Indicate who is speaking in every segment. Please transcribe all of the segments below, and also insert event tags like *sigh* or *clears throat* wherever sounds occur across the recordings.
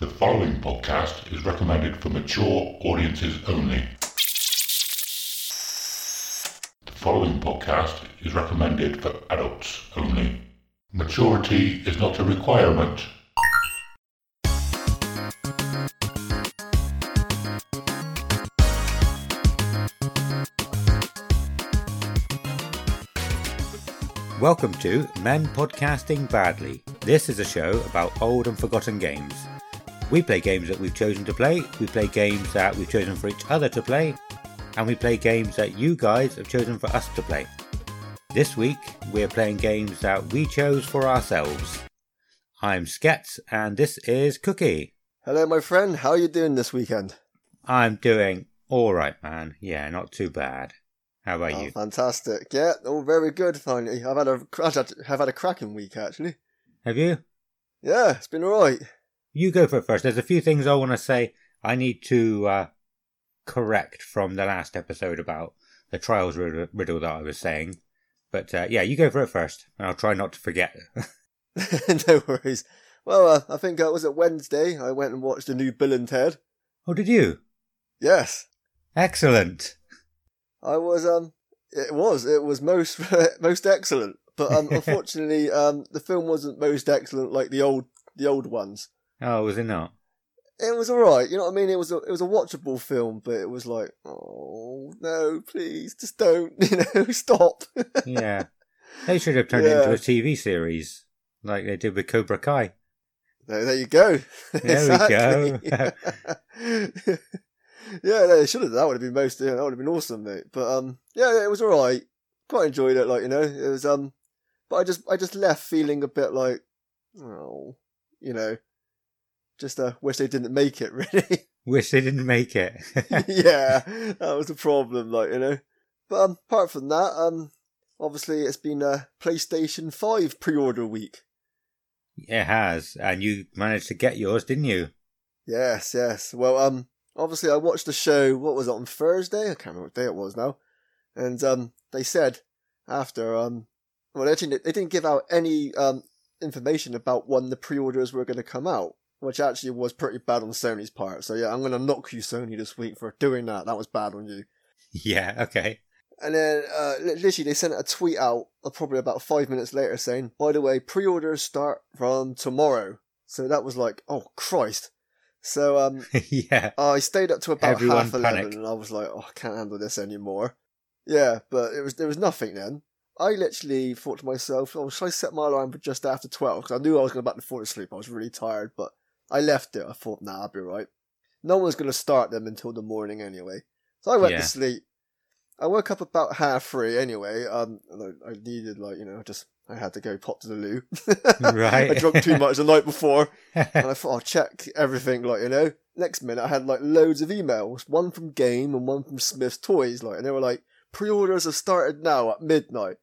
Speaker 1: The following podcast is recommended for mature audiences only. The following podcast is recommended for adults only. Maturity is not a requirement.
Speaker 2: Welcome to Men Podcasting Badly. This is a show about old and forgotten games. We play games that we've chosen to play, we play games that we've chosen for each other to play, and we play games that you guys have chosen for us to play. This week, we're playing games that we chose for ourselves. I'm Sketz, and this is Cookie.
Speaker 3: Hello, my friend. How are you doing this weekend?
Speaker 2: I'm doing alright, man. Yeah, not too bad. How about
Speaker 3: Oh,
Speaker 2: you?
Speaker 3: fantastic. Yeah, all very good. Finally, I've had a I've had, have had a cracking week actually.
Speaker 2: Have you?
Speaker 3: Yeah, it's been alright.
Speaker 2: You go for it first. There's a few things I want to say. I need to uh, correct from the last episode about the trials riddle, riddle that I was saying. But uh, yeah, you go for it first, and I'll try not to forget. *laughs* *laughs*
Speaker 3: no worries. Well, uh, I think it was it Wednesday. I went and watched the new Bill and Ted.
Speaker 2: oh, did you?
Speaker 3: Yes,
Speaker 2: Excellent.
Speaker 3: I was. Um, it was. It was most *laughs* most excellent. But um, unfortunately, um, the film wasn't most excellent like the old the old ones.
Speaker 2: Oh, was it not?
Speaker 3: It was alright, you know what I mean? It was a it was a watchable film, but it was like, oh no, please, just don't, *laughs* you know, stop.
Speaker 2: Yeah. they should have turned it into a TV series like they did with Cobra Kai.
Speaker 3: There, there you go. *laughs*
Speaker 2: There we
Speaker 3: Exactly. *laughs* yeah, they should have. That would have been most. Yeah, that would have been awesome, mate. But um, yeah, yeah, it was alright. Quite enjoyed it. Like you know, it was um, but I just I just left feeling a bit like, oh, you know, just uh, wish they didn't make it *laughs* really.
Speaker 2: Wish they didn't make it. *laughs*
Speaker 3: yeah, that was a problem, like you know. But um, apart from that, um, obviously it's been a PlayStation Five pre-order week.
Speaker 2: it has, and you managed to get yours, didn't you?
Speaker 3: Yes, yes. Well, um, obviously I watched the show. What was it on Thursday? I can't remember what day it was now. And um, they said after um, well, they actually they didn't give out any um information about when the pre-orders were going to come out, which actually was pretty bad on Sony's part. So yeah, I'm going to knock you, Sony, this week for doing that. That was bad on you. *laughs*
Speaker 2: Yeah. Okay.
Speaker 3: And then, uh, literally, they sent a tweet out uh, probably about five minutes later saying, by the way, pre-orders start from tomorrow. So that was like, oh, Christ. So, um, *laughs*
Speaker 2: yeah.
Speaker 3: I stayed up to about
Speaker 2: Everyone
Speaker 3: half eleven
Speaker 2: panicked.
Speaker 3: and I was like, oh, I can't handle this anymore. Yeah, but it was, there was nothing then. I literally thought to myself, oh, should I set my alarm for just after 12? Because I knew I was going to about to fall asleep. I was really tired, but I left it. I thought, nah, I'll be right. No one's going to start them until the morning anyway. So I went
Speaker 2: Yeah.
Speaker 3: to sleep. I woke up about half three anyway. Um, I, I needed like you know just I had to go pop to the loo. *laughs*
Speaker 2: Right.
Speaker 3: I drunk too much the night before, *laughs* and I thought I'll check everything. Like you know, next minute I had like loads of emails, one from Game and one from Smyths Toys. Like, and they were like, pre-orders have started now at midnight.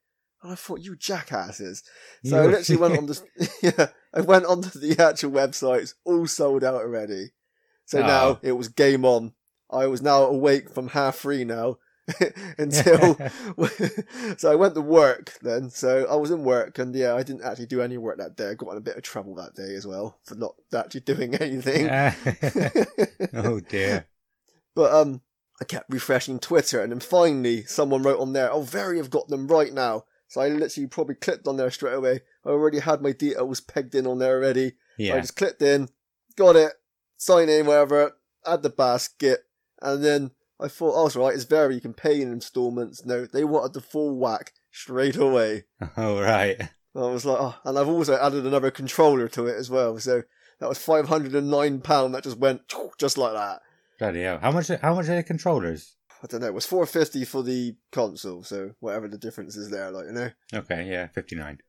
Speaker 3: I thought, you jackasses. So I
Speaker 2: You-
Speaker 3: literally went on *laughs* the *laughs* yeah, I went onto the actual websites, all sold out already. So
Speaker 2: Oh.
Speaker 3: now it was game on. I was now awake from half three now *laughs* until so I went to work then. So I was in work and yeah, I didn't actually do any work that day. I got in a bit of trouble that day as well for not actually doing anything.
Speaker 2: oh dear.
Speaker 3: But um, I kept refreshing Twitter, and then finally someone wrote on there, "Oh, Very have got them right now." So I literally probably clicked on there straight away. I already had my details pegged in on there already.
Speaker 2: Yeah.
Speaker 3: I just clicked in, got it, sign in, whatever, add the basket, and then I thought, oh, it's all right, it's Very, you can pay in installments. No, they wanted the full whack straight away. *laughs*
Speaker 2: All right.
Speaker 3: I was like, oh, and I've also added another controller to it as well. So that was £509 that just went *tsk* just like that.
Speaker 2: Bloody hell. How much? How much are the controllers?
Speaker 3: I don't know, it was 450 for the console, so whatever the difference is there, like, you know?
Speaker 2: Okay. Yeah. Fifty nine.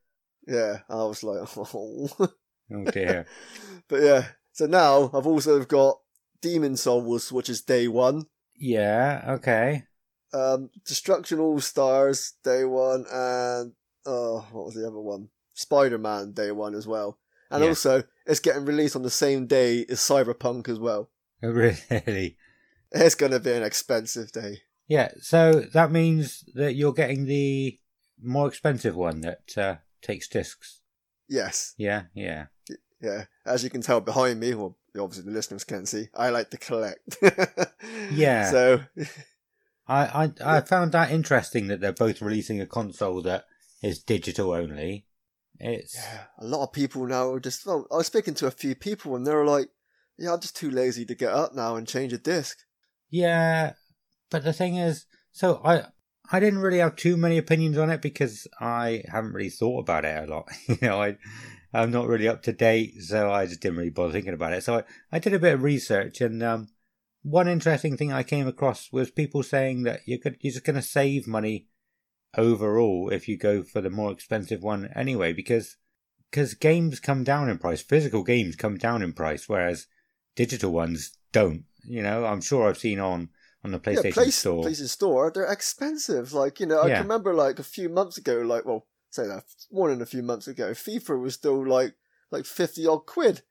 Speaker 3: Yeah, I was like, *laughs* oh.
Speaker 2: Oh dear. *laughs*
Speaker 3: but yeah, so now I've also got Demon Souls, which is day one.
Speaker 2: yeah. Okay.
Speaker 3: Um, Destruction All Stars, day one, and, oh, what was the other one? Spider Man, day one as well. And
Speaker 2: Yeah.
Speaker 3: also, it's getting released on the same day as Cyberpunk as well.
Speaker 2: Oh, *laughs* Really.
Speaker 3: It's going to be an expensive day.
Speaker 2: Yeah. So that means that you're getting the more expensive one that uh, takes discs.
Speaker 3: Yes.
Speaker 2: Yeah. Yeah.
Speaker 3: yeah, as you can tell behind me, well, obviously the listeners can't see, I like to collect. *laughs*
Speaker 2: Yeah.
Speaker 3: So, *laughs*
Speaker 2: I, I I found that interesting that they're both releasing a console that is digital only. It's
Speaker 3: yeah, a lot of people now are just, well, I was speaking to a few people and they were like, yeah, I'm just too lazy to get up now and change a disc.
Speaker 2: Yeah, but the thing is, so I I didn't really have too many opinions on it because I haven't really thought about it a lot. *laughs* you know, I I'm not really up to date, so I just didn't really bother thinking about it. So I, I did a bit of research, and um, one interesting thing I came across was people saying that you could you're just going to save money overall if you go for the more expensive one anyway, because because games come down in price, physical games come down in price, whereas digital ones don't. You know, I'm sure I've seen on on the PlayStation
Speaker 3: yeah, place,
Speaker 2: Store.
Speaker 3: PlayStation Store, they're expensive. Like, you know, I
Speaker 2: Yeah.
Speaker 3: can remember like a few months ago, like, well, say that, more than a few months ago, FIFA was still like, like 50 odd quid.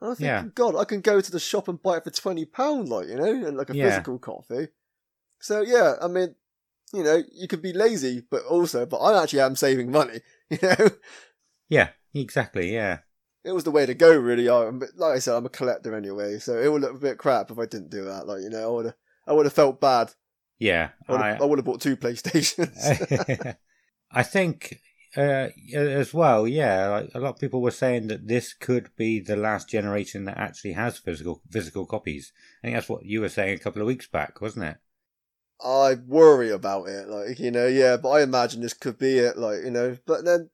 Speaker 3: And I think,
Speaker 2: Yeah.
Speaker 3: God, I can go to the shop and buy it for £20, like, you know, and like a
Speaker 2: Yeah.
Speaker 3: physical copy. So, yeah, I mean, you know, you could be lazy, but also, but I actually am saving money, *laughs* you know?
Speaker 2: Yeah, exactly. Yeah,
Speaker 3: It was the way to go, really. I, like I said, I'm a collector anyway, so it would look a bit crap if I didn't do that. Like, you know, I would have, I would have felt bad.
Speaker 2: yeah.
Speaker 3: I would have, I would have bought two PlayStations. *laughs*
Speaker 2: I think uh, as well, yeah. Like a lot of people were saying that this could be the last generation that actually has physical physical copies. I think that's what you were saying a couple of weeks back, wasn't it?
Speaker 3: I worry about it, like you know, yeah. But I imagine this could be it, like you know. But then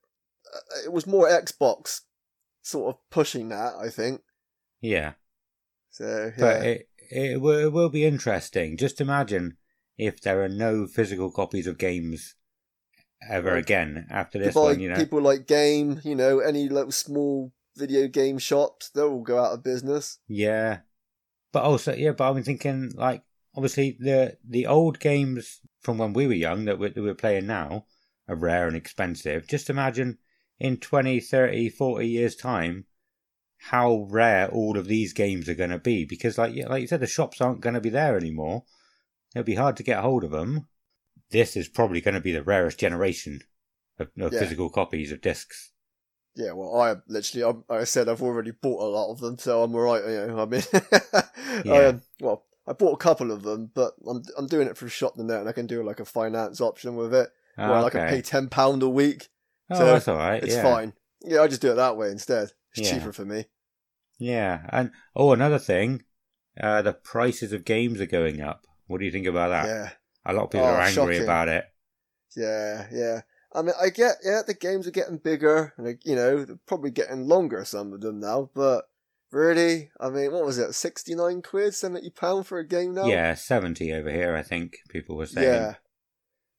Speaker 3: uh, it was more Xbox sort of pushing that, I think.
Speaker 2: Yeah,
Speaker 3: So yeah,
Speaker 2: but it it will, it will be interesting. Just imagine if there are no physical copies of games ever again after this one. You know,
Speaker 3: people like Game, you know, any little small video game shops, they'll all go out of business.
Speaker 2: Yeah, but also yeah, but I'm thinking like obviously the the old games from when we were young that we're, that we're playing now are rare and expensive. Just imagine in 20, 30, 40 years time how rare all of these games are going to be because like like you said the shops aren't going to be there anymore. It'll be hard to get hold of them. This is probably going to be the rarest generation of, of
Speaker 3: Yeah.
Speaker 2: physical copies of discs.
Speaker 3: Yeah, well, I literally, I'm, like I said, I've already bought a lot of them, so I'm alright. You know, I mean, *laughs*
Speaker 2: Yeah.
Speaker 3: I, um, well, I bought a couple of them, but I'm I'm doing it through ShopTo.net, and I can do like a finance option with it, where
Speaker 2: Ah,
Speaker 3: like I pay ten pound a week.
Speaker 2: Oh,
Speaker 3: so
Speaker 2: that's all right.
Speaker 3: It's
Speaker 2: yeah.
Speaker 3: fine. Yeah, I just do it that way instead. It's
Speaker 2: Yeah.
Speaker 3: cheaper for me.
Speaker 2: Yeah, and oh, another thing, uh, the prices of games are going up. What do you think about that?
Speaker 3: Yeah,
Speaker 2: A lot of people
Speaker 3: Oh,
Speaker 2: are angry
Speaker 3: shocking.
Speaker 2: about it.
Speaker 3: yeah, yeah. I mean, I get, yeah, the games are getting bigger, and like, you know, they're probably getting longer. Some of them now, but really, I mean, what was it? Sixty nine quid, seventy pound for a game now?
Speaker 2: Yeah, seventy over here. I think people were saying.
Speaker 3: Yeah.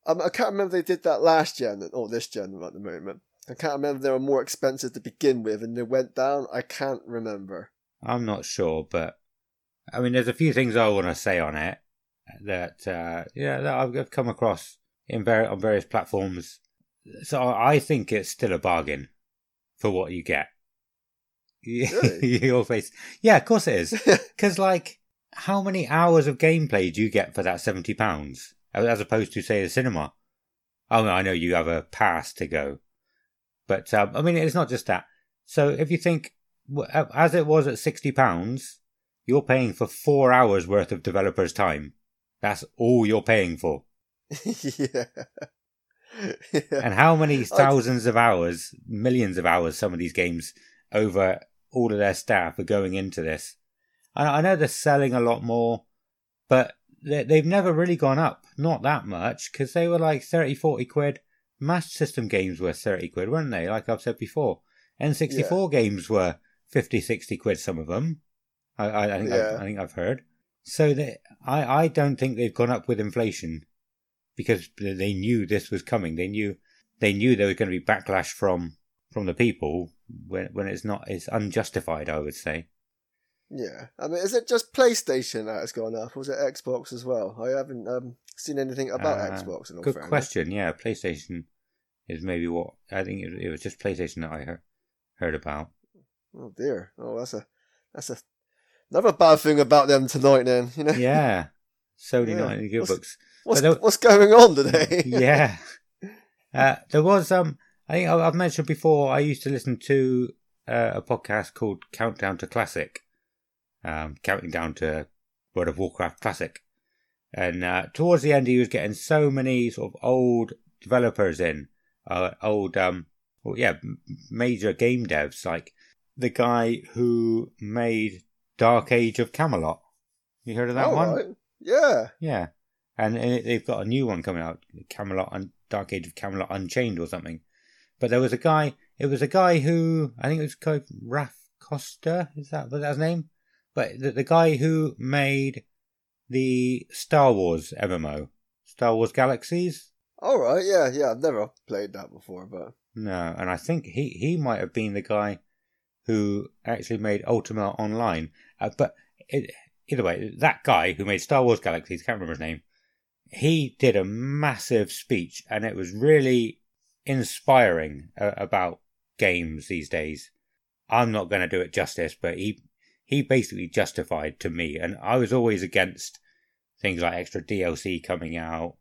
Speaker 3: Um, I can't remember if they did that last gen or this gen at the moment. I can't remember if they were more expensive to begin with and they went down. I can't remember.
Speaker 2: I'm not sure, but I mean, there's a few things I want to say on it that uh, yeah that I've come across in var- on various platforms. So I think it's still a bargain for what you get. *laughs*
Speaker 3: Really? *laughs*
Speaker 2: Your face, yeah, of course it is. *laughs* Because, like, how many hours of gameplay do you get for that seventy pounds, as opposed to say the cinema? Oh, no, I know you have a pass to go, but um, I mean, it's not just that. So, if you think, as it was at sixty pounds, you're paying for four hours worth of developers' time. That's all you're paying for. *laughs*
Speaker 3: yeah. yeah.
Speaker 2: And how many thousands of hours, millions of hours, some of these games over all of their staff are going into this. I, I know they're selling a lot more, but they've never really gone up. Not that much, because they were like 30, 40 quid. Master System games were 30 quid, weren't they? Like I've said before. N64 games were 50, 60 quid, some of them. I, I, I, think,
Speaker 3: Yeah.
Speaker 2: I've, I think I've heard. So they, I, I don't think they've gone up with inflation because they knew this was coming. They knew they knew there was going to be backlash from from the people when when it's not it's unjustified. I would say.
Speaker 3: Yeah. I mean, is it just PlayStation that has gone up, or is it Xbox as well? I haven't um, seen anything about
Speaker 2: Uh,
Speaker 3: Xbox. In all
Speaker 2: Good
Speaker 3: fairness.
Speaker 2: question. Yeah, PlayStation is maybe what I think it, it was just PlayStation that I heard heard about.
Speaker 3: Oh dear. Oh, that's a that's a another bad thing about them tonight. Then you know.
Speaker 2: Yeah, Sony
Speaker 3: Yeah.
Speaker 2: not any good
Speaker 3: What's-
Speaker 2: books.
Speaker 3: What's what's going on today? *laughs*
Speaker 2: yeah. *laughs* Uh, there was um I think I've mentioned before I used to listen to uh, a podcast called Countdown to Classic, um, counting down to World of Warcraft Classic. And uh, towards the end, he was getting so many sort of old developers in, uh, old, um, well, yeah, major game devs, like the guy who made Dark Age of Camelot. You heard of that
Speaker 3: All
Speaker 2: one?
Speaker 3: right. Yeah.
Speaker 2: Yeah, and it, they've got a new one coming out, Camelot and Dark Age of Camelot Unchained or something. But there was a guy. It was a guy who I think it was called Raph Koster. Is that was that his name? But the, the guy who made the Star Wars MMO, Star Wars Galaxies.
Speaker 3: All right. Yeah. Yeah. I've never played that before, but
Speaker 2: No, and I think he he might have been the guy who actually made Ultima Online. Uh, but it, either way, that guy who made Star Wars Galaxies, can't remember his name. He did a massive speech, and it was really inspiring uh, about games these days. I'm not going to do it justice, but he he basically justified to me, and I was always against things like extra DLC coming out,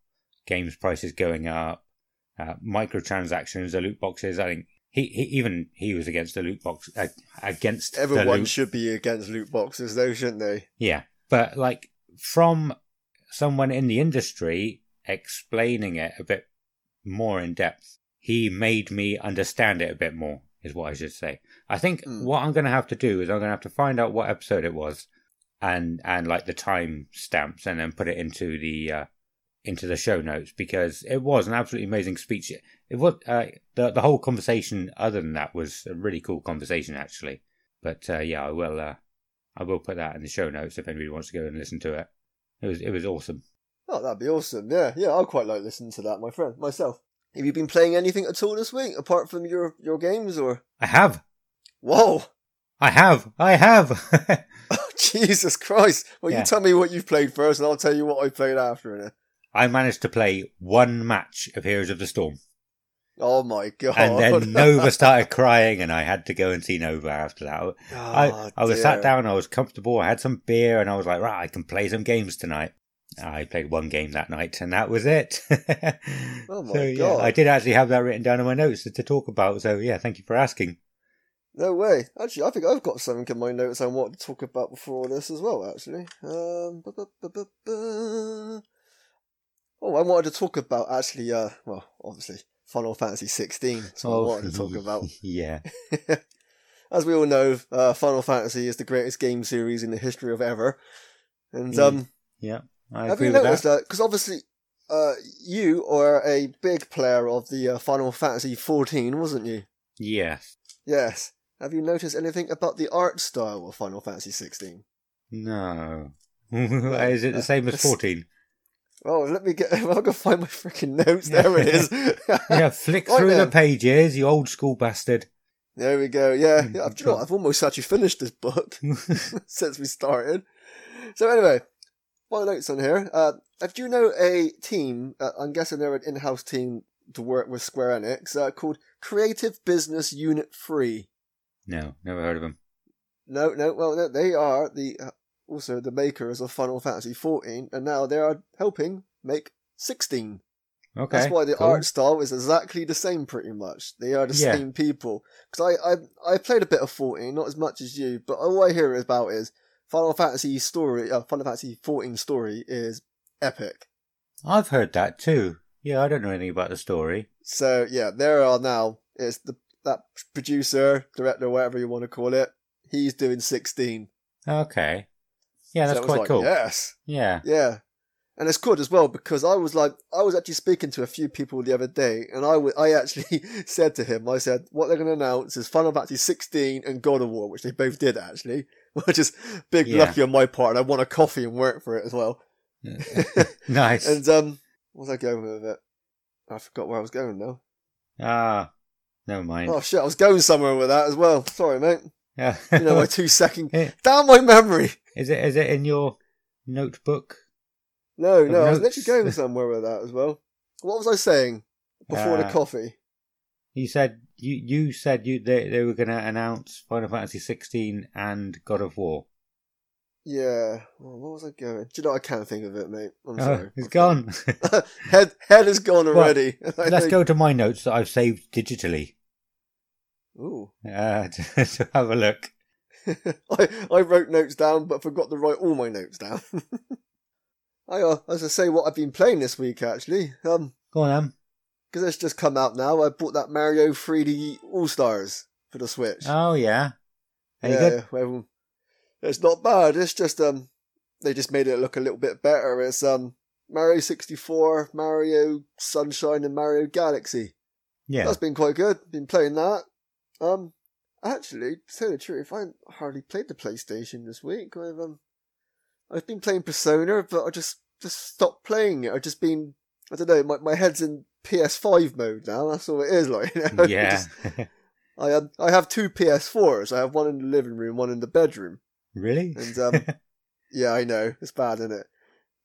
Speaker 2: games prices going up, uh, microtransactions, the loot boxes. I think he, he even he was against the loot box uh, against
Speaker 3: everyone
Speaker 2: loot
Speaker 3: should be against loot boxes, though, shouldn't they?
Speaker 2: yeah, but like from someone in the industry explaining it a bit more in depth, he made me understand it a bit more, is what I should say. I think
Speaker 3: Mm.
Speaker 2: what I'm going to have to do is I'm going to have to find out what episode it was and and like the time stamps and then put it into the uh, into the show notes because it was an absolutely amazing speech. It was uh, the the whole conversation. Other than that, was a really cool conversation actually. But uh, yeah, I will uh, I will put that in the show notes if anybody wants to go and listen to it. It was it was awesome.
Speaker 3: Oh, that'd be awesome. Yeah. Yeah. I'd quite like listening to that, my friend, myself. Have you been playing anything at all this week apart from your your games or?
Speaker 2: I have,
Speaker 3: Whoa.
Speaker 2: I have, I have. *laughs* *laughs*
Speaker 3: Oh, Jesus Christ. Well,
Speaker 2: Yeah.
Speaker 3: you tell me what you've played first, and I'll tell you what I played after.
Speaker 2: I managed to play one match of Heroes of the Storm,
Speaker 3: Oh my god.
Speaker 2: and then *laughs* Nova started crying, and I had to go and see Nova after that. I,
Speaker 3: Oh,
Speaker 2: I was sat down, I was comfortable, I had some beer, and I was like, right, I can play some games tonight. I played one game that night, and that was it. *laughs*
Speaker 3: Oh my
Speaker 2: so, yeah,
Speaker 3: God.
Speaker 2: I did actually have that written down in my notes to, talk about. So yeah, thank you for asking.
Speaker 3: No way. Actually, I think I've got something in my notes I want to talk about before this as well, actually. Um, Oh, I wanted to talk about, actually, uh, well, obviously, Final Fantasy 16. That's what I wanted to talk about. *laughs*
Speaker 2: yeah, *laughs*
Speaker 3: As we all know, uh, Final Fantasy is the greatest game series in the history of ever. And, um,
Speaker 2: yeah, I
Speaker 3: have
Speaker 2: agree
Speaker 3: you
Speaker 2: with
Speaker 3: noticed
Speaker 2: that.
Speaker 3: that? Because obviously, uh, you are a big player of the uh, Final Fantasy 14, wasn't you?
Speaker 2: Yes.
Speaker 3: Yes. Have you noticed anything about the art style of Final Fantasy 16?
Speaker 2: No. *laughs* Is it the same as
Speaker 3: That's-
Speaker 2: fourteen?
Speaker 3: Oh, let me get. *laughs* I'll go find my freaking notes. There it is. *laughs*
Speaker 2: Yeah, flick
Speaker 3: Right
Speaker 2: through the pages, you old school bastard.
Speaker 3: There we go. Yeah,
Speaker 2: Mm,
Speaker 3: yeah. I've, you know? I've almost actually finished this book since we started. So anyway, my notes on here. Uh, uh, do you know a team? Uh, I'm guessing they're an in-house team to work with Square Enix uh, called Creative Business Unit Three.
Speaker 2: no, never heard of them.
Speaker 3: No, no. Well, no, they are the uh, also the makers of Final Fantasy 14, and now they are helping make 16.
Speaker 2: Okay,
Speaker 3: That's why the
Speaker 2: cool.
Speaker 3: art style is exactly the same, pretty much. They are the
Speaker 2: Yeah.
Speaker 3: same people. Because I, I, I played a bit of 14, not as much as you, but all I hear about is Final Fantasy story, uh, Final Fantasy 14 story is epic.
Speaker 2: I've heard that too. Yeah, I don't know anything about the story.
Speaker 3: So yeah, there are now. It's the that producer, director, whatever you want to call it. He's doing 16.
Speaker 2: Okay. Yeah,
Speaker 3: So
Speaker 2: that's
Speaker 3: was
Speaker 2: quite
Speaker 3: like,
Speaker 2: cool.
Speaker 3: Yes.
Speaker 2: Yeah.
Speaker 3: Yeah. And it's good as well because I was like, I was actually speaking to a few people the other day, and I I actually *laughs* said to him, I said, what they're going to announce is Final Fantasy 16 and God of War, which they both did actually, *laughs* which is big
Speaker 2: Yeah.
Speaker 3: lucky on my part. And I want a coffee and work for it as well. *laughs* *laughs*
Speaker 2: nice.
Speaker 3: And um, what was I going with it? I forgot where I was going now.
Speaker 2: ah, never mind.
Speaker 3: Oh shit, I was going somewhere with that as well. Sorry, mate.
Speaker 2: Yeah.
Speaker 3: You know my two second. Damn my memory.
Speaker 2: is it is it in your notebook?
Speaker 3: No, no, I was literally going somewhere with that as well. What was I saying before the
Speaker 2: Uh,
Speaker 3: coffee?
Speaker 2: You said you you said you they, they were going to announce Final Fantasy 16 and God of War.
Speaker 3: Yeah. Well, what was I going? Do you know I can't think of it, mate? I'm
Speaker 2: Oh,
Speaker 3: sorry.
Speaker 2: it's gone. *laughs*
Speaker 3: head head is gone already. I *laughs*
Speaker 2: Let's
Speaker 3: think-
Speaker 2: go to my notes that I've saved digitally.
Speaker 3: Ooh.
Speaker 2: uh, *laughs* to, to have a look.
Speaker 3: I, I wrote notes down, but forgot to write all my notes down. I, uh, as I say, what I've been playing this week actually, um,
Speaker 2: Go on, then.
Speaker 3: Because it's just come out now. I bought that Mario 3D All Stars for the Switch.
Speaker 2: Oh yeah. Are you
Speaker 3: yeah,
Speaker 2: good?
Speaker 3: well, it's not bad. It's just um, they just made it look a little bit better. It's um, Mario 64, Mario Sunshine, and Mario Galaxy.
Speaker 2: Yeah.
Speaker 3: That's been quite good. Been playing that. Um, actually, to tell the truth, I hardly played the PlayStation this week. I've um, I've been playing Persona, but I just just stopped playing it. I've just been, I don't know, my my head's in PS5 mode now. That's all it is like. You know? *laughs*
Speaker 2: yeah.
Speaker 3: Just- I um, I have two PS4s. I have one in the living room, one in the bedroom.
Speaker 2: really?
Speaker 3: And um, *laughs* yeah, I know it's bad, isn't it?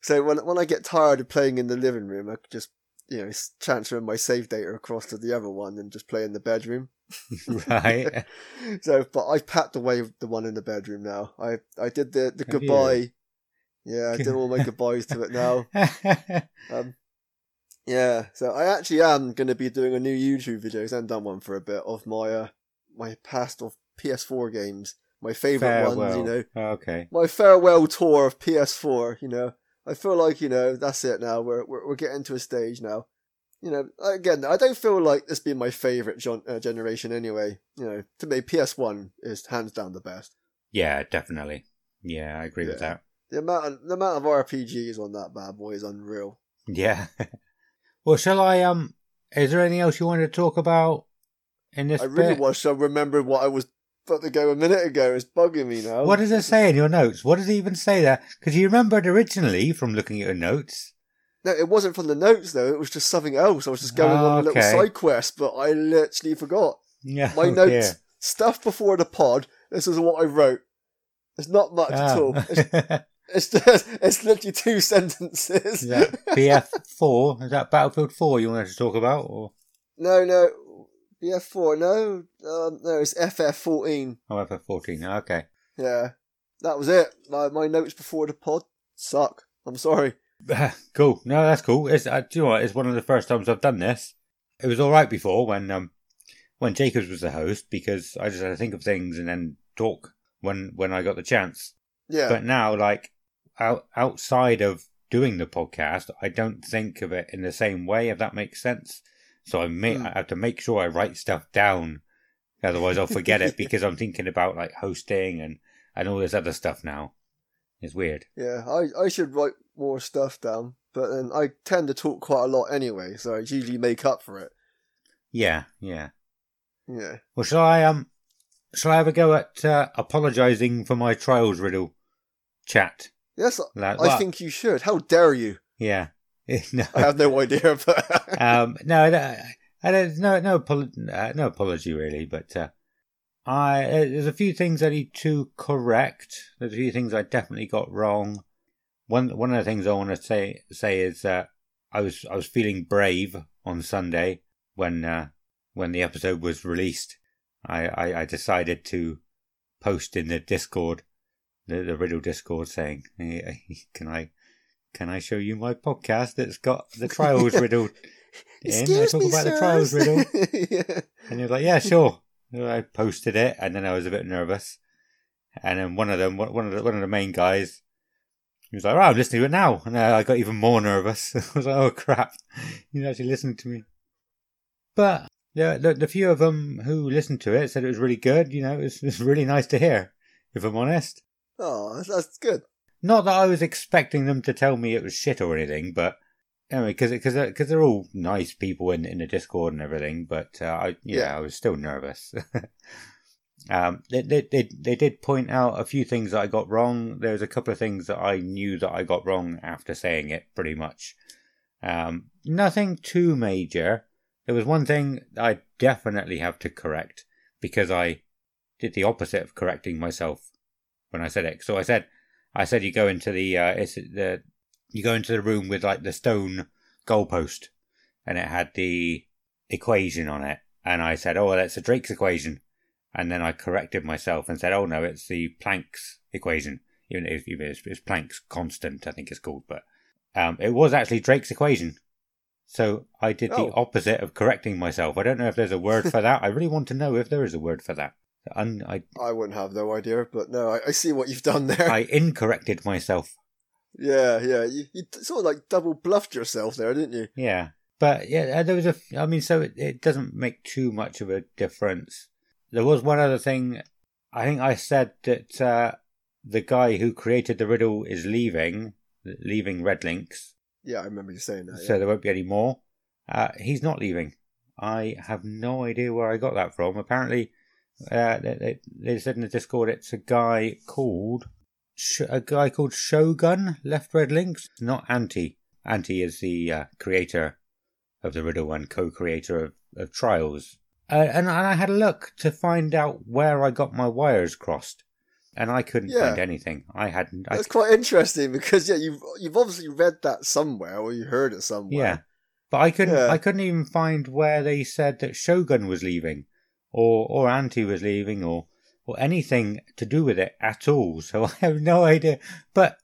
Speaker 3: So when when I get tired of playing in the living room, I could just you know transfer my save data across to the other one and just play in the bedroom. *laughs*
Speaker 2: right.
Speaker 3: So, but I've packed away the one in the bedroom now. I I did the the
Speaker 2: Have you?
Speaker 3: goodbye. Yeah, I did all my goodbyes to it now. Um, yeah, so I actually am going to be doing a new YouTube video. 'cause I haven't done one for a bit of my uh, my past of PS4 games, my favorite ones. You know,
Speaker 2: Okay.
Speaker 3: my farewell tour of PS4. You know, I feel like you know that's it now. We're we're, we're getting to a stage now. You know, again, I don't feel like this being my favorite gen- uh, generation anyway. You know, to me, PS1 is hands down the best.
Speaker 2: Yeah, definitely. Yeah, I agree with that.
Speaker 3: The amount of, the amount of RPGs on that bad boy is unreal.
Speaker 2: Yeah. *laughs* well, shall I? Um, is there anything else you wanted to talk about in this
Speaker 3: I really
Speaker 2: bit?
Speaker 3: wish I remembered what I was about to go a minute ago. It's bugging me now.
Speaker 2: What does it say in your notes? What does it even say there? Because you remembered originally from looking at your notes.
Speaker 3: No, it wasn't from the notes though. It was just something else. I was just going
Speaker 2: Oh,
Speaker 3: on a little
Speaker 2: okay.
Speaker 3: side quest, but I literally forgot.
Speaker 2: Yeah.
Speaker 3: My
Speaker 2: oh,
Speaker 3: notes,
Speaker 2: dear.
Speaker 3: stuff before the pod. This is what I wrote. It's not much at
Speaker 2: Oh.
Speaker 3: all. *laughs* It's, just, *laughs* it's literally two *laughs* sentences.
Speaker 2: is that BF4? Is that Battlefield 4 you wanted to talk about? Or
Speaker 3: no, no, BF4. No, um, no, it's FF14.
Speaker 2: oh, FF14? Okay.
Speaker 3: Yeah, that was it. My my notes before the pod suck. I'm sorry. *laughs*
Speaker 2: cool. No, that's cool. It's uh, do you know what? It's one of the first times I've done this. It was all right before when um when Jacobs was the host because I just had to think of things and then talk when when I got the chance.
Speaker 3: Yeah,
Speaker 2: But now, like out, outside of doing the podcast, I don't think of it in the same way. If that makes sense. So I may
Speaker 3: Hmm.
Speaker 2: I have to make sure I write stuff down, otherwise I'll forget it *laughs* because I'm thinking about like hosting and and all this other stuff now. It's weird.
Speaker 3: Yeah, I, I should write more stuff down, but then I tend to talk quite a lot anyway, so I usually make up for it.
Speaker 2: Yeah, yeah.
Speaker 3: Yeah.
Speaker 2: Well, shall I um, shall I have a go at uh, apologising for my trials riddle chat?
Speaker 3: Yes,
Speaker 2: Like,
Speaker 3: I think you should. How dare you?
Speaker 2: yeah. *laughs* no,
Speaker 3: I have no idea, *laughs* but
Speaker 2: um, no, I don't, no, no, apolo- uh, no apology really, but uh, I uh, there's a few things I need to correct. There's a few things I definitely got wrong. One one of the things I want to say say is that I was I was feeling brave on Sunday when uh, when the episode was released. I, I, I decided to post in the Discord, the, the Riddle Discord, saying, "Hey, "Can I can I show you my podcast that's got the trials *laughs* riddle in? I talk
Speaker 3: me,
Speaker 2: about the trials riddle." *laughs*
Speaker 3: yeah.
Speaker 2: And you're like, "Yeah, sure." And I posted it, and then I was a bit nervous. And then one of them, one of the one of the main guys, he was like, "Oh, I'm listening to it now," and uh, I got even more nervous. *laughs* I was like, "Oh crap, he's actually listening to me." But the, the the few of them who listened to it said it was really good. You know, it was, it was really nice to hear. If I'm honest,
Speaker 3: Oh, that's, good.
Speaker 2: not that I was expecting them to tell me it was shit or anything, but anyway, because because because they're all nice people in in the Discord and everything. But uh, I yeah,
Speaker 3: Yeah.
Speaker 2: I was still nervous. *laughs* um, they, they they they did point out a few things that I got wrong. There's a couple of things that I knew that I got wrong after saying it, pretty much. Um, nothing too major. There was one thing I definitely have to correct because I did the opposite of correcting myself when I said it. So I said, I said you go into the uh, it's the you go into the room with like the stone goalpost, and it had the equation on it, and I said, oh, that's a Drake's equation, and then I corrected myself and said, oh no, it's the Planck's equation, even if if it's Planck's constant, I think it's called, but um, it was actually Drake's equation. So I did the
Speaker 3: Oh.
Speaker 2: opposite of correcting myself. I don't know if there's a word for that. I really want to know if there is a word for that. Un- I,
Speaker 3: I wouldn't have no idea, but no, I, I see what you've done there.
Speaker 2: I incorrected myself.
Speaker 3: Yeah, yeah. You, you sort of like double bluffed yourself there, didn't you?
Speaker 2: Yeah. But yeah, uh, there was a. I mean, so it, it doesn't make too much of a difference. There was one other thing. I think I said that uh, the guy who created the riddle is leaving, leaving RedLynx,
Speaker 3: Yeah, I remember you saying that.
Speaker 2: so there won't be any more. Uh, he's not leaving. I have no idea where I got that from. Apparently, uh, they, they, they said in the Discord it's a guy called Sh- a guy called Shogun left RedLynx, not Antti. Antti is the uh, creator of the riddle and co-creator of, of Trials. Uh, and, and I had a look to find out where I got my wires crossed, and I couldn't
Speaker 3: Yeah.
Speaker 2: find anything. I hadn't. I,
Speaker 3: That's quite interesting because yeah, you've you've obviously read that somewhere or you heard it somewhere.
Speaker 2: Yeah, but I couldn't.
Speaker 3: Yeah.
Speaker 2: I couldn't even find where they said that Shogun was leaving, or or Antti was leaving, or or anything to do with it at all. *laughs* So I have no idea. But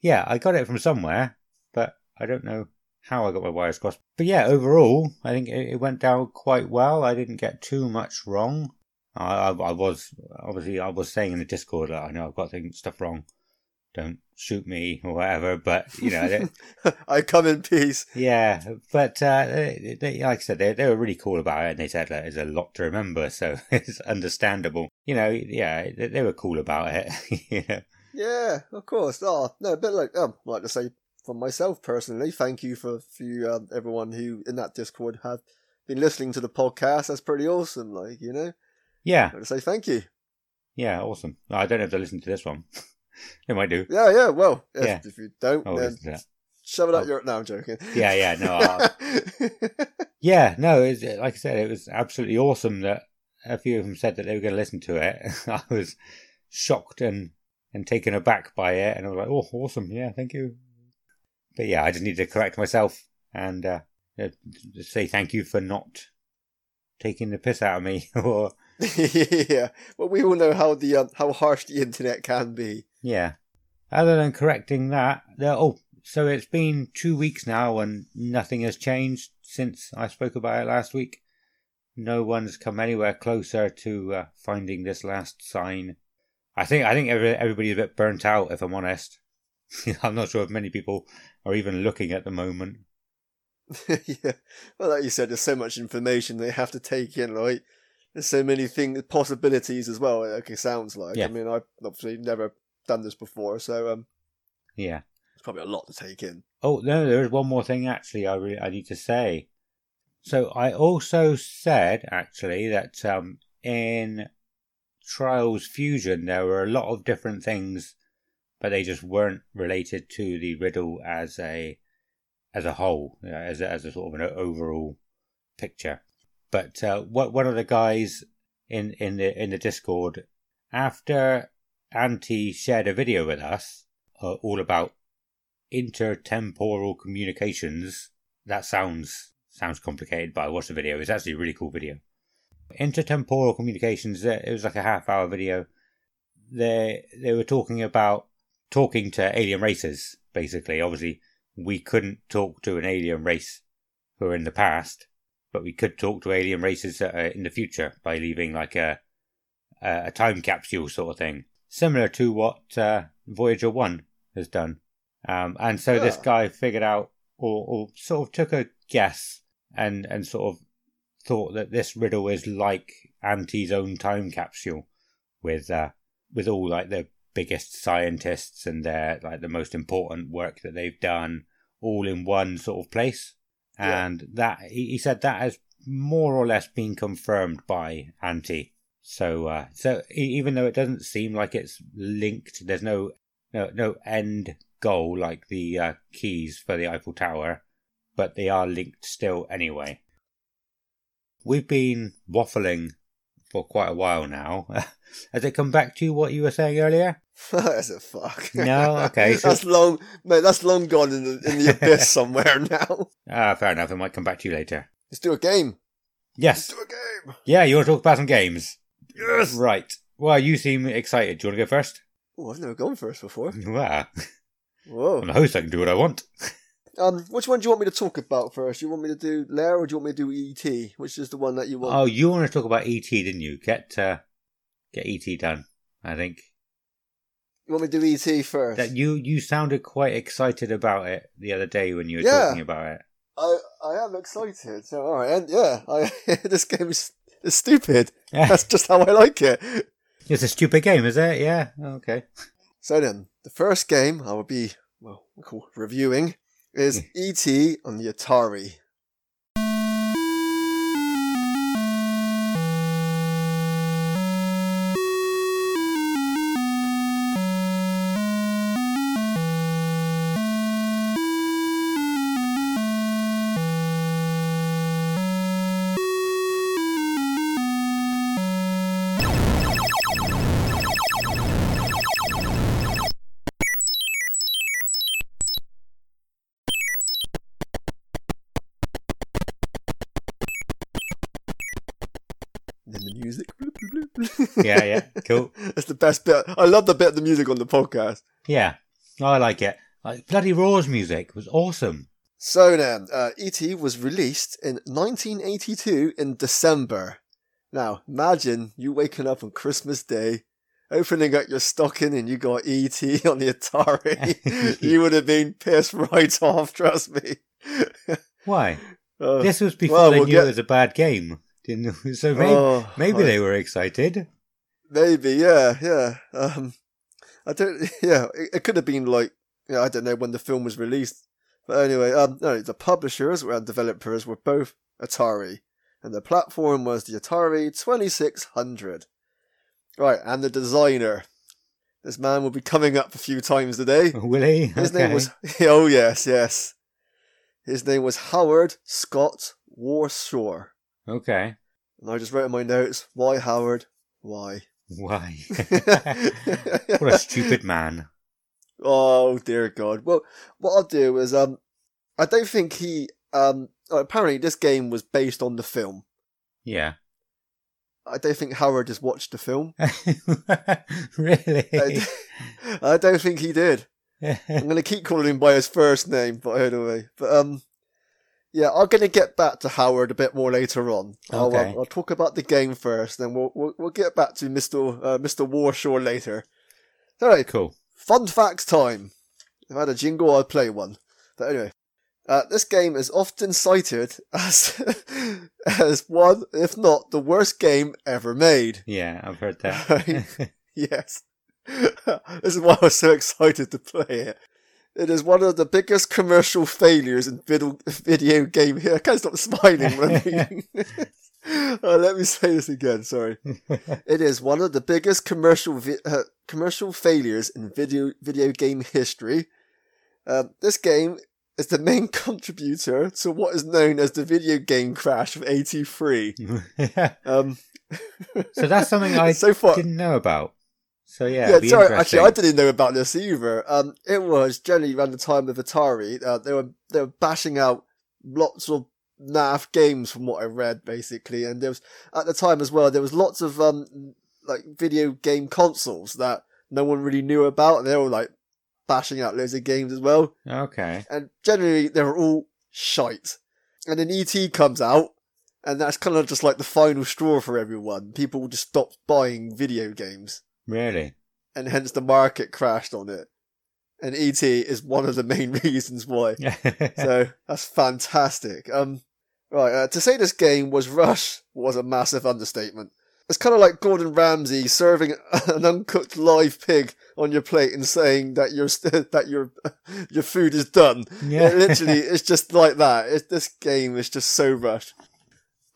Speaker 2: yeah, I got it from somewhere, but I don't know how I got my wires crossed. But yeah, overall, I think it, it went down quite well. I didn't get too much wrong. I, I, I was obviously I was saying in the Discord that I know I've got things, stuff wrong. Don't shoot me or whatever. But you know, *laughs*
Speaker 3: I come in peace.
Speaker 2: yeah, but uh, they, they, like I said, they, they were really cool about it, and they said that there's a lot to remember, so *laughs* it's understandable. You know, yeah, they, they were cool about it. *laughs* you know.
Speaker 3: Yeah, of course. Oh no, but like um, I'd like to say for myself personally, thank you for for you, um, everyone who in that Discord have been listening to the podcast. That's pretty awesome. Like you know,
Speaker 2: Yeah,
Speaker 3: I'd to say thank you.
Speaker 2: yeah, awesome. I don't have to listen to this one. *laughs* they might do.
Speaker 3: Yeah, yeah. Well, if,
Speaker 2: Yeah.
Speaker 3: if you don't,
Speaker 2: I'll
Speaker 3: then shove it up
Speaker 2: Oh.
Speaker 3: your. No, I'm joking.
Speaker 2: Yeah, yeah, no, *laughs* Yeah, no, it's, like I said, it was absolutely awesome that a few of them said that they were going to listen to it. *laughs* I was shocked and, and taken aback by it, and I was like, oh, awesome, yeah, thank you. But yeah, I just need to correct myself and uh, uh, say thank you for not taking the piss out of me. or
Speaker 3: yeah. Well, we all know how the um, how harsh the internet can be.
Speaker 2: Yeah, other than correcting that, oh, so it's been two weeks now and nothing has changed since I spoke about it last week. no one's come anywhere closer to uh, finding this last sign. I think I think every, everybody's a bit burnt out, if I'm honest. *laughs* I'm not sure if many people are even looking at the moment. *laughs*
Speaker 3: yeah. Well, like you said, there's so much information they have to take in, right? There's so many things, possibilities as well. It sounds like.
Speaker 2: Yeah.
Speaker 3: I mean, I've obviously never done this before, so um,
Speaker 2: Yeah.
Speaker 3: it's probably a lot to take in.
Speaker 2: Oh no, there is one more thing actually. I re- I need to say. So I also said actually that um, in Trials Fusion there were a lot of different things, but they just weren't related to the riddle as a as a whole, you know, as a, as a sort of an overall picture. But uh, what one of the guys in in the in the Discord after Antti shared a video with us uh, all about intertemporal communications. That sounds sounds complicated, but I watched the video. It's actually a really cool video. Intertemporal communications. uh, It was like a half hour video. They they were talking about talking to alien races. Basically, obviously, we couldn't talk to an alien race who are in the past, but we could talk to alien races that are in the future by leaving like a, a time capsule sort of thing, similar to what uh, Voyager One has done. Um, and so this
Speaker 3: Ah.
Speaker 2: guy figured out, or, or sort of took a guess, and and sort of thought that this riddle is like Antti's own time capsule, with uh, with all like the biggest scientists and their like the most important work that they've done, all in one sort of place.
Speaker 3: Yeah.
Speaker 2: And that he, he said that has more or less been confirmed by Antti. So uh, so even though it doesn't seem like it's linked, there's no no no end goal like the uh, keys for the Eiffel Tower, but they are linked still anyway. We've been waffling for quite a while now. *laughs* Has it come back to you what you were saying earlier? *laughs*
Speaker 3: That's a fuck.
Speaker 2: No? Okay, *laughs* so-
Speaker 3: that's long, mate. That's long gone in the in the abyss somewhere now.
Speaker 2: Ah, fair enough. It might come back to you later.
Speaker 3: Let's do a game.
Speaker 2: Yes.
Speaker 3: Let's do a game.
Speaker 2: Yeah, you want to talk about some games?
Speaker 3: Yes.
Speaker 2: Right. Well, you seem excited. Do you want to go first?
Speaker 3: Oh, I've never gone first before. *laughs*
Speaker 2: Well,
Speaker 3: Whoa.
Speaker 2: I'm the host. I can do what I want.
Speaker 3: Um, which one do you want me to talk about first? Do you want me to do Lair or do you want me to do ET? Which is the one that you want?
Speaker 2: Oh, you want to talk about ET, didn't you? Get uh, get ET done. I think
Speaker 3: You want me to do ET first?
Speaker 2: that you you sounded quite excited about it the other day when you were
Speaker 3: Yeah.
Speaker 2: talking about it.
Speaker 3: I I am excited. So all right, and yeah, I *laughs* this game is stupid. That's just how I like it.
Speaker 2: It's a stupid game, is it? Yeah. Okay.
Speaker 3: So then, the first game I will be well reviewing is ET on the Atari.
Speaker 2: Yeah, yeah. Cool. *laughs*
Speaker 3: That's the best bit. I love the bit of the music on the podcast.
Speaker 2: Yeah. I like it. Like, bloody Raw's music was awesome.
Speaker 3: So then, uh, E.T. was released in 1982 in December. Now, imagine you waking up on Christmas Day, opening up your stocking and you got E.T. *laughs* on the Atari. *laughs* you would have been pissed right off, trust me.
Speaker 2: Why?
Speaker 3: Uh,
Speaker 2: This was before
Speaker 3: well,
Speaker 2: they
Speaker 3: we'll
Speaker 2: knew
Speaker 3: get-
Speaker 2: it was a bad game. Didn't so maybe,
Speaker 3: oh,
Speaker 2: maybe
Speaker 3: I-
Speaker 2: they were excited.
Speaker 3: Maybe, yeah, yeah. Um, I don't, *laughs* yeah, it, it could have been like, yeah, I don't know when the film was released. But anyway, um, no, the publishers and developers were both Atari, and the platform was the Atari 2600. Right, and the designer. This man will be coming up a few times today. *laughs*
Speaker 2: Will he?
Speaker 3: His
Speaker 2: okay.
Speaker 3: name was, *laughs* oh yes, yes. His name was Howard Scott Warshaw.
Speaker 2: Okay.
Speaker 3: And I just wrote in my notes, why Howard? Why?
Speaker 2: Why? *laughs* what a stupid man.
Speaker 3: Oh dear God. Well, what I'll do is um, I don't think he um. Apparently, this game was based on the film.
Speaker 2: Yeah.
Speaker 3: I don't think Howard has watched the film. *laughs*
Speaker 2: really?
Speaker 3: I, I don't think he did. *laughs* I'm gonna keep calling him by his first name, by the way. But um, yeah, I'm gonna get back to Howard a bit more later on. I'll,
Speaker 2: Okay.
Speaker 3: um, I'll talk about the game first, then we'll we'll, we'll get back to Mister uh, Mister Warshaw later. All right.
Speaker 2: cool.
Speaker 3: Fun facts time. If I had a jingle, I'd play one. But anyway, uh, this game is often cited *laughs* as as one, if not the worst game ever made.
Speaker 2: Yeah, I've heard that. *laughs* *laughs*
Speaker 3: Yes. this is why I was so excited to play it. It is one of the biggest commercial failures in video, video game here. I can't stop smiling when I'm reading this. Uh, let me say this again. Sorry. It is one of the biggest commercial vi- uh, commercial failures in video video game history. Um, this game is the main *laughs* contributor to what is known as the video game crash of '83. *laughs* Um,
Speaker 2: so that's something *laughs* I
Speaker 3: so far,
Speaker 2: didn't know about. So yeah,
Speaker 3: yeah, sorry, actually, I didn't know about this either. Um, it was generally around the time of Atari. Uh, they were they were bashing out lots of NAF games from what I read, basically, and there was at the time as well. There was lots of um like video game consoles that no one really knew about, and they were like bashing out loads of games as well.
Speaker 2: Okay.
Speaker 3: And generally, they were all shite. And then ET comes out, and that's kind of just like the final straw for everyone. People just stopped buying video games
Speaker 2: Really?
Speaker 3: and hence the market crashed on it. And ET is one of the main *laughs* reasons why. *laughs* So that's fantastic. Um, right, uh, to say this game was rushed was a massive understatement. It's kind of like Gordon Ramsay serving *laughs* an uncooked live pig on your plate and saying that your that your your food is done.
Speaker 2: yeah.
Speaker 3: It literally, it's just like that. It, this game is just so rushed,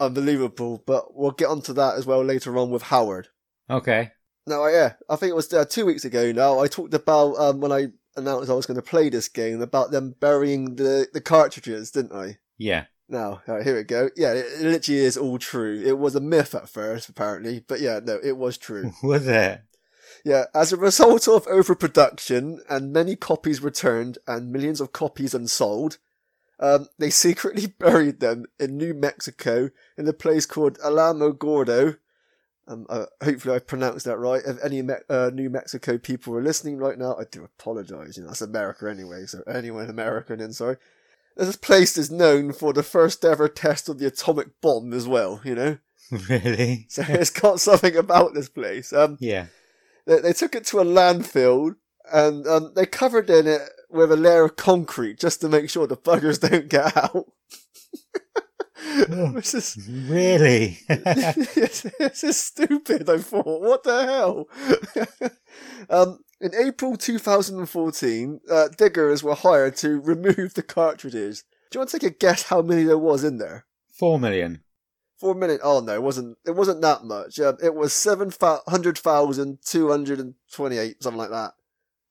Speaker 3: unbelievable. But we'll get onto that as well later on with Howard.
Speaker 2: okay.
Speaker 3: No, yeah, I think it was uh, two weeks ago now. I talked about um, when I announced I was going to play this game about them burying the, the cartridges, didn't I?
Speaker 2: Yeah.
Speaker 3: Now, right, here we go. Yeah, it, it literally is all true. It was a myth at first, apparently, but yeah, no, it was true. *laughs*
Speaker 2: Was it?
Speaker 3: Yeah, as a result of overproduction and many copies returned and millions of copies unsold, um, they secretly *laughs* buried them in New Mexico in a place called Alamogordo. Um, uh, hopefully I pronounced that right. If any Me- uh, New Mexico people are listening right now, I do apologize. You know, that's America anyway, so anyone American, then sorry. this place is known for the first ever test of the atomic bomb as well. You know, *laughs*
Speaker 2: really?
Speaker 3: so it's got something about this place. Um,
Speaker 2: Yeah.
Speaker 3: they, they took it to a landfill and um, they covered in it with a layer of concrete just to make sure the buggers *laughs* don't get out. *laughs* Which is
Speaker 2: Really? *laughs*
Speaker 3: this, just stupid. I thought, what the hell? *laughs* um, in April 2014, uh, diggers were hired to remove the cartridges. Do you want to take a guess how many there was in there?
Speaker 2: Four million.
Speaker 3: Four minutes. Oh no, it wasn't. It wasn't that much. Um, it was seven hundred thousand two hundred and twenty-eight, something like that,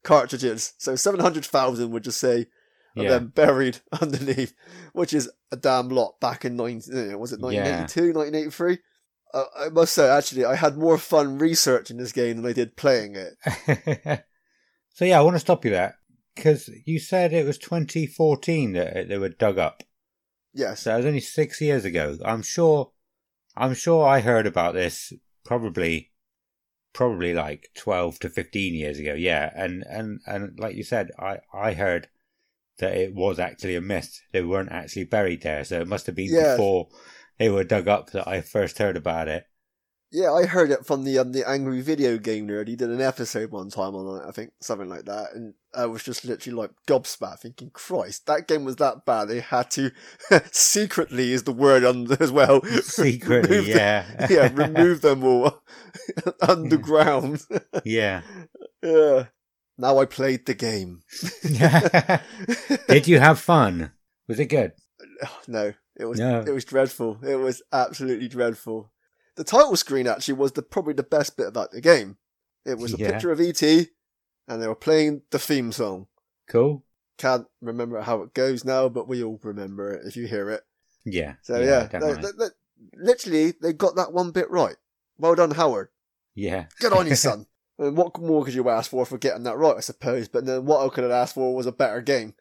Speaker 3: cartridges. So seven hundred thousand would just say, and
Speaker 2: Yeah.
Speaker 3: then buried *laughs* underneath, which is a damn lot. Back in nineteen, was it
Speaker 2: Yeah.
Speaker 3: 1982, 1983? Uh, I must say, actually, I had more fun researching this game than I did playing it. *laughs*
Speaker 2: so yeah, I want to stop you there because you said it was 2014 that they were dug up.
Speaker 3: Yes.
Speaker 2: So it was only six years ago. I'm sure. I'm sure I heard about this probably, probably like 12 to 15 years ago. Yeah, and and and like you said, I I heard that it was actually a myth. They weren't actually buried there, so it must have been
Speaker 3: Yeah.
Speaker 2: before they were dug up that I first heard about it.
Speaker 3: Yeah, I heard it from the um, the angry video game nerd. He did an episode one time on it, I think, something like that, and I was just literally like gobsmacked, thinking, "Christ, that game was that bad." They had to *laughs* secretly is the word on as well.
Speaker 2: Secretly, yeah,
Speaker 3: yeah, remove them all *laughs* *laughs* underground.
Speaker 2: yeah.
Speaker 3: yeah. Now I played the game. *laughs*
Speaker 2: Did you have fun? Was it good? *sighs*
Speaker 3: no, it was
Speaker 2: No.
Speaker 3: it was dreadful. It was absolutely dreadful. The title screen actually was the probably the best bit about the game. It was a
Speaker 2: Yeah.
Speaker 3: picture of ET, and they were playing the theme song.
Speaker 2: Cool.
Speaker 3: Can't remember how it goes now, but we all remember it if you hear it.
Speaker 2: Yeah.
Speaker 3: So yeah, they- they- they- literally they got that one bit right. Well done, Howard.
Speaker 2: yeah.
Speaker 3: Good on you, son. *laughs* and what more could you ask for for getting that right? I suppose. But then what I could have asked for was a better game.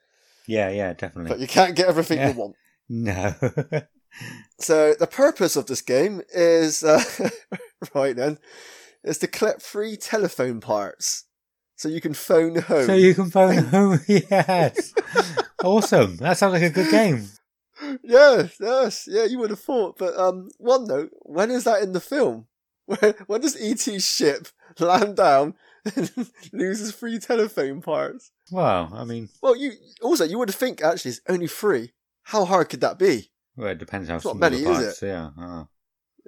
Speaker 2: Yeah, yeah, definitely.
Speaker 3: But you can't get everything
Speaker 2: Yeah.
Speaker 3: you want. *laughs*
Speaker 2: No. *laughs*
Speaker 3: So the purpose of this game is uh, *laughs* right then is to collect free telephone parts so you can phone home.
Speaker 2: so you can phone home. Yes. awesome. That sounds like a good game.
Speaker 3: Yes, yes, yeah, you would have thought. But um, one note: when is that in the film? When, when does ET ship land down and *laughs* loses free telephone parts?
Speaker 2: Wow, I mean,
Speaker 3: Well, you also you would think actually it's only free. How hard could that be?
Speaker 2: well, it depends how
Speaker 3: It's
Speaker 2: small
Speaker 3: many,
Speaker 2: the
Speaker 3: is
Speaker 2: parts. Yeah. Oh.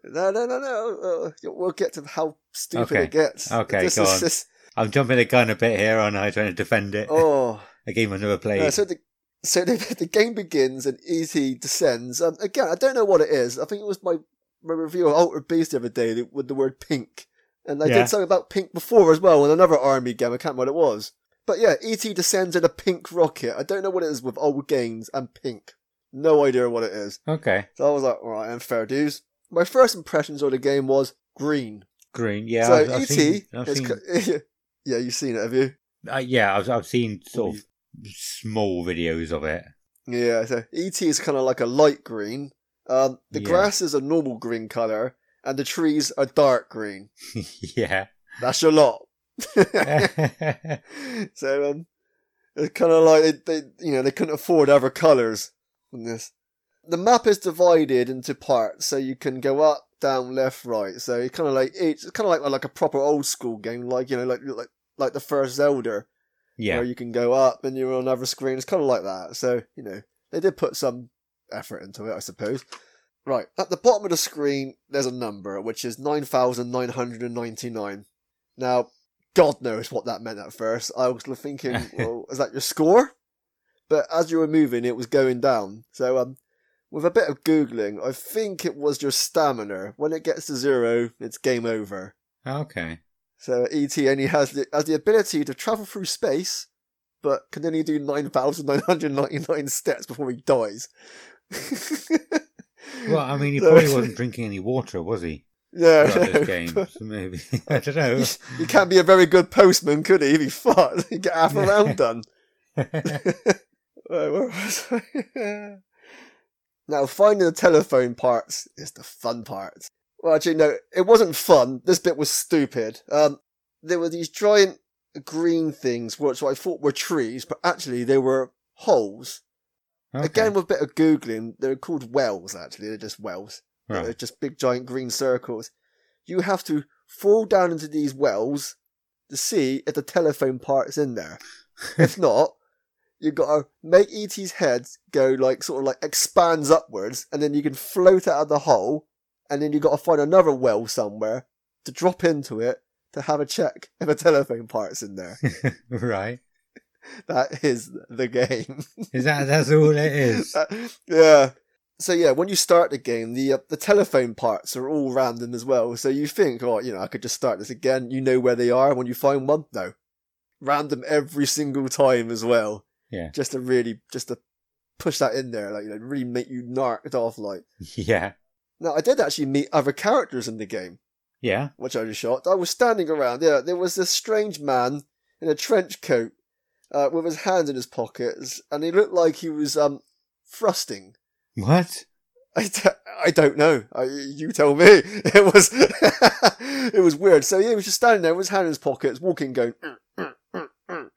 Speaker 3: No, no, no, no. Uh, we'll get to how stupid
Speaker 2: Okay.
Speaker 3: it gets.
Speaker 2: Okay,
Speaker 3: This
Speaker 2: go on.
Speaker 3: just-
Speaker 2: I'm jumping the gun a bit here, aren't I? Trying to defend it.
Speaker 3: oh.
Speaker 2: A game I've never played.
Speaker 3: Uh, so the so the, *laughs* the game begins and ET descends. Um, again, I don't know what it is. I think it was my my review of Ultra Beast the other day with the word pink, and I
Speaker 2: Yeah.
Speaker 3: did something about pink before as well in another army game. I can't remember what it was. But yeah, ET descends in a pink rocket. I don't know what it is with old games and pink. No idea what it is.
Speaker 2: okay.
Speaker 3: So I was like, all right, and fair dues. My first impressions of the game was green.
Speaker 2: Green. Yeah.
Speaker 3: so
Speaker 2: I've, I've
Speaker 3: ET
Speaker 2: seen,
Speaker 3: is
Speaker 2: seen, *laughs*
Speaker 3: yeah, you've seen it, have you?
Speaker 2: uh, yeah, I've, I've seen sort of small videos of it.
Speaker 3: Yeah, so ET is kind of like a light green. Um, the
Speaker 2: Yeah.
Speaker 3: grass is a normal green color, and the trees are dark green. *laughs*
Speaker 2: yeah.
Speaker 3: That's your lot. *laughs* so um, it's kind of like they, they, you know, they couldn't afford other colors in this. The map is divided into parts, so you can go up, down, left, right. So it's kind of like it's kind of like like a proper old school game, like you know, like like like the first Zelda
Speaker 2: yeah.
Speaker 3: where you can go up and you're on another screen. It's kind of like that. So, you know, they did put some effort into it, I suppose. Right, at the bottom of the screen, there's a number, which is 9,999. Now, God knows what that meant at first. I was thinking, *laughs* well, is that your score? But as you were moving, it was going down. So, um, with a bit of Googling, I think it was your stamina. When it gets to zero, it's game over.
Speaker 2: Okay.
Speaker 3: So ET only has the, has the ability to travel through space, but can only do 9,999 steps before he dies. *laughs*
Speaker 2: Well, I mean, he probably wasn't drinking any water, was he?
Speaker 3: No,
Speaker 2: this game, so maybe *laughs* I don't know.
Speaker 3: he can't be a very good postman, could he? If he fought, he'd *laughs* get half a round done. *laughs* Right, where was I? now, finding the telephone parts is the fun part. Well, actually, no, it wasn't fun. This bit was stupid. Um, there were these giant green things, which I thought were trees, but actually they were holes.
Speaker 2: Okay.
Speaker 3: Again, with a bit of googling, they're called wells. Actually, they're just wells.
Speaker 2: Right.
Speaker 3: They're just big giant green circles. You have to fall down into these wells to see if the telephone part is in there. *laughs* if not, you've got to make ET's head go like sort of like expands upwards, and then you can float out of the hole, and then you've got to find another well somewhere to drop into it to have a check if a telephone part's in there. *laughs*
Speaker 2: right. *laughs*
Speaker 3: that is the game.
Speaker 2: Is that that's all it *laughs* is?
Speaker 3: yeah. So yeah, when you start the game, the uh, the telephone parts are all random as well. So you think, oh, you know, I could just start this again. You know where they are when you find one. No, random every single time as well.
Speaker 2: Yeah.
Speaker 3: Just to really, just to push that in there, like you know, really make you narked off. Like *laughs*
Speaker 2: Yeah.
Speaker 3: now, I did actually meet other characters in the game,
Speaker 2: Yeah.
Speaker 3: which I was shocked. I was standing around. Yeah, there was this strange man in a trench coat, uh, with his hands in his pockets, and he looked like he was um thrusting.
Speaker 2: What?
Speaker 3: I, d- I don't know. I, you tell me. *laughs* It was *laughs* it was weird. So yeah, he was just standing there with his hand in his pockets, walking, going. "Mm, mm, mm, mm."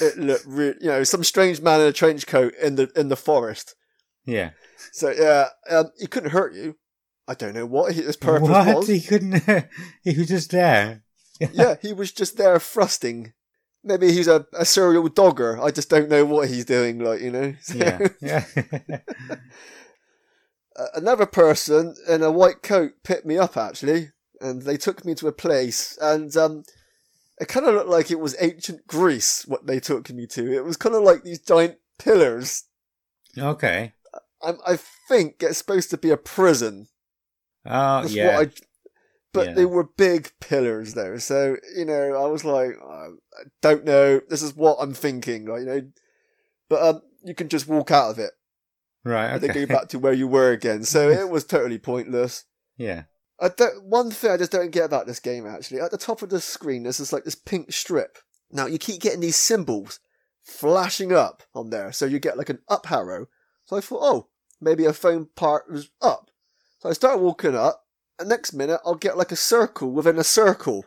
Speaker 3: It looked, you know, some strange man in a trench coat in the in the forest.
Speaker 2: Yeah.
Speaker 3: So yeah, um, he couldn't hurt you. I don't know what his purpose
Speaker 2: what?
Speaker 3: was.
Speaker 2: He couldn't. *laughs* he was just there.
Speaker 3: yeah, he was just there thrusting. Maybe he's a, a serial dogger. I just don't know what he's doing. Like you know. So- *laughs*
Speaker 2: Yeah. Yeah. *laughs*
Speaker 3: Another person in a white coat picked me up actually, and they took me to a place, and um, it kind of looked like it was ancient Greece. What they took me to, it was kind of like these giant pillars.
Speaker 2: okay.
Speaker 3: I, I think it's supposed to be a prison.
Speaker 2: Oh
Speaker 3: That's
Speaker 2: yeah.
Speaker 3: what I, but
Speaker 2: Yeah.
Speaker 3: they were big pillars though, so you know I was like, I I don't know. This is what I'm thinking, like you know, but um, you can just walk out of it.
Speaker 2: right.
Speaker 3: and
Speaker 2: Okay.
Speaker 3: then go back to where you were again. So *laughs* it was totally pointless.
Speaker 2: yeah.
Speaker 3: I don't, one thing I just don't get about this game actually, at the top of the screen, there's this like this pink strip. Now you keep getting these symbols flashing up on there, so you get like an up arrow. So I thought, oh, maybe a phone part was up. So I started walking up, and next minute I'll get like a circle within a circle.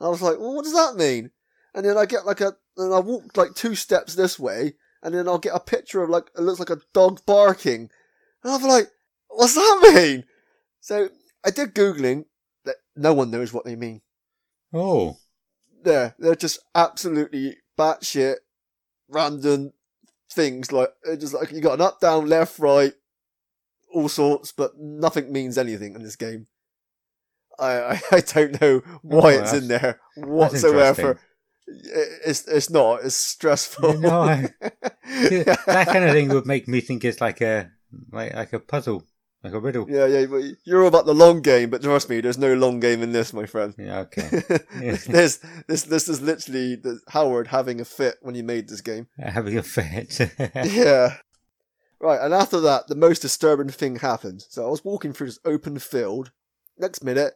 Speaker 3: I was like, well, what does that mean? And then I get like a, and I walk like two steps this way, and then I'll get a picture of like, it looks like a dog barking. And I'm like, what's that mean? So I did Googling, that no one knows what they mean.
Speaker 2: Oh.
Speaker 3: There, they're just absolutely batshit, random things. Like, it's just like, you got an up, down, left, right, all sorts, but nothing means anything in this game. I, I, *laughs* I don't know why
Speaker 2: Oh,
Speaker 3: it's in there whatsoever. It's, it's not, it's stressful.
Speaker 2: No, I- *laughs* *laughs* that kind of thing would make me think it's like a like like a puzzle, like a riddle.
Speaker 3: Yeah, yeah, but you're all about the long game, but trust me, there's no long game in this, my friend.
Speaker 2: Yeah. Okay. Yeah.
Speaker 3: this, this, this is literally the, Howard having a fit when he made this game.
Speaker 2: Having a fit.
Speaker 3: Yeah. Right, and after that, the most disturbing thing happened. So I was walking through this open field. Next minute,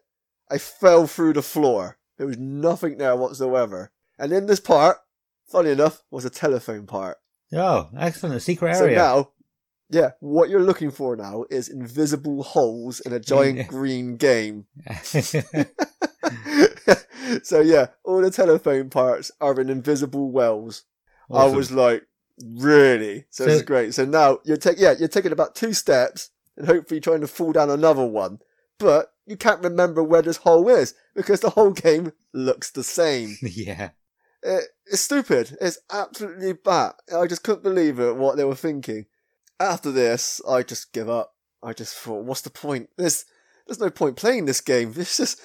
Speaker 3: I fell through the floor. There was nothing there whatsoever. And in this part, funny enough, was a telephone part.
Speaker 2: oh, excellent! A secret
Speaker 3: So now, yeah, what you're looking for now is invisible holes in a giant green game. *laughs* *laughs* so yeah, all the telephone parts are in invisible wells. I was like, really? So,
Speaker 2: So-
Speaker 3: is great. So now you're taking, yeah, you're taking about two steps and hopefully trying to fall down another one. But you can't remember where this hole is because the whole game looks the same. *laughs*
Speaker 2: yeah.
Speaker 3: It, it's stupid. It's absolutely bad. I just couldn't believe it, what they were thinking. After this, I just give up. I just thought, what's the point? There's, there's no point playing this game. *laughs* This just,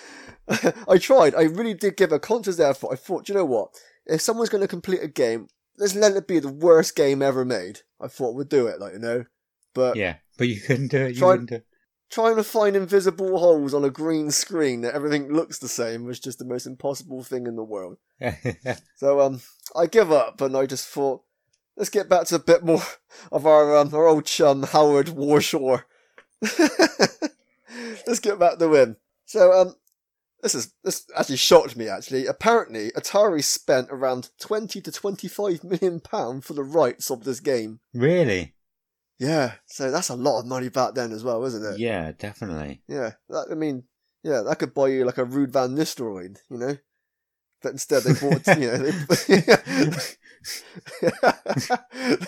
Speaker 3: *laughs* I tried. I really did give a conscious effort. I thought, you know what? If someone's going to complete a game, let's let it be the worst game ever made. I thought we'd do it, like, you know? But
Speaker 2: Yeah. But you couldn't do it. You
Speaker 3: Try-
Speaker 2: couldn't do
Speaker 3: trying to find invisible holes on a green screen that everything looks the same was just the most impossible thing in the world. *laughs* So um, I give up, and I just thought, let's get back to a bit more of our um, our old chum Howard Warshaw. *laughs* let's get back to him. So um, this is this actually shocked me. Actually, apparently Atari spent around twenty to twenty five million pound for the rights of this game.
Speaker 2: really?
Speaker 3: Yeah, so that's a lot of money back then as well, isn't it?
Speaker 2: Yeah, definitely.
Speaker 3: Yeah, that, I mean, yeah, that could buy you like a Ruud Van Nistelrooy, you know. But instead, they bought, *laughs* you know, they,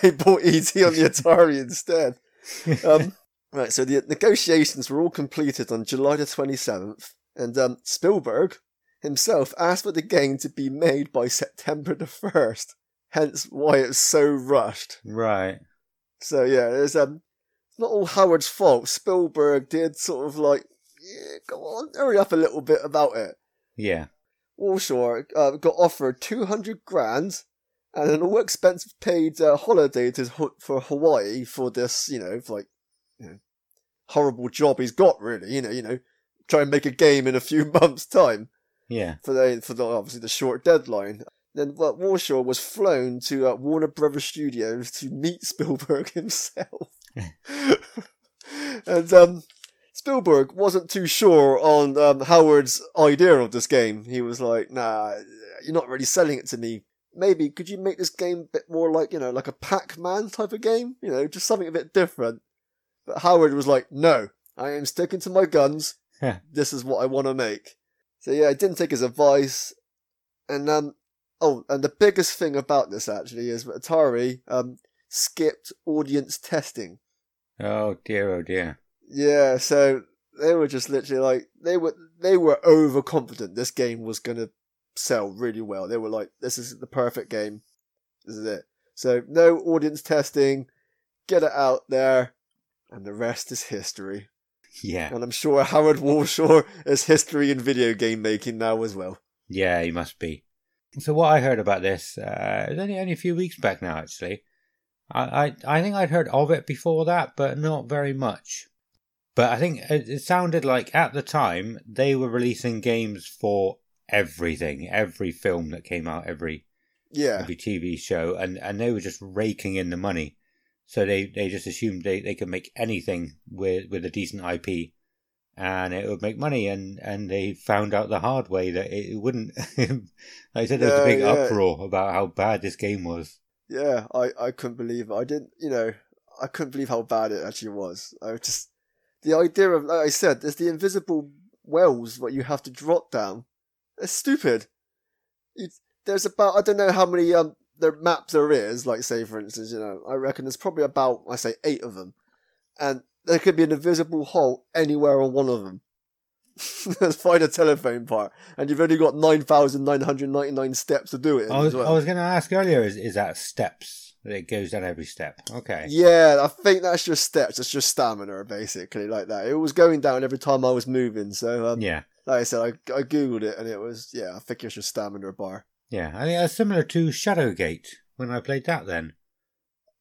Speaker 3: *laughs* they bought ET on the Atari instead. *laughs* Um, right, so the negotiations were all completed on July the 27th, and um, Spielberg himself asked for the game to be made by September the 1st, hence why it's so rushed.
Speaker 2: Right.
Speaker 3: So yeah, it's um, not all Howard's fault. Spielberg did sort of like, yeah, go on, hurry up a little bit about it.
Speaker 2: Yeah.
Speaker 3: Warshaw uh, got offered 200 grand and an all expense paid uh, holiday to for Hawaii for this, you know, like you know, horrible job he's got. Really, you know, you know, try and make a game in a few *laughs* months' time
Speaker 2: Yeah.
Speaker 3: for the for the obviously the short deadline. Then well, Warshaw was flown to uh, Warner Brothers Studios to meet Spielberg *laughs* himself, *laughs* and um, Spielberg wasn't too sure on um, Howard's idea of this game. He was like, "Nah, you're not really selling it to me. Maybe could you make this game a bit more like you know, like a Pac-Man type of game? You know, just something a bit different." But Howard was like, "No, I am sticking to my guns. This is what I want to make." So yeah, I didn't take his advice, and um, oh, and the biggest thing about this actually is that Atari um skipped audience testing.
Speaker 2: Oh dear, oh dear.
Speaker 3: Yeah, so they were just literally like they were they were overconfident this game was gonna sell really well. They were like, this is the perfect game. This is it. So no audience testing, get it out there, and the rest is history.
Speaker 2: Yeah.
Speaker 3: And I'm sure Howard Warshaw is history in video game making now as well.
Speaker 2: Yeah, he must be. So what I heard about this, uh, it was only, only a few weeks back now, actually. I, I, I think I'd heard of it before that, but not very much. But I think it, it sounded like at the time they were releasing games for everything, every film that came out, every
Speaker 3: Yeah.
Speaker 2: every TV show, and, and they were just raking in the money. So they, they just assumed they, they could make anything with with a decent IP, and it would make money. And, and they found out the hard way that it wouldn't. *laughs* like I said, there was a big
Speaker 3: yeah.
Speaker 2: uproar about how bad this game was.
Speaker 3: Yeah, I, I couldn't believe it. I didn't, you know, I couldn't believe how bad it actually was. I just, the idea of, like I said, there's the invisible wells that you have to drop down. It's stupid. You, there's about, I don't know how many, um, the maps there is, like say for instance, you know, I reckon there's probably about, I say eight of them. And there could be an invisible hole anywhere on one of them. *laughs* Let's Find a telephone part, and you've only got 9,999 steps to do it
Speaker 2: I was
Speaker 3: well.
Speaker 2: Was going to ask earlier, is is that steps? It goes down every step. Okay.
Speaker 3: Yeah, I think that's just steps. It's just stamina, basically, like that. It was going down every time I was moving. So, um,
Speaker 2: Yeah.
Speaker 3: like I said, I, I googled it, and it was yeah. I think it's just stamina bar.
Speaker 2: Yeah. I think that's similar to Shadowgate when I played that. Then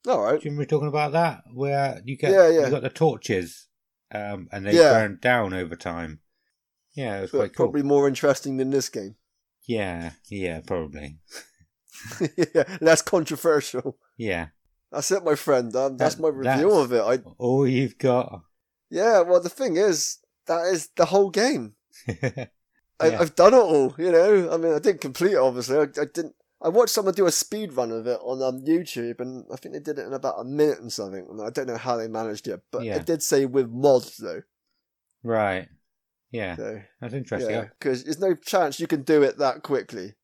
Speaker 3: All right.
Speaker 2: do you remember talking about that, where you get
Speaker 3: Yeah, yeah.
Speaker 2: you got the torches, um, and they
Speaker 3: Yeah.
Speaker 2: burn down over time. Yeah, it was
Speaker 3: But
Speaker 2: quite cool.
Speaker 3: probably more interesting than this game. *laughs*
Speaker 2: Yeah, yeah, probably.
Speaker 3: yeah, less controversial.
Speaker 2: Yeah.
Speaker 3: That's it, my friend. Um, that's
Speaker 2: That-
Speaker 3: my review
Speaker 2: that's-
Speaker 3: of it. I
Speaker 2: All you've got.
Speaker 3: yeah. Well, the thing is, that is the whole game. *laughs* I,
Speaker 2: Yeah.
Speaker 3: I've done it all. You know, I mean, I didn't complete it. Obviously, I, I didn't. I watched someone do a speed run of it on um, YouTube, and I think they did it in about a minute and something. And I don't know how they managed it, but
Speaker 2: Yeah.
Speaker 3: it did say with mods though.
Speaker 2: right. Yeah,
Speaker 3: So
Speaker 2: that's interesting.
Speaker 3: yeah, because there's no chance you can do it that quickly.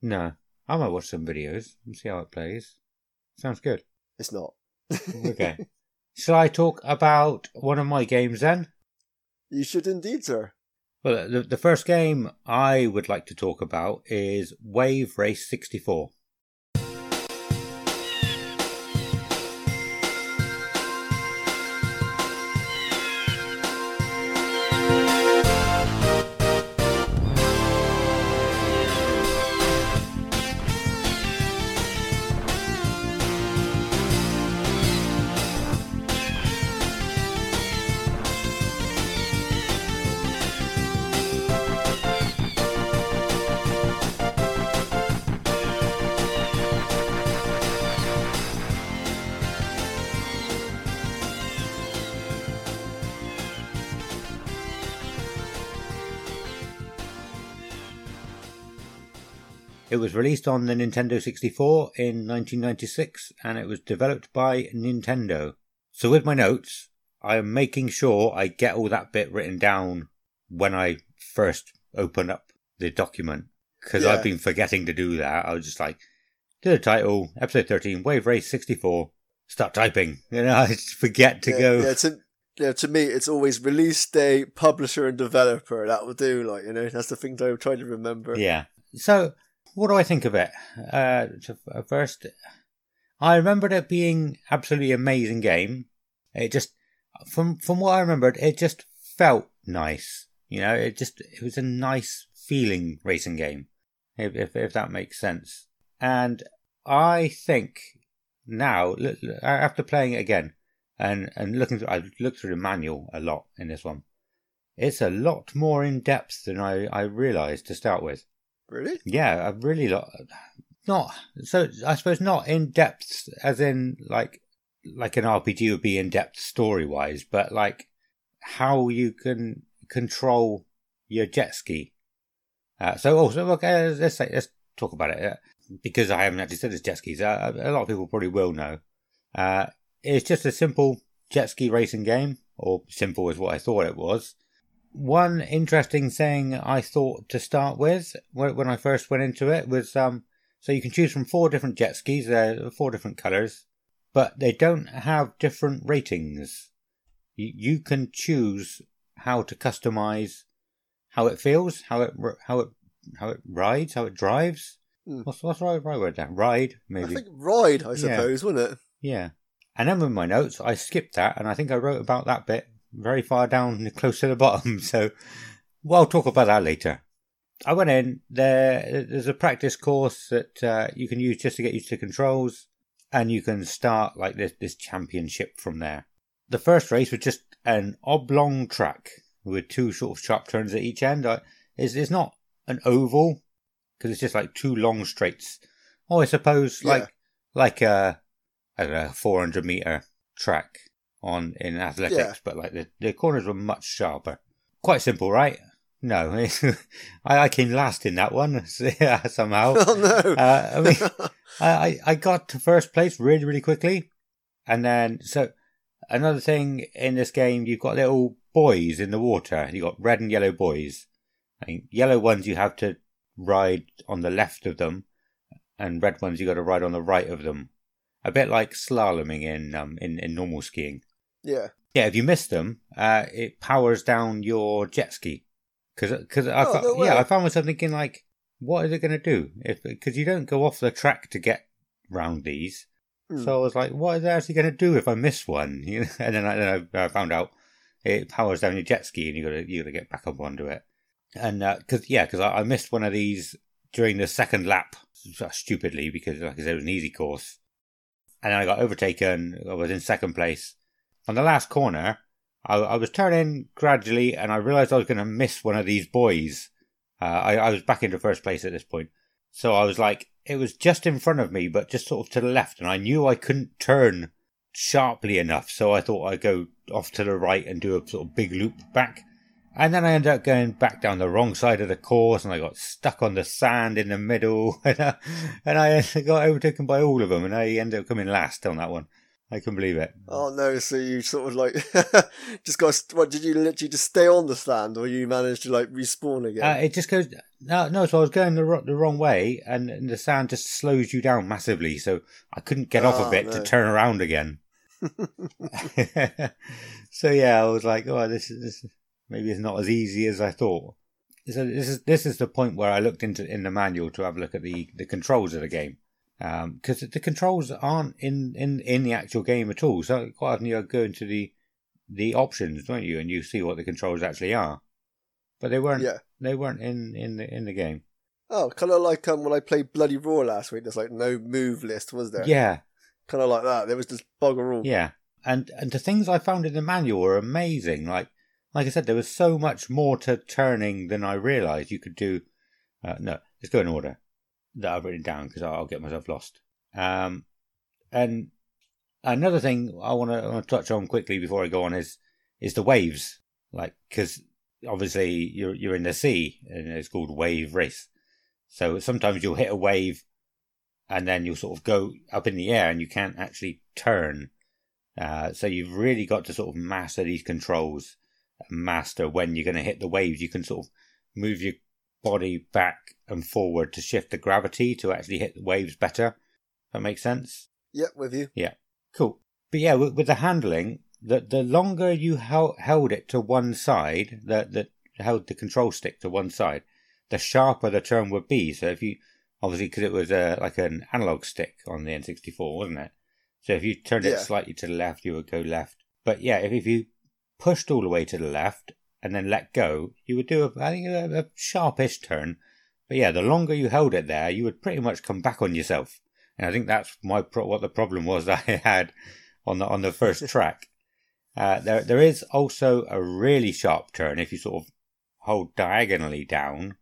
Speaker 2: No, I might watch some videos and see how it plays. Sounds good.
Speaker 3: It's not.
Speaker 2: Okay. *laughs* Shall I talk about one of my games then?
Speaker 3: you should indeed, sir.
Speaker 2: Well, the, the first game I would like to talk about is Wave Race 64. Released on the Nintendo 64 in 1996 and it was developed by Nintendo. So, with my notes, I am making sure I get all that bit written down when I first open up the document because
Speaker 3: Yeah.
Speaker 2: I've been forgetting to do that. I was just like, to the title, episode 13, Wave Race 64. Start typing. *laughs* You know, I forget to
Speaker 3: yeah,
Speaker 2: go.
Speaker 3: Yeah, to, yeah, to me, it's always release day, publisher, and developer. That will do. Like you know, that's the thing that I'm trying to remember.
Speaker 2: Yeah. So, what do I think of it? Uh, first, I remembered it being absolutely amazing game. It just, from from what I remembered, it just felt nice. You know, it just it was a nice feeling racing game, if if, if that makes sense. And I think now, after playing it again and and looking through, I looked through the manual a lot in this one. It's a lot more in depth than I I realised to start with.
Speaker 3: Really?
Speaker 2: Yeah, a really lot. Not so. I suppose not in depth, as in like like an RPG would be in depth story wise, but like how you can control your jet ski. Uh, so also, oh, okay, let's say, let's talk about it because I haven't actually said this jet skis. Uh, a lot of people probably will know. Uh, it's just a simple jet ski racing game, or simple is what I thought it was. One interesting thing I thought to start with when I first went into it was um, so you can choose from four different jet skis. They're four different colors, but they don't have different ratings. You, you can choose how to customize how it feels, how it how it how it rides, how it drives. Mm. What's what's the right, right word there? Ride, maybe.
Speaker 3: I think ride, I suppose, yeah. wouldn't it?
Speaker 2: Yeah. And then with my notes, I skipped that, and I think I wrote about that bit very far down, *laughs* close to the bottom. *laughs* So, well, I'll talk about that later. I went in there. There's a practice course that uh, you can use just to get used to the controls, and you can start like this this championship from there. The first race was just an oblong track with two sort of sharp turns at each end. It's, it's not an oval because it's just like two long straights. Oh, I suppose like yeah. like a, a 400 meter track on in athletics, yeah. but like the, the corners were much sharper. Quite simple, right? No, *laughs* I, I came last in that one *laughs* somehow. *laughs*
Speaker 3: Oh no!
Speaker 2: Uh, I mean, I I got to first place really really quickly, and then so another thing in this game, you've got little buoys in the water. You've got red and yellow buoys. I mean, yellow ones you have to ride on the left of them, and red ones you got to ride on the right of them. A bit like slaloming in um in, in normal skiing.
Speaker 3: Yeah.
Speaker 2: Yeah. If you miss them, uh, it powers down your jet ski. Because because I
Speaker 3: oh, no
Speaker 2: yeah I found myself thinking like, what is it going to do if because you don't go off the track to get round these. Mm. So I was like, what is it actually going to do if I miss one? *laughs* and then I, then I found out it powers down your jet ski and you got to you got to get back up onto it. And because uh, yeah, because I, I, missed one of these during the second lap stupidly because like I said it was an easy course, and then I got overtaken. I was in second place on the last corner. I, I was turning gradually, and I realised I was going to miss one of these buoys. Uh, I, I was back into first place at this point, so I was like, it was just in front of me, but just sort of to the left, and I knew I couldn't turn sharply enough, so I thought I'd go off to the right and do a sort of big loop back. And then I ended up going back down the wrong side of the course, and I got stuck on the sand in the middle, *laughs* and I, and I got overtaken by all of them, and I ended up coming last on that one. I can believe it.
Speaker 3: Oh no! So you sort of like *laughs* just got. What did you literally just stay on the stand, or you managed to like respawn again?
Speaker 2: Uh, it just goes. No, no. So I was going the the wrong way, and, and the sand just slows you down massively. So I couldn't get oh, off of ah, it no. to turn around again. *laughs* *laughs* so yeah, I was like, oh, this is this maybe it's not as easy as I thought. So this is this is the point where I looked into in the manual to have a look at the the controls of the game because um, the controls aren't in, in, in the actual game at all. So quite often you go into the the options, don't you, and you see what the controls actually are. But they weren't.
Speaker 3: Yeah.
Speaker 2: They weren't in, in the in the game.
Speaker 3: Oh, kind of like um when I played Bloody Roar last week. There's like no move list, was there?
Speaker 2: Yeah.
Speaker 3: Kind of like that. There was just bugger all.
Speaker 2: Yeah, and and the things I found in the manual were amazing. Like like I said, there was so much more to turning than I realised you could do. Uh, no, let's go in order that I've written down because I'll get myself lost. Um, and another thing I want to touch on quickly before I go on is is the waves, like because obviously you're you're in the sea and it's called wave race. So sometimes you'll hit a wave, and then you'll sort of go up in the air and you can't actually turn. Uh, so you've really got to sort of master these controls, master when you're going to hit the waves. You can sort of move your body back and forward to shift the gravity to actually hit the waves better. That makes sense.
Speaker 3: Yep, with you.
Speaker 2: Yeah, cool. But yeah, with, with the handling, the the longer you held, held it to one side, that that held the control stick to one side, the sharper the turn would be. So if you obviously because it was a like an analog stick on the N64, wasn't it? So if you turned it slightly to the left, you would go left. But yeah, if, if you pushed all the way to the left and then let go, you would do a, I think a, a sharpish turn. But yeah, the longer you held it there, you would pretty much come back on yourself. And I think that's my pro- what the problem was *laughs* that I had on the on the first *laughs* track. Uh, there there is also a really sharp turn if you sort of hold diagonally down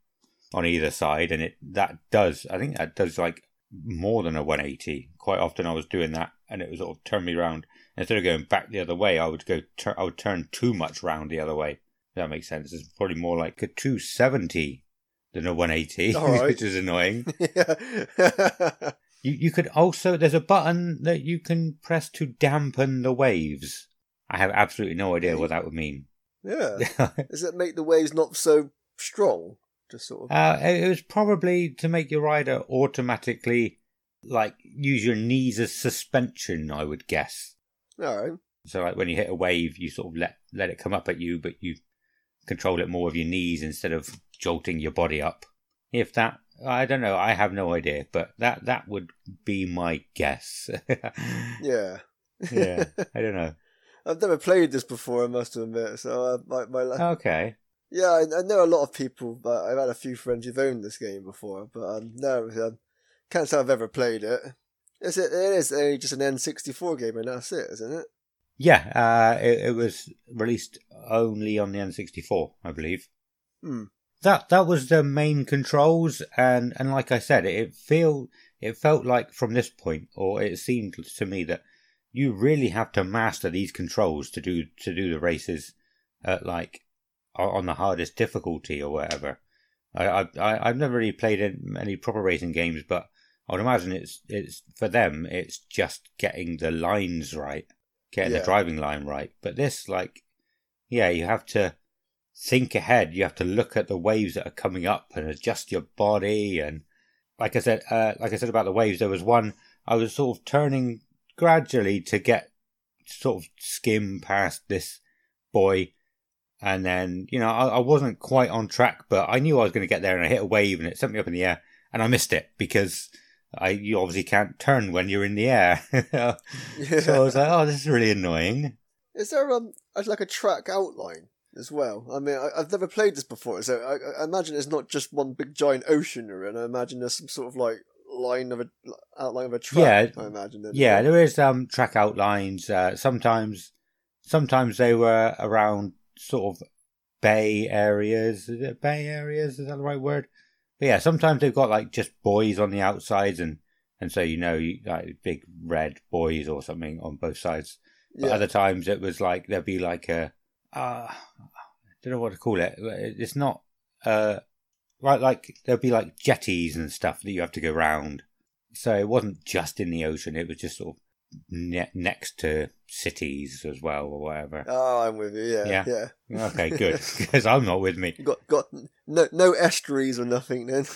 Speaker 2: on either side, and it that does I think that does like more than a 180. Quite often I was doing that, and it would sort of turn me round instead of going back the other way. I would go tur- I would turn too much round the other way. That makes sense. It's probably more like a 270 than a 180,
Speaker 3: All right. *laughs*
Speaker 2: which is annoying. *laughs* *laughs* You you could also there's a button that you can press to dampen the waves. I have absolutely no idea what that would mean.
Speaker 3: yeah. Does that make the waves not so strong? Just sort of.
Speaker 2: Uh, it was probably to make your rider automatically like use your knees as suspension. I would guess.
Speaker 3: All right.
Speaker 2: So like when you hit a wave, you sort of let let it come up at you, but you control it more with your knees instead of jolting your body up. If that, I don't know, I have no idea, but that that would be my guess. *laughs*
Speaker 3: Yeah.
Speaker 2: yeah, *laughs* I don't know.
Speaker 3: I've never played this before, I must admit. So uh, my my
Speaker 2: Okay.
Speaker 3: yeah, I, I know a lot of people, but I've had a few friends who've owned this game before, but um, no, um, can't say I've ever played it. Is it? It is just an N64 game, and that's it, isn't it?
Speaker 2: Yeah, uh, it, it was released only on the N64, I believe.
Speaker 3: Hmm.
Speaker 2: That that was the main controls, and, and like I said, it feel it felt like from this point, or it seemed to me that you really have to master these controls to do to do the races at like on the hardest difficulty or whatever. I I I- I've never really played in any proper racing games, but I would imagine it's it's for them it's just getting the lines right, getting
Speaker 3: Yeah.
Speaker 2: the driving line right. But this like, yeah, you have to think ahead. You have to look at the waves that are coming up and adjust your body. And like I said, uh, like I said about the waves, there was one I was sort of turning gradually to get sort of skim past this buoy. And then, you know, I, I wasn't quite on track, but I knew I was going to get there and I hit a wave and it sent me up in the air and I missed it because I, you obviously can't turn when you're in the air. *laughs* So I was like, oh, this is really annoying.
Speaker 3: Is there um a- like a track outline as well? I mean, I, I've never played this before, so I, I imagine it's not just one big giant ocean you're in. I imagine there's some sort of like line of a outline of a track.
Speaker 2: Yeah.
Speaker 3: I imagine.
Speaker 2: Yeah, there is um track outlines. Uh, sometimes, sometimes they were around sort of bay areas. Is it bay areas? Is that the right word? But yeah, sometimes they've got like just buoys on the outsides, and and so you know, like big red buoys or something on both sides. But
Speaker 3: yeah.
Speaker 2: other times it was like there'd be like a uh, I don't know what to call it. It's not uh like like there'd be like jetties and stuff that you have to go round. So it wasn't just in the ocean; it was just sort of ne- next to cities as well, or whatever.
Speaker 3: Oh, I'm with you. Yeah,
Speaker 2: Yeah.
Speaker 3: yeah.
Speaker 2: Okay, good, *laughs* because I'm not with me.
Speaker 3: Got got no no estuaries or nothing. Then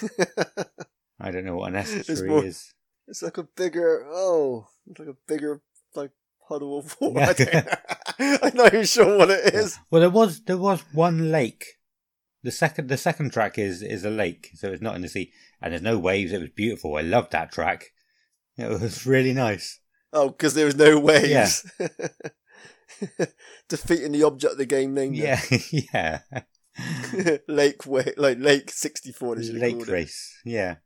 Speaker 2: I don't know what an *laughs* estuary
Speaker 3: more-
Speaker 2: is.
Speaker 3: it's like a bigger oh, it's like a bigger like puddle of *laughs* water. I'm not even sure what it is.
Speaker 2: Well, there was there was one lake. The second the second track is is a lake, so it's not in the sea, and there's no waves. It was beautiful. I loved that track. It was really nice.
Speaker 3: Oh, because there was no waves. *laughs* Defeating the object of the game name.
Speaker 2: Yeah, yeah. *laughs* *laughs*
Speaker 3: Lake way, like Lake sixty four.
Speaker 2: Lake
Speaker 3: called it.
Speaker 2: race, yeah.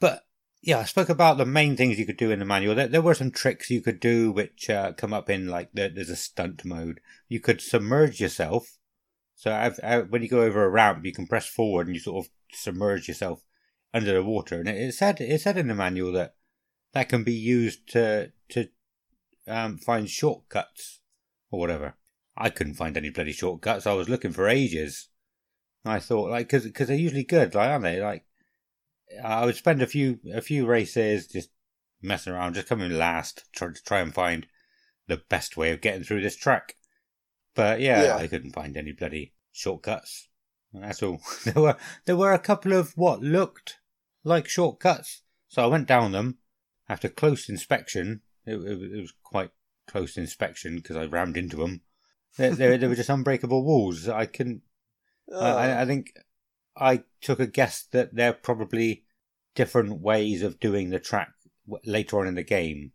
Speaker 2: But yeah, I spoke about the main things you could do in the manual. There, there were some tricks you could do which uh, come up in like the, there's a stunt mode. You could submerge yourself. So I've, I, when you go over a ramp, you can press forward and you sort of submerge yourself under the water. And it, it said it said in the manual that that can be used to to um, find shortcuts or whatever. I couldn't find any bloody shortcuts. I was looking for ages. I thought like because because they're usually good, like aren't they? Like I would spend a few a few races just messing around, just coming last, try to try and find the best way of getting through this track. But yeah,
Speaker 3: Yeah.
Speaker 2: I couldn't find any bloody shortcuts. That's all. *laughs* there were there were a couple of what looked like shortcuts, so I went down them. After close inspection, it, it, it was quite close inspection because I rammed into them. There, there, there were just unbreakable walls. I couldn't.
Speaker 3: Oh,
Speaker 2: I, I think I took a guess that they're probably different ways of doing the track later on in the game.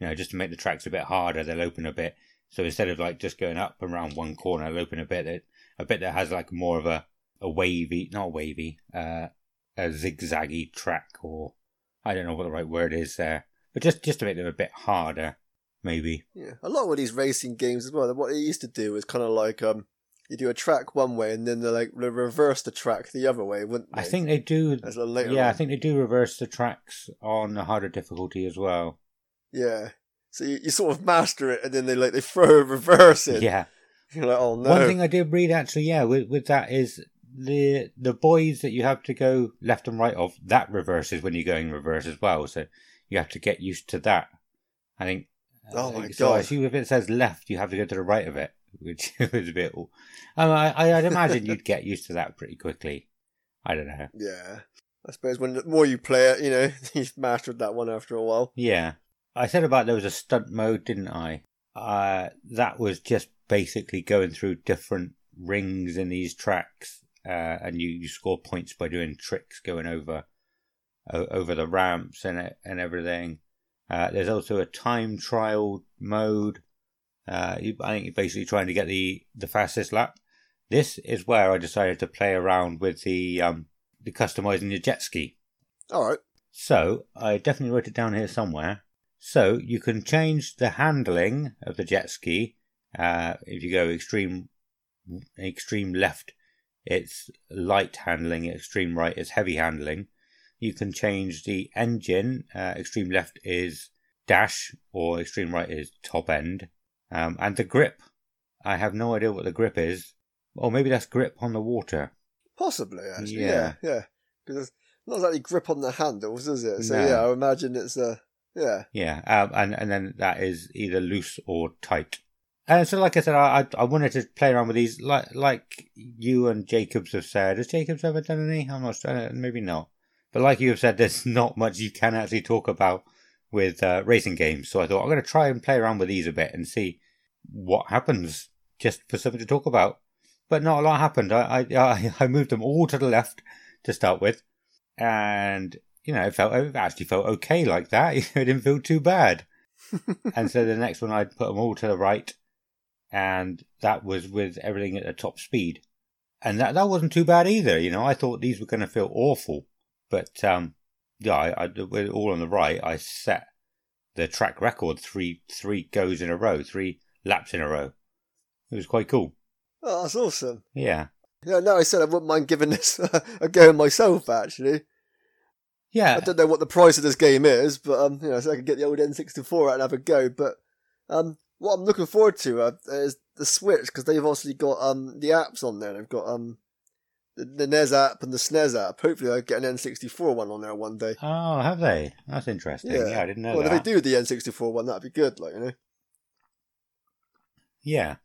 Speaker 2: You know, just to make the tracks a bit harder, they'll open a bit. So instead of like just going up and around one corner, they'll open a bit that a bit that has like more of a a wavy, not wavy, uh, a zigzaggy track, or I don't know what the right word is there, but just just to make them a bit harder, maybe.
Speaker 3: yeah. A lot of these racing games as well. What they used to do is kind of like um, you do a track one way and then they like they reverse the track the other way, wouldn't they?
Speaker 2: I think they do.
Speaker 3: As a later
Speaker 2: Yeah, I think they do reverse the tracks on a harder difficulty as well.
Speaker 3: Yeah. So you, you sort of master it and then they like they throw a reverse it.
Speaker 2: Yeah. *laughs*
Speaker 3: You're like, oh no.
Speaker 2: One thing I did read actually, yeah, with with that is the the buoys that you have to go left and right of that reverses when you're going reverse as well. So you have to get used to that. I think.
Speaker 3: Oh my
Speaker 2: So I assume if it says left, you have to go to the right of it, *laughs* which is a bit. Um, I I- I'd imagine you'd get used to that pretty quickly. I don't know.
Speaker 3: Yeah. I suppose when the more you play it, you know, *laughs* you've mastered that one after a while.
Speaker 2: Yeah. I said about there was a stunt mode, didn't I? Uh, that was just basically going through different rings in these tracks, uh, and you, you score points by doing tricks going over o- over the ramps and and everything. Uh, there's also a time trial mode. Uh, you, I think you're basically trying to get the, the fastest lap. This is where I decided to play around with the um, the customizing your jet ski.
Speaker 3: All right.
Speaker 2: So I definitely wrote it down here somewhere. So you can change the handling of the jet ski. Uh, if you go extreme, extreme left, it's light handling. Extreme right is heavy handling. You can change the engine. Uh, extreme left is dash, or extreme right is top end. Um, and the grip. I have no idea what the grip is. Or maybe that's grip on the water.
Speaker 3: Possibly, actually.
Speaker 2: Yeah.
Speaker 3: Yeah, yeah. Because it's not exactly grip on the handles, is it? So
Speaker 2: No.
Speaker 3: yeah, I imagine it's a yeah.
Speaker 2: Yeah, um, and and then that is either loose or tight. And so, like I said, I I I wanted to play around with these, like like you and Jacobs have said. Has Jacobs ever done any? I'm not sure. Maybe not. But like you have said, *laughs* there's not much you can actually talk about with uh, racing games. So I thought I'm going to try and play around with these a bit and see what happens, just for something to talk about. But not a lot happened. I I *laughs* I- I moved them all to the left to start with, and you know, it felt it actually felt okay like that. *laughs* it didn't feel too bad. and so the next one, I'd put them all to the right, and that was with everything at the top speed, and that that wasn't too bad either. You know, I thought these were going to feel awful, but um, yeah, I, I with all on the right, I set the track record three three goes in a row, three laps in a row. It was quite cool.
Speaker 3: Oh, that's awesome.
Speaker 2: Yeah,
Speaker 3: Yeah, no, I said I wouldn't mind giving this *laughs* a go myself. Actually,
Speaker 2: yeah.
Speaker 3: I don't know what the price of this game is, but um, you know, so I could get the old N64 out and have a go. But um, what I'm looking forward to uh, is the Switch because they've obviously got um the apps on there. They've got um the, the NES app and the SNES app. Hopefully, I get an N64 one on there one day.
Speaker 2: Oh, have they? That's interesting. Yeah, I didn't know
Speaker 3: well,
Speaker 2: that.
Speaker 3: if they do the N64 one, that'd be good. Like you know.
Speaker 2: Yeah,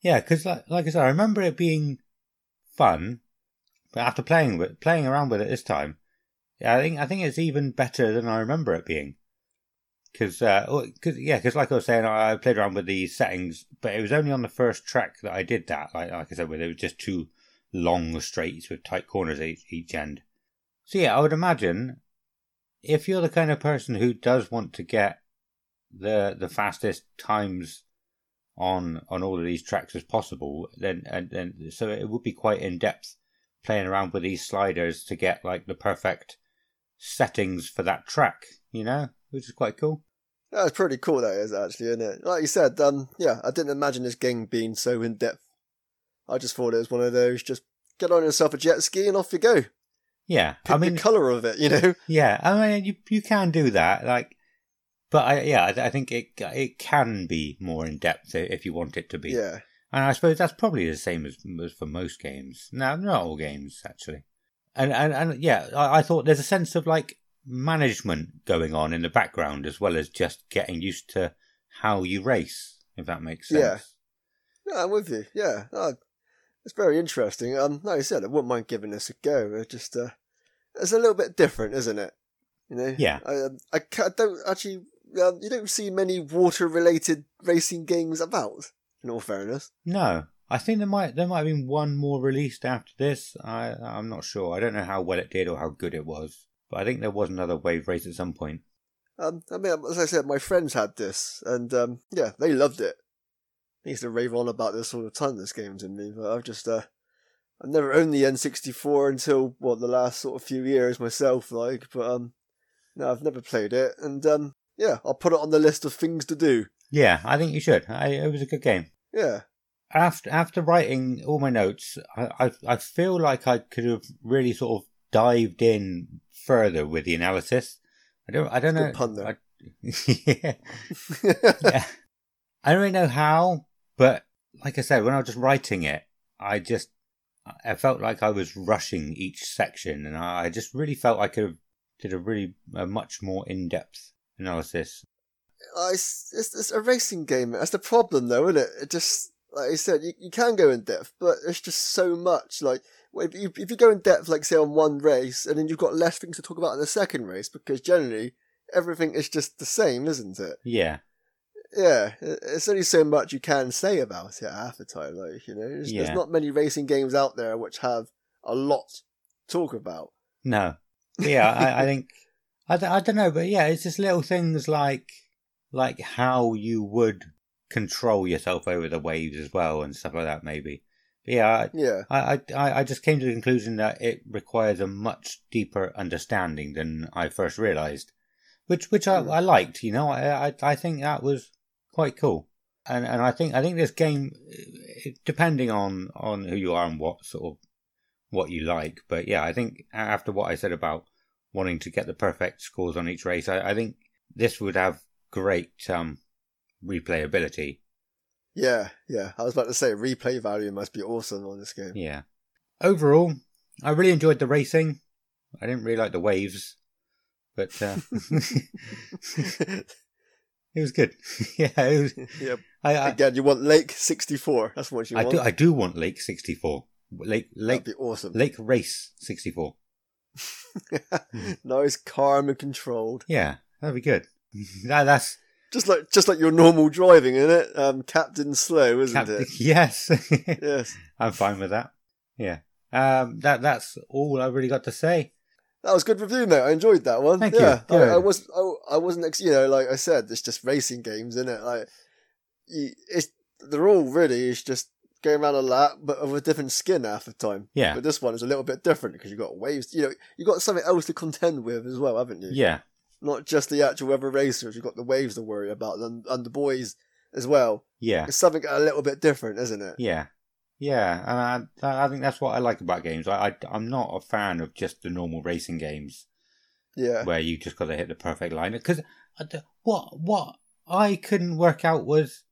Speaker 2: yeah, because like, like I said, I remember it being fun, but after playing with playing around with it this time, yeah, I think I think it's even better than I remember it being. Because, uh, oh, cause, yeah, because like I was saying, I I played around with the settings, but it was only on the first track that I did that. Like, like I said, where there was just two long straights with tight corners at each, each end. So yeah, I would imagine if you're the kind of person who does want to get the the fastest times on on all of these tracks as possible, then and then so it would be quite in depth playing around with these sliders to get like the perfect settings for that track, you know, which is quite cool.
Speaker 3: That's pretty cool, that is actually, isn't it? Like you said, um, yeah, I didn't imagine this game being so in depth. I just thought it was one of those just get on yourself a jet ski and off you go.
Speaker 2: Yeah,
Speaker 3: Pick
Speaker 2: I mean,
Speaker 3: the color of it, you know. *laughs*
Speaker 2: yeah, I mean, you you can do that, like, but I yeah, I, I think it it can be more in depth if you want it to be.
Speaker 3: Yeah,
Speaker 2: And I suppose that's probably the same as, as for most games. No, not all games actually. And and, and yeah, I, I thought there's a sense of like management going on in the background as well as just getting used to how you race, if that makes sense.
Speaker 3: Yeah. yeah, I'm with you. Yeah, uh, it's very interesting. Um, like I said, I wouldn't mind giving this a go. It just uh, it's a little bit different, isn't it? You know.
Speaker 2: Yeah.
Speaker 3: I, um, I, ca- don't actually. Um, you don't see many water-related racing games about. In all fairness.
Speaker 2: No, I think there might there might have been one more released after this. I I'm not sure. I don't know how well it did or how good it was, but I think there was another wave race at some point.
Speaker 3: Um, I mean, as I said, my friends had this, and um, yeah, they loved it. They used to rave on about this all the time. This game to me, but I've just uh, I've never owned the N64 until what the last sort of few years myself, like. But um, no, I've never played it, and um, yeah, I'll put it on the list of things to do.
Speaker 2: Yeah, I think you should. I, it was a good game.
Speaker 3: Yeah,
Speaker 2: After after writing all my notes, I, I I feel like I could have really sort of dived in further with the analysis. I don't I don't know.
Speaker 3: Pun there.
Speaker 2: I, yeah. *laughs* yeah. I don't really know how, but like I said, when I was just writing it, I just I felt like I was rushing each section, and I just really felt I could have did a really a much more in depth analysis.
Speaker 3: Uh, it's, it's, it's a racing game. That's the problem, though, isn't it? It just, like I said, you, you can go in depth, but it's just so much. Like, if you, if you go in depth, like, say, on one race, and then you've got less things to talk about in the second race, because generally, everything is just the same, isn't it?
Speaker 2: Yeah,
Speaker 3: Yeah, it- it's only so much you can say about it half the time. Like, you know, there's,
Speaker 2: Yeah.
Speaker 3: there's not many racing games out there which have a lot to talk about.
Speaker 2: no, yeah, I, I think *laughs* I, d- I don't know, but yeah, it's just little things like like how you would control yourself over the waves as well and stuff like that. Maybe, yeah,
Speaker 3: Yeah,
Speaker 2: I, I, I I just came to the conclusion that it requires a much deeper understanding than I first realised, which which I,
Speaker 3: Hmm.
Speaker 2: I liked. You know, I, I I think that was quite cool, and and I think I think this game, depending on on who you are and what sort of what you like, but yeah, I think after what I said about wanting to get the perfect scores on each race, I, I think this would have great um replayability.
Speaker 3: Yeah, yeah. I was about to say, replay value must be awesome on this game.
Speaker 2: Yeah. Overall, I really enjoyed the racing. I didn't really like the waves, but uh, *laughs* *laughs* it was good. *laughs* yeah, it was.
Speaker 3: yep.
Speaker 2: I I,
Speaker 3: Again, you want Lake 64. That's what you
Speaker 2: I
Speaker 3: want.
Speaker 2: do I do want Lake sixty four, Lake Lake
Speaker 3: That'd be awesome.
Speaker 2: Lake Race sixty four.
Speaker 3: nice, calm and controlled.
Speaker 2: Yeah, that'd be good. that, that's
Speaker 3: Just like just like your normal driving, isn't it? Um, Captain Slow, isn't
Speaker 2: Cap-
Speaker 3: it? *laughs*
Speaker 2: yes. *laughs*
Speaker 3: Yes.
Speaker 2: I'm fine with that. Yeah. Um, that that's all I really got to say.
Speaker 3: That was good review, mate. I enjoyed that one.
Speaker 2: Thank you.
Speaker 3: yeah, I, I was I, I wasn't ex- you know like I said, it's just racing games, isn't it? Like, you, it's they're all really it's just going around a lap, but of a different skin half the time.
Speaker 2: Yeah.
Speaker 3: But this one is a little bit different because you've got waves. You know, you've got something else to contend with as well, haven't you?
Speaker 2: Yeah.
Speaker 3: Not just the actual other racers. You've got the waves to worry about, and, and the buoys as well.
Speaker 2: Yeah.
Speaker 3: It's something a little bit different, isn't it?
Speaker 2: Yeah, yeah, and I, I think that's what I like about games. I, I I'm not a fan of just the normal racing games
Speaker 3: Yeah.
Speaker 2: where you just got to hit the perfect line. Because uh, what what I couldn't work out was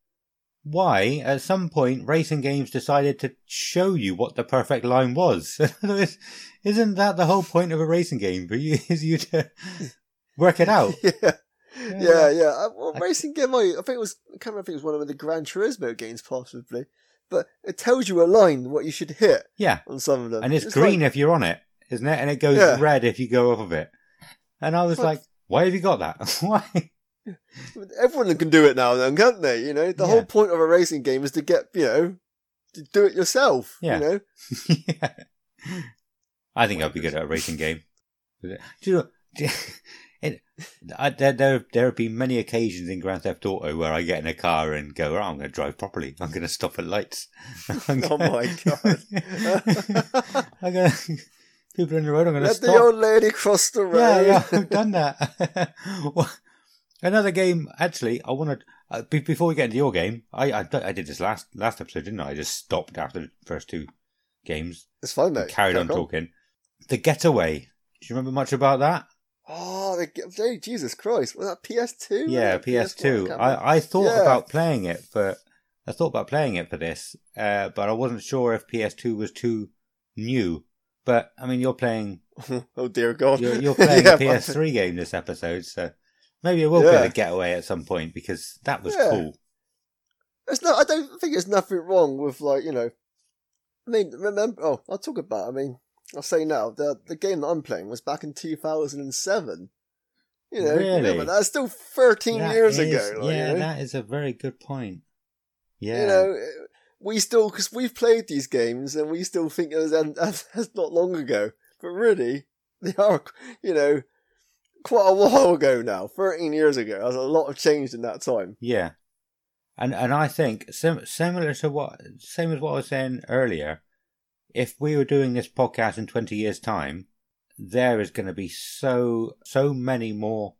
Speaker 2: why at some point racing games decided to show you what the perfect line was. *laughs* Isn't that the whole point of a racing game? *laughs* For you is you to work it out. *laughs*
Speaker 3: yeah. Yeah, yeah. Uh, well,
Speaker 2: I-
Speaker 3: racing game, I, I think it was, I can't remember if it was one of the Gran Turismo games, possibly. But it tells you a line, what you should hit
Speaker 2: Yeah,
Speaker 3: on some of them.
Speaker 2: and it's,
Speaker 3: like-
Speaker 2: green if you're on it, isn't it? And it goes
Speaker 3: Yeah.
Speaker 2: red if you go off of it. And I was
Speaker 3: But-
Speaker 2: like, why have you got that? *laughs* why?
Speaker 3: everyone can do it now, then, can't they? You know, the
Speaker 2: Yeah.
Speaker 3: whole point of a racing game is to get, you know, to do it yourself.
Speaker 2: Yeah.
Speaker 3: You know, *laughs*
Speaker 2: yeah. I think I'd be good at a racing game. Do you know, do you- I, there, there, there have been many occasions in Grand Theft Auto where I get in a car and go, oh, I'm going to drive properly. I'm going to stop at lights. *laughs*
Speaker 3: Oh my God. *laughs*
Speaker 2: I'm going to, people in the road, I'm going to
Speaker 3: let the old lady cross the road.
Speaker 2: Yeah, yeah, I've done that. *laughs* Well, Another game, actually, I wanted, uh, be, before we get into your game, I, I, I did this last, last episode, didn't I? I just stopped after the first two games.
Speaker 3: It's fine, though.
Speaker 2: carried on
Speaker 3: Crack
Speaker 2: talking. The Getaway. Do you remember much about that?
Speaker 3: Oh, the, Jesus Christ! Was that PS2?
Speaker 2: yeah,
Speaker 3: PS1?
Speaker 2: PS2. I, I thought
Speaker 3: Yeah.
Speaker 2: about playing it but I thought about playing it for this, uh, but I wasn't sure if PS2 was too new. But I mean, you're playing *laughs*
Speaker 3: oh dear God!
Speaker 2: you're, you're *laughs* playing
Speaker 3: Yeah,
Speaker 2: a PS3 game this episode, so maybe it will
Speaker 3: Yeah.
Speaker 2: play the Getaway at some point because that was
Speaker 3: Yeah.
Speaker 2: cool.
Speaker 3: There's no, I don't think there's nothing wrong with like you know. I mean, remember? Oh, I'll talk about. I mean, I'll say now the the game that I'm playing was back in 2007. You know,
Speaker 2: Really?
Speaker 3: but that's still 13
Speaker 2: That
Speaker 3: years
Speaker 2: is-
Speaker 3: ago. Like,
Speaker 2: yeah,
Speaker 3: you know?
Speaker 2: that is a very good point. Yeah.
Speaker 3: You know, eh, we still, because we've played these games and we still think it was and *laughs* that's not long ago. But really, *laughs* they are, you know, quite a while ago now. 13 years ago. There's a lot of changed in that time.
Speaker 2: Yeah, and and I think sim- similar to what same as what I was saying earlier. If we were doing this podcast in twenty years' time, there is going to be so so many more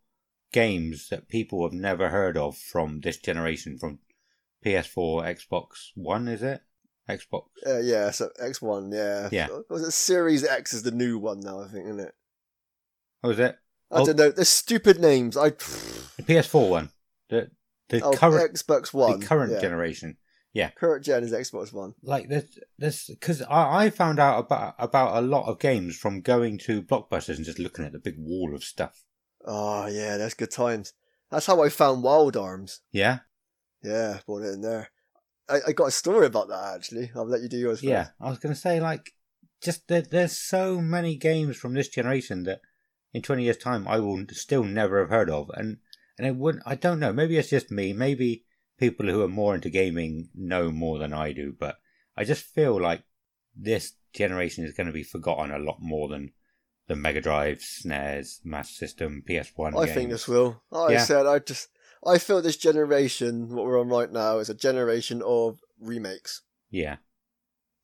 Speaker 2: games that people have never heard of from this generation, from PS4, Xbox One, is it? Xbox.
Speaker 3: Uh, yeah, so X1, yeah.
Speaker 2: Yeah.
Speaker 3: Was it Series X is the new one now, I think, isn't it?
Speaker 2: Oh, is it
Speaker 3: I
Speaker 2: Oh.
Speaker 3: don't know. There's stupid names. I.
Speaker 2: the PS4 one? The the
Speaker 3: Oh,
Speaker 2: current
Speaker 3: Xbox One.
Speaker 2: the current
Speaker 3: yeah.
Speaker 2: generation.
Speaker 3: Yeah, current gen is Xbox One.
Speaker 2: like this this because I, I found out about about a lot of games from going to blockbusters and just looking at the big wall of stuff
Speaker 3: Oh, yeah, that's good times. That's how I found Wild Arms.
Speaker 2: yeah
Speaker 3: Yeah, brought it in there. I, I got a story about that, actually. I'll let you do yours first.
Speaker 2: yeah i was gonna say like just there, there's so many games from this generation that in 20 years time i will still never have heard of and and it wouldn't i don't know maybe it's just me maybe people who are more into gaming know more than i do but i just feel like this generation is going to be forgotten a lot more than the mega drive SNES master system ps1
Speaker 3: I
Speaker 2: games.
Speaker 3: think this will. Like I said, I just. I feel this generation, what we're on right now, is a generation of remakes.
Speaker 2: yeah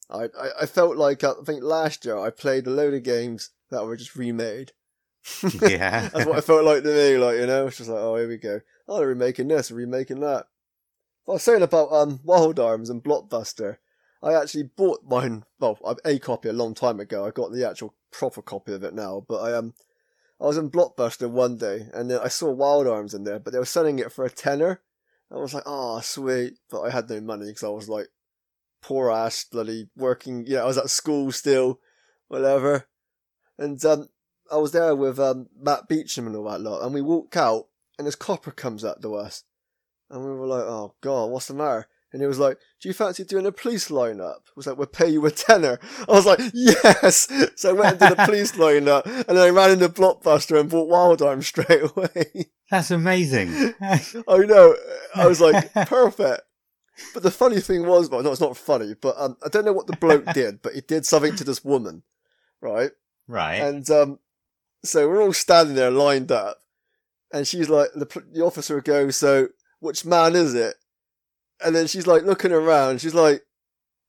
Speaker 3: I, I, I felt like, uh, I think last year I played a load of games that were just remade. *laughs*
Speaker 2: yeah
Speaker 3: That's what I felt like to me, like, you know, it's just like, oh, here we go. Oh, they're remaking this, remaking that. I was saying about um, Wild Arms and Blockbuster. I actually bought mine, well, a copy a long time ago. I got the actual proper copy of it now, but I um, I was in Blockbuster one day and I saw Wild Arms in there, but they were selling it for a tenner. I was like, oh, sweet, but I had no money because I was like poor ass, bloody working. You know, I was at school still, whatever. And um, I was there with um, Matt Beecham and all that lot, and we walk out, and this copper comes up to us, and we were like, "Oh God, what's the matter?" And he was like, "Do you fancy doing a police lineup?" I was like, "We'll pay you a tenner." I was like, "Yes!" So I went and did a police *laughs* lineup, and then I ran into Blockbuster and bought Wild Arms straight away.
Speaker 2: That's amazing. *laughs*
Speaker 3: I know. I was like, *laughs* perfect. But the funny thing was, well, no, it's not funny, but um, I don't know what the bloke did, but he did something to this woman, right?
Speaker 2: right.
Speaker 3: And um, so we're all standing there lined up, and she's like, the, the officer goes, "So, which man is it?" And then she's like looking around. She's like,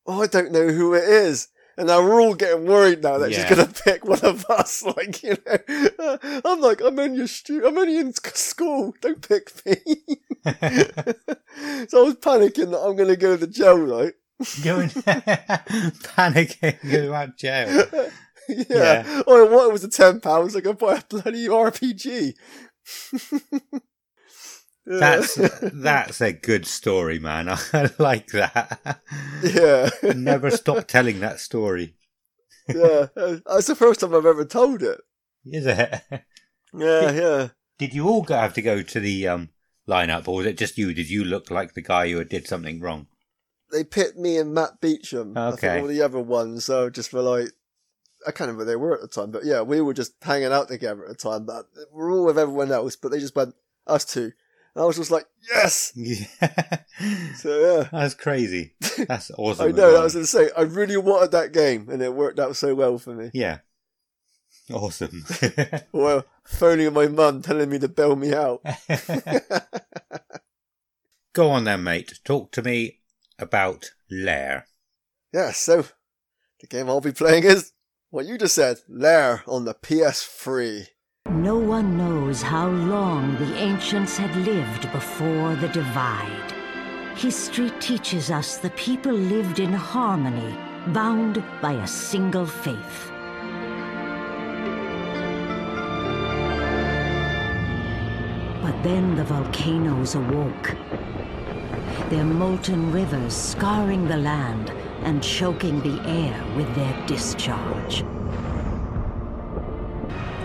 Speaker 3: "Oh, I don't know who it is." And now we're all getting worried now that
Speaker 2: Yeah.
Speaker 3: she's gonna *laughs* pick one of us. *laughs* Like, you know, *laughs* I'm like, I'm only a stu- I'm only in school. Don't pick me. so I was panicking that I'm gonna go to jail, right?
Speaker 2: Going panicking, go out jail.
Speaker 3: yeah.
Speaker 2: Yeah.
Speaker 3: Or what? Was a ten pounds. I could buy a bloody RPG.
Speaker 2: That's *laughs* that's a good story, man. *laughs* I like that.
Speaker 3: yeah,
Speaker 2: Never stop telling that story.
Speaker 3: yeah. That's the first time I've ever told it.
Speaker 2: Is it?
Speaker 3: Yeah, yeah.
Speaker 2: Did you all have to go to the um lineup, or was it just you? Did you look like the guy who had did something wrong?
Speaker 3: They picked me and Matt Beecham. I
Speaker 2: Okay.
Speaker 3: think all the other ones. So just for like, I can't remember where they were at the time, but yeah, we were just hanging out together at the time. But we're all with everyone else, but they just went us two. I was just like, yes. *laughs* So yeah.
Speaker 2: That's crazy. That's *laughs* awesome.
Speaker 3: I know, that was insane. I really wanted that game, and it worked out so well for me.
Speaker 2: Yeah. Awesome. *laughs*
Speaker 3: Well, phoning my mum telling me to bail me out.
Speaker 2: Go on then, mate. Talk to me about Lair.
Speaker 3: yeah, so the game I'll be playing is what you just said, Lair on the PS3.
Speaker 4: No one knows how long the ancients had lived before the divide. History teaches us the people lived in harmony, bound by a single faith. But then the volcanoes awoke. Their molten rivers scarring the land and choking the air with their discharge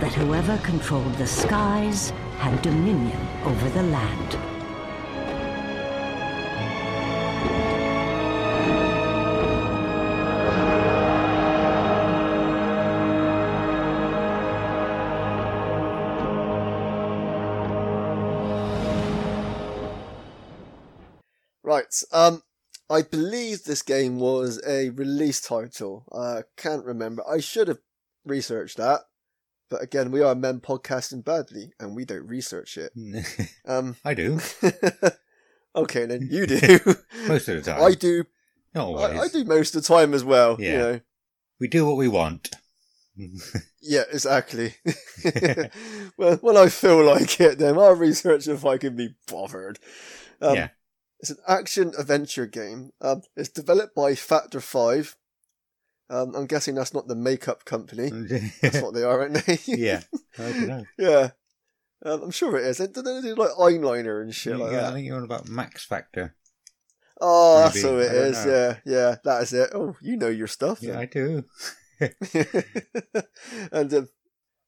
Speaker 4: that whoever controlled the skies had dominion over the land.
Speaker 3: Right, um, I believe this game was a release title. I uh, can't remember. I should have researched that. But again, we are men podcasting badly, and we don't research it. *laughs* Um,
Speaker 2: I do *laughs*
Speaker 3: okay, then you do. *laughs*
Speaker 2: most of the time.
Speaker 3: I do.
Speaker 2: Not always.
Speaker 3: I, I do most of the time as well. You
Speaker 2: Yeah.
Speaker 3: know.
Speaker 2: We do what we want.
Speaker 3: Yeah, exactly. well, when I feel like it, then I'll research if I can be bothered. Um,
Speaker 2: Yeah.
Speaker 3: It's an action adventure game. Um, it's developed by Factor Five. Um, I'm guessing that's not the makeup company. *laughs* That's what they are, aren't they? *laughs*
Speaker 2: yeah. *laughs* I don't know.
Speaker 3: yeah. Um, I'm sure it is. They, they do like eyeliner and shit like
Speaker 2: yeah, I think you're on about Max Factor.
Speaker 3: Oh, that's
Speaker 2: Maybe.
Speaker 3: who it is.
Speaker 2: know.
Speaker 3: Yeah, yeah, that is it. Oh, you know your stuff.
Speaker 2: Yeah,
Speaker 3: then.
Speaker 2: I do.
Speaker 3: and um,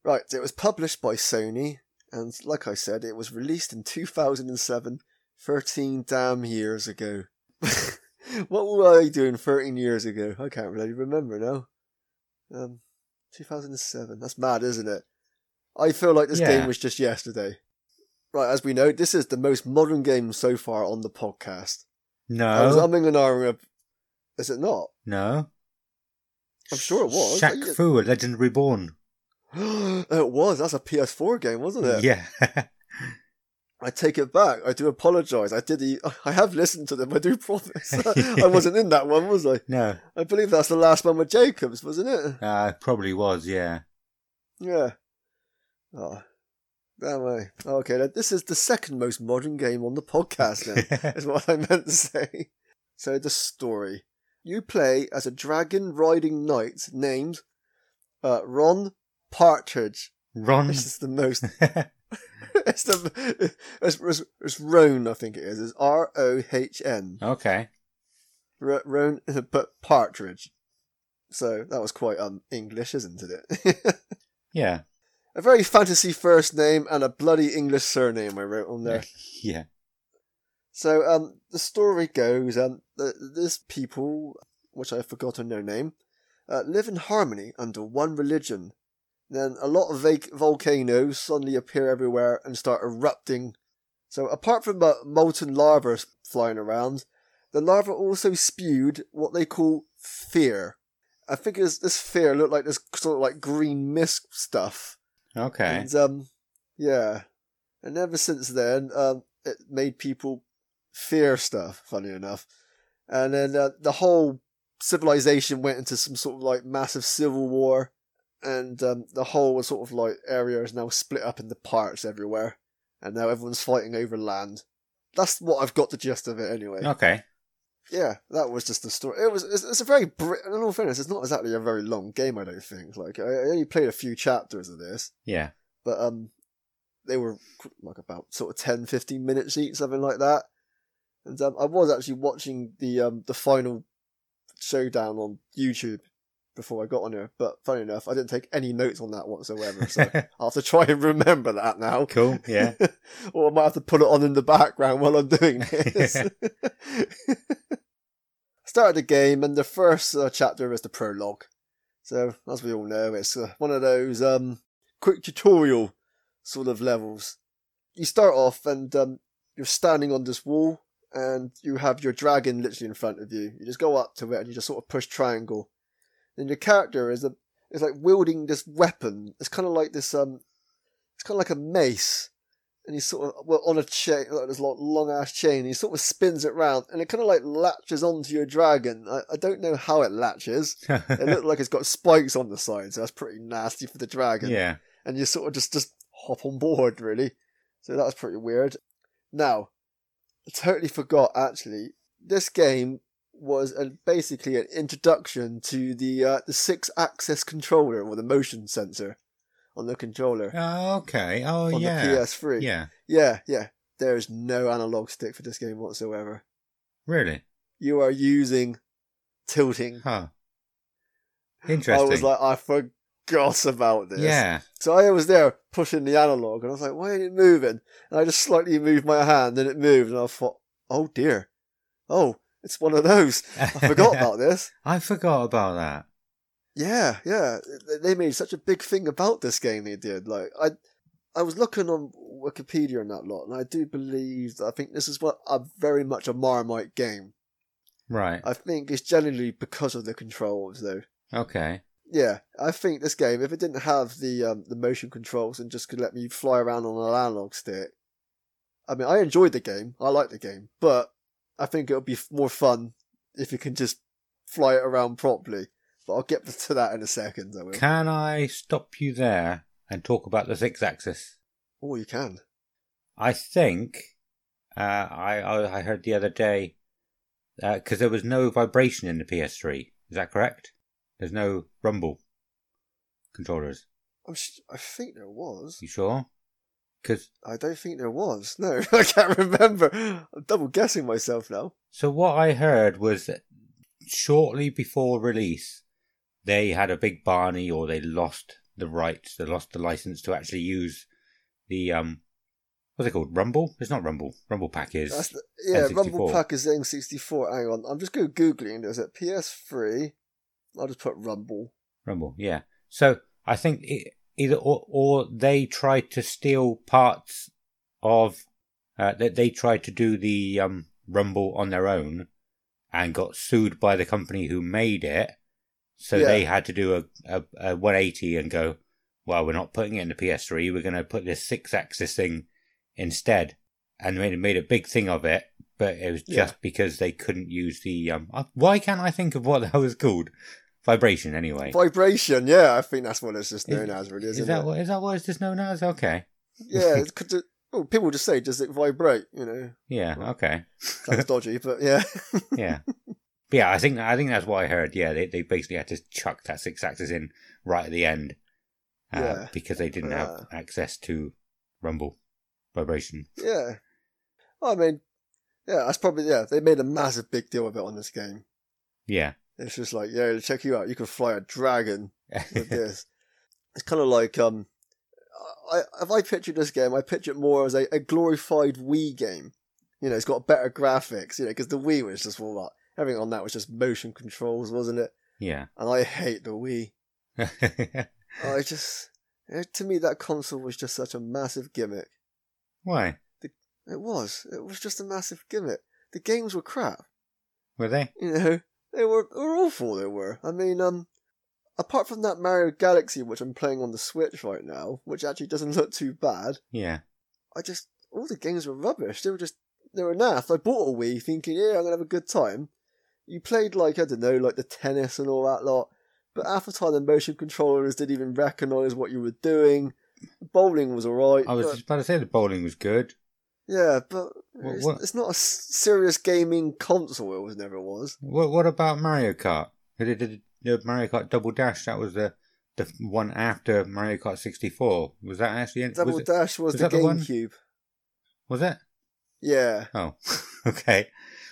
Speaker 3: right, it was published by Sony, and like I said, it was released in 2007, 13 damn years ago. *laughs* what were I doing 13 years ago? I can't really remember now. Um, 2007. That's mad, isn't it? I feel like this
Speaker 2: Yeah.
Speaker 3: game was just yesterday. Right, as we know, this is the most modern game so far on the podcast. No. I was umming and ahhing. ab- Is it not?
Speaker 2: no.
Speaker 3: I'm sure it was.
Speaker 2: Shaq Fu, a Legend Reborn. *gasps*
Speaker 3: it was. That's a PS4 game, wasn't it?
Speaker 2: Yeah. *laughs*
Speaker 3: I take it back. I do apologise. I did. e- *laughs* I have listened to them. I do promise. *laughs* *laughs* I wasn't in that one, was I?
Speaker 2: no.
Speaker 3: I believe that's the last one with Jacobs, wasn't it?
Speaker 2: Uh, probably was, yeah.
Speaker 3: Yeah. Oh, that way. Okay, then this is the second most modern game on the podcast. Then is what I meant to say. So the story: you play as a dragon riding knight named uh, Ron Partridge.
Speaker 2: Ron.
Speaker 3: This is the most *laughs* it's the it's, it's, it's Rohn, I think it is. It's R O H N.
Speaker 2: okay.
Speaker 3: R- Rohn, *laughs* but Partridge. So that was quite un English, isn't it? *laughs*
Speaker 2: Yeah.
Speaker 3: a very fantasy first name and a bloody English surname. I wrote on there.
Speaker 2: Yeah.
Speaker 3: So um, the story goes um, th- this people, which I've forgotten their name, uh, live in harmony under one religion. Then a lot of vac- volcanoes suddenly appear everywhere and start erupting. So apart from the molten lava flying around, the lava also spewed what they call fear. I think it's, this fear looked like this sort of like green mist stuff.
Speaker 2: Okay.
Speaker 3: And um, yeah, and ever since then, um, it made people fear stuff. Funny enough, and then uh, the whole civilization went into some sort of like massive civil war, and um, the whole sort of like area is now split up into parts everywhere, and now everyone's fighting over land. That's what I've got the gist of it anyway.
Speaker 2: Okay.
Speaker 3: Yeah, that was just the story. It was. It's, it's a very. Br- in all fairness, it's not exactly a very long game. I don't think. Like I, I only played a few chapters of this
Speaker 2: Yeah.
Speaker 3: but um they were like about sort of 10 15 minutes each something like that and um, i was actually watching the um the final showdown on youtube before i got on here but funny enough i didn't take any notes on that whatsoever so *laughs* i'll have to try and remember that now
Speaker 2: cool. Yeah. *laughs*
Speaker 3: or i might have to put it on in the background while i'm doing *laughs* this started the game and the first uh, chapter is the prologue so as we all know it's uh, one of those um quick tutorial sort of levels. You start off and um, you're standing on this wall and you have your dragon literally in front of you. You just go up to it and you just sort of push triangle. Then your character is a is like wielding this weapon. It's kind of like this um, it's kind of like a mace, and he's sort of well on a chain, like this long, ass chain. And he sort of spins it round, and it kind of like latches onto your dragon. I, I don't know how it latches. *laughs* It looks like it's got spikes on the side, so that's pretty nasty for the dragon
Speaker 2: yeah.
Speaker 3: and you sort of just just hop on board really. So that was pretty weird. Now, I totally forgot actually. This game was a, basically an introduction to the uh, the Sixaxis controller or the motion sensor on the controller
Speaker 2: Oh, okay. Oh,
Speaker 3: on
Speaker 2: yeah.
Speaker 3: the PS3.
Speaker 2: Yeah.
Speaker 3: yeah, yeah. There is no analog stick for this game whatsoever.
Speaker 2: Really?
Speaker 3: You are using tilting.
Speaker 2: Huh. Interesting.
Speaker 3: I was like, I forgot about this.
Speaker 2: yeah.
Speaker 3: So I was there pushing the analog, and I was like, "Why ain't it moving?" And I just slightly moved my hand, and it moved, and I thought, "Oh dear, oh, it's one of those." I forgot *laughs* about this.
Speaker 2: I forgot about that.
Speaker 3: Yeah, yeah, They- made such a big thing about this game. They did. Like, I, I was looking on Wikipedia and that lot, and I do believe that I think this is what a very much a Marmite game.
Speaker 2: Right.
Speaker 3: I think it's generally because of the controls, though.
Speaker 2: Okay.
Speaker 3: Yeah, I think this game, if it didn't have the um, the motion controls and just could let me fly around on an analog stick, I mean, I enjoyed the game. I like the game, but I think it'll be more fun if you can just fly it around properly. But I'll get to that in a second. I will.
Speaker 2: Can I stop you there and talk about the Sixaxis?
Speaker 3: oh, you can.
Speaker 2: I think uh, I I heard the other day because there was no vibration in the PS3. Is that correct? There's no rumble controllers.
Speaker 3: I'm sh- I think there was.
Speaker 2: You sure? Because
Speaker 3: I don't think there was. No, *laughs* I can't remember. I'm double guessing myself now.
Speaker 2: so what I heard was that shortly before release, they had a big Barney or they lost the rights, they lost the license to actually use the um, what's it called? Rumble? It's not Rumble. Rumble Pack is.
Speaker 3: The, yeah,
Speaker 2: N64.
Speaker 3: Rumble Pack is N64. Hang on, I'm just going googling. There's a PS3. I'll just put Rumble.
Speaker 2: Rumble, yeah. So I think it, either or, or they tried to steal parts of uh, that they tried to do the um, Rumble on their own and got sued by the company who made it. So
Speaker 3: Yeah.
Speaker 2: they had to do a, a, a 180 and go, well, we're not putting it in the PS3. We're going to put this Sixaxis thing instead. And made, made a big thing of it. But it was
Speaker 3: Yeah.
Speaker 2: just because they couldn't use the. Um, uh, why can't I think of what that was called? Vibration, anyway.
Speaker 3: Vibration, yeah, I think that's what it's just known
Speaker 2: Is-
Speaker 3: as, really,
Speaker 2: Is
Speaker 3: isn't
Speaker 2: that
Speaker 3: it?
Speaker 2: what is that what it's just known as? Okay.
Speaker 3: Yeah, *laughs* it, well, people just say, does it vibrate? You know,
Speaker 2: Yeah. Okay.
Speaker 3: sounds *laughs* dodgy, but yeah.
Speaker 2: Yeah. *laughs* But yeah, I think I think that's what I heard. Yeah, they they basically had to chuck that Sixaxis in right at the end, uh,
Speaker 3: Yeah.
Speaker 2: because they didn't have
Speaker 3: Uh.
Speaker 2: access to rumble vibration.
Speaker 3: yeah. I mean, yeah, that's probably, yeah, they made a massive big deal of it on this game.
Speaker 2: Yeah.
Speaker 3: It's just like, yeah, check you out. You can fly a dragon with *laughs* this. It's kind of like, um, I, if I picture this game, I picture it more as a, a glorified Wii game. You know, it's got better graphics, you know, because the Wii was just all that. Everything on that was just motion controls, wasn't it?
Speaker 2: yeah.
Speaker 3: And I hate the Wii. *laughs* I just, to me, that console was just such a massive gimmick.
Speaker 2: Why
Speaker 3: It was. It was just a massive gimmick. The games were crap.
Speaker 2: were they?
Speaker 3: You know, they were, they were awful. They were. I mean, um, apart from that Mario Galaxy, which I'm playing on the Switch right now, which actually doesn't look too bad.
Speaker 2: Yeah.
Speaker 3: I just all the games were rubbish. They were just they were naff. I bought a Wii thinking, yeah, I'm gonna have a good time. You played like I don't know, like the tennis and all that lot, but half the time the motion controllers didn't even recognise what you were doing. Bowling was alright.
Speaker 2: I was
Speaker 3: but-
Speaker 2: just about to say the bowling was good.
Speaker 3: Yeah, but
Speaker 2: What-
Speaker 3: it's,
Speaker 2: what-
Speaker 3: it's not a serious gaming console. It was never was.
Speaker 2: What what about Mario Kart? They did the Mario Kart Double Dash. That was the the one after Mario Kart 64. Was that actually?
Speaker 3: Double
Speaker 2: was
Speaker 3: Dash was,
Speaker 2: was
Speaker 3: the? GameCube.
Speaker 2: was it?
Speaker 3: Yeah,
Speaker 2: Oh, *laughs* okay.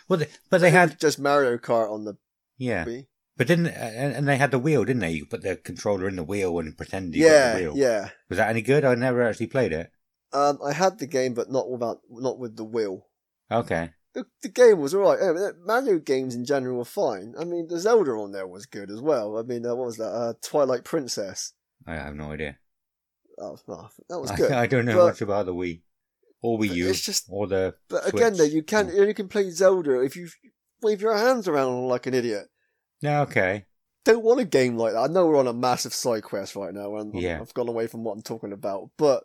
Speaker 2: Well, they, but they had
Speaker 3: just Mario Kart on the
Speaker 2: yeah,
Speaker 3: Wii.
Speaker 2: but didn't uh, and, and they had the wheel, didn't they? You put the controller in the wheel and pretend you got
Speaker 3: Yeah,
Speaker 2: the wheel.
Speaker 3: yeah.
Speaker 2: Was that any good? I never actually played it.
Speaker 3: Um, I had the game, but not without not with the wheel.
Speaker 2: Okay.
Speaker 3: The, the game was alright. I mean, Mario games in general were fine. I mean, the Zelda on there was good as well. I mean, uh, what was that? Uh, Twilight Princess.
Speaker 2: I have no idea.
Speaker 3: Oh, oh, that was good. *laughs*
Speaker 2: I don't know
Speaker 3: But-
Speaker 2: much about the Wii or Wii U
Speaker 3: it's just-
Speaker 2: or the.
Speaker 3: but
Speaker 2: Switch.
Speaker 3: again, though, you can you only can play Zelda if you wave your hands around like an idiot.
Speaker 2: Yeah, okay.
Speaker 3: Don't want a game like that. I know we're on a massive side quest right now, and
Speaker 2: Yeah.
Speaker 3: I've gone away from what I'm talking about. But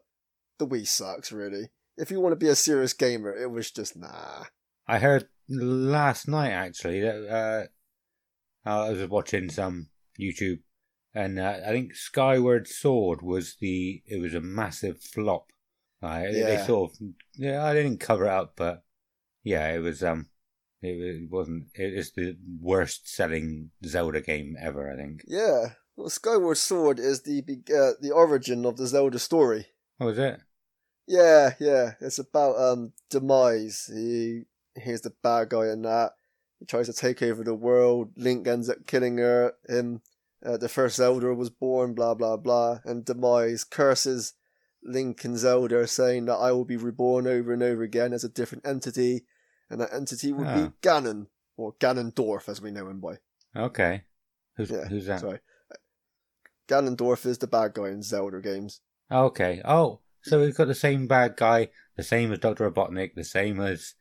Speaker 3: the Wii sucks, really. If you want to be a serious gamer, it was just nah.
Speaker 2: I heard last night actually that uh, I was watching some YouTube, and uh, I think Skyward Sword was the it was a massive flop. Uh, they- They sort of yeah, I didn't cover it up, but yeah, it was um, it, wasn't. It is the worst selling Zelda game ever. I think.
Speaker 3: Yeah. Well, Skyward Sword is the uh, the origin of the Zelda story.
Speaker 2: What was it?
Speaker 3: Yeah, yeah. It's about um demise. He he's the bad guy in that. He tries to take over the world. Link ends up killing her. Him. Uh, the first Zelda was born. Blah blah blah. And demise curses Link and Zelda, saying that I will be reborn over and over again as a different entity, and that entity will
Speaker 2: Ah.
Speaker 3: be Ganon or Ganondorf, as we know him by.
Speaker 2: Okay. Who's
Speaker 3: Yeah,
Speaker 2: who's that?
Speaker 3: Sorry. Ganondorf is the bad guy in Zelda games.
Speaker 2: Okay. Oh, So we've got the same bad guy, the same as Doctor Robotnik, the same as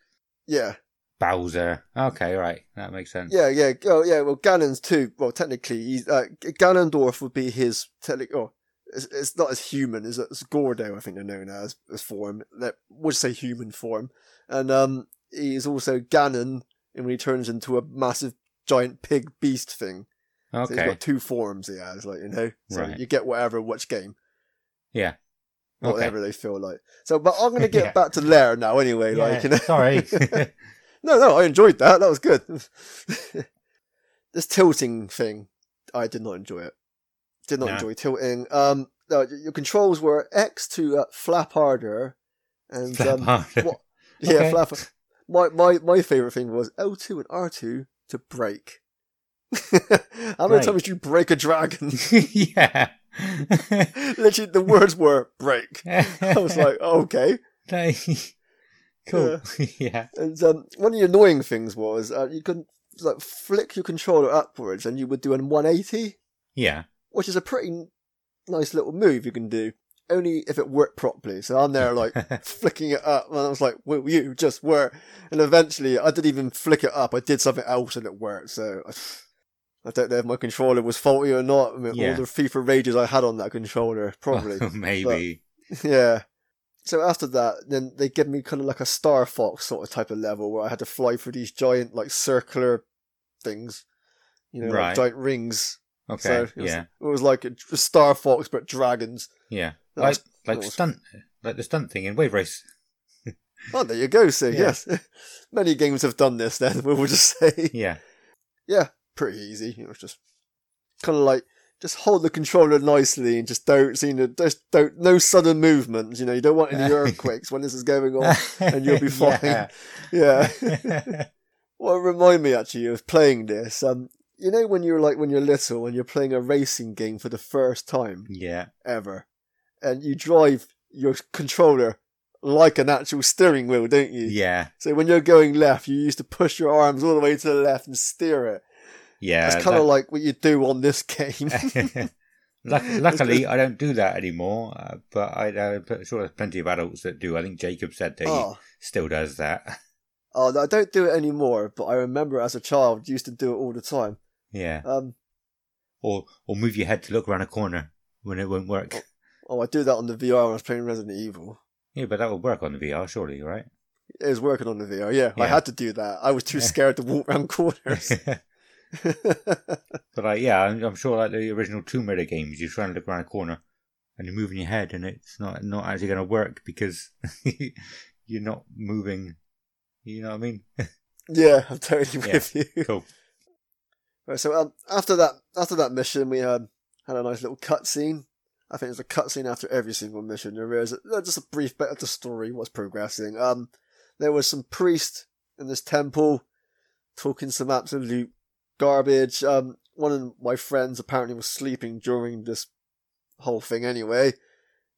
Speaker 3: Yeah,
Speaker 2: Bowser. Okay, right, that makes sense.
Speaker 3: yeah, yeah. Oh, yeah. Well, Ganon's too. Well, technically, he's uh, Ganondorf would be his technic. Oh, it's, it's not as human as it's Gordo. I think they're known as as form. That would say human form, and um, he's also Ganon, and when he turns into a massive giant pig beast thing. So he's
Speaker 2: Okay,
Speaker 3: got two forms he has, like you know. So
Speaker 2: Right.
Speaker 3: you get whatever which game.
Speaker 2: yeah. Okay.
Speaker 3: whatever they feel like. So, but I'm going to get *laughs*
Speaker 2: Yeah.
Speaker 3: back to Lair now anyway.
Speaker 2: Yeah,
Speaker 3: like, you know.
Speaker 2: sorry. *laughs*
Speaker 3: no, no, I enjoyed that. That was good. *laughs* this tilting thing, I did not enjoy it. Did not
Speaker 2: No.
Speaker 3: enjoy tilting. Um, no, your controls were X to uh, flap harder, and
Speaker 2: Flap
Speaker 3: um,
Speaker 2: harder.
Speaker 3: what- yeah,
Speaker 2: Okay.
Speaker 3: flap. My my my favorite thing was L2 and R2 to break. How many
Speaker 2: Right.
Speaker 3: times did you break a dragon?
Speaker 2: yeah.
Speaker 3: Literally, the words were break. I was like, *laughs* okay.
Speaker 2: cool. *laughs* Yeah.
Speaker 3: And um, one of the annoying things was uh, you could like flick your controller upwards, and you would do a 180,
Speaker 2: Yeah.
Speaker 3: which is a pretty nice little move you can do. Only if it worked properly. So I'm there like *laughs* flicking it up, and I was like, "Will you just work?" And eventually, I didn't even flick it up. I did something else, and it worked. So *sighs* I, I don't know if my controller was faulty or not. I mean,
Speaker 2: Yeah.
Speaker 3: all the FIFA rages I had on that controller, probably. *laughs*
Speaker 2: Maybe. *laughs*
Speaker 3: Yeah. So after that, then they give me kind of like a Star Fox sort of type of level where I had to fly through these giant like circular things, you know,
Speaker 2: Right.
Speaker 3: like giant rings.
Speaker 2: okay.
Speaker 3: So it was,
Speaker 2: yeah.
Speaker 3: it was like a, Star Fox but dragons.
Speaker 2: Yeah.
Speaker 3: That
Speaker 2: Like
Speaker 3: was-
Speaker 2: like
Speaker 3: was-
Speaker 2: stunt like the stunt thing in Wave Race. *laughs*
Speaker 3: Oh, there you go. So
Speaker 2: Yeah.
Speaker 3: yes, many games have done this. Then we will just say,
Speaker 2: Yeah.
Speaker 3: yeah, pretty easy. You know, it's just kind of like just hold the controller nicely and just don't, you know, just don't no sudden movements. You know, you don't want any *laughs* earthquakes when this is going on. And you'll be *laughs* fine.
Speaker 2: Yeah. *laughs*
Speaker 3: Yeah. What it remind me actually of playing this, um, you know when you're like when you're little and you're playing a racing game for the first time
Speaker 2: yeah.
Speaker 3: ever, and you drive your controller like an actual steering wheel, don't you?
Speaker 2: Yeah.
Speaker 3: So when you're going left, you used to push your arms all the way to the left and steer it.
Speaker 2: Yeah.
Speaker 3: That's kind of like what you do on this game. *laughs* *laughs*
Speaker 2: Luckily, I don't do that anymore, uh, but I, I'm sure there's plenty of adults that do. I think Jacob said that he
Speaker 3: oh,
Speaker 2: still does that.
Speaker 3: oh, I don't do it anymore, but I remember as a child used to do it all the time.
Speaker 2: Yeah.
Speaker 3: Um,
Speaker 2: Or or move your head to look around a corner when it won't work.
Speaker 3: oh, I do that on the VR when I was playing Resident Evil.
Speaker 2: Yeah, but that will work on the VR, surely, right?
Speaker 3: It was working on the VR. Yeah, I had to do that. I was too scared to walk around *laughs* corners. *laughs*
Speaker 2: But like, yeah, I'm, I'm sure like the original Tomb Raider games, you're trying to look around a corner and you're moving your head, and it's not not actually going to work because *laughs* you're not moving. You know what I mean? *laughs*
Speaker 3: yeah, I'm totally
Speaker 2: Yeah.
Speaker 3: with you.
Speaker 2: Cool.
Speaker 3: Right, so um, after that, after that mission, we um, had a nice little cutscene. I think there's a cutscene after every single mission. There is uh, just a brief bit of the story was progressing. Um, there was some priest in this temple talking some absolute garbage. Um, one of my friends apparently was sleeping during this whole thing anyway.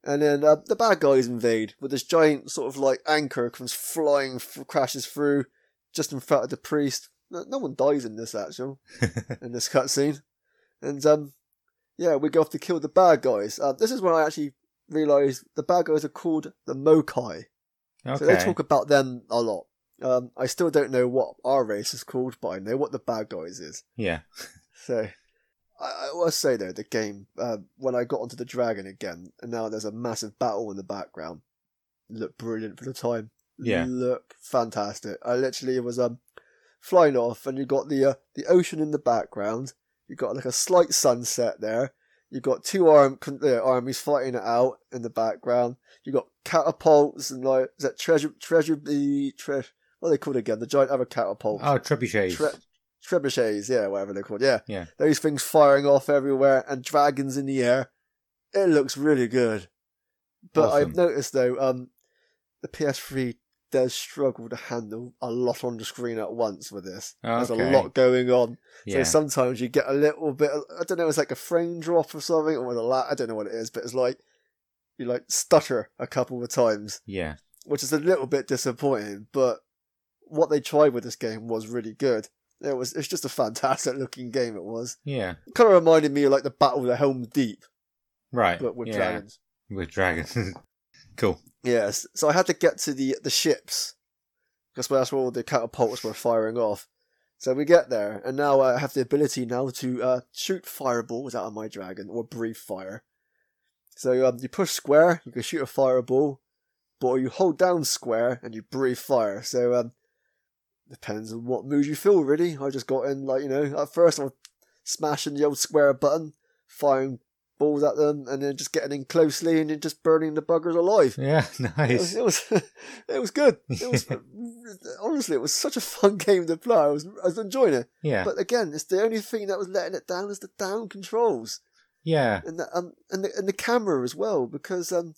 Speaker 3: And then uh, the bad guys invade with this giant sort of like anchor comes flying, f- crashes through just in front of the priest. No, no one dies in this actually *laughs* in this cutscene. And um, yeah, we go off to kill the bad guys. Uh, this is when I actually realised the bad guys are called the Mokai. So they talk about them a lot. Um, I still don't know what our race is called, but I know what the bad guys is.
Speaker 2: Yeah. *laughs*
Speaker 3: So I, I will say though, the game uh, when I got onto the dragon again, and now there's a massive battle in the background. Looked brilliant for the time.
Speaker 2: Yeah.
Speaker 3: Look fantastic. I literally was um flying off, and you got the uh, the ocean in the background. You got like a slight sunset there. You got two arm uh, armies fighting it out in the background. You got catapults and like is that treasure treasure the tre- what are they called again? The giant other catapults.
Speaker 2: Oh, trebuchets.
Speaker 3: Tre- trebuchets, yeah, whatever they're called. Yeah,
Speaker 2: Yeah.
Speaker 3: Those things firing off everywhere and dragons in the air. It looks really good. But
Speaker 2: Awesome.
Speaker 3: I've noticed though, um, the PS3 does struggle to handle a lot on the screen at once with this. There's a lot going on.
Speaker 2: yeah.
Speaker 3: So sometimes you get a little bit, I don't know, it's like a frame drop or something, or a la I don't know what it is, but it's like, you like stutter a couple of times
Speaker 2: yeah.
Speaker 3: which is a little bit disappointing. But what they tried with this game was really good. It was it's just a fantastic looking game. It was
Speaker 2: Yeah.
Speaker 3: kind of reminded me of like the Battle of the Helm's Deep,
Speaker 2: Right.
Speaker 3: but with
Speaker 2: yeah.
Speaker 3: dragons.
Speaker 2: With dragons. *laughs* Cool.
Speaker 3: Yes. So I had to get to the the ships because that's where all the catapults were firing off. So we get there, and now I have the ability now to uh, shoot fireballs out of my dragon or breathe fire. So um, you push square, you can shoot a fireball, but you hold down square and you breathe fire. So um, depends on what mood you feel, really. I just got in like you know at first I'm smashing the old square button, firing balls at them, and then just getting in closely and then just burning the buggers alive.
Speaker 2: Yeah, *laughs*
Speaker 3: It
Speaker 2: nice.
Speaker 3: was, it was, *laughs* it was good. It was *laughs* honestly, it was such a fun game to play. I was, I was enjoying it.
Speaker 2: Yeah,
Speaker 3: But again, it's the only thing that was letting it down is the down controls
Speaker 2: yeah,
Speaker 3: and the um and the and the camera as well because um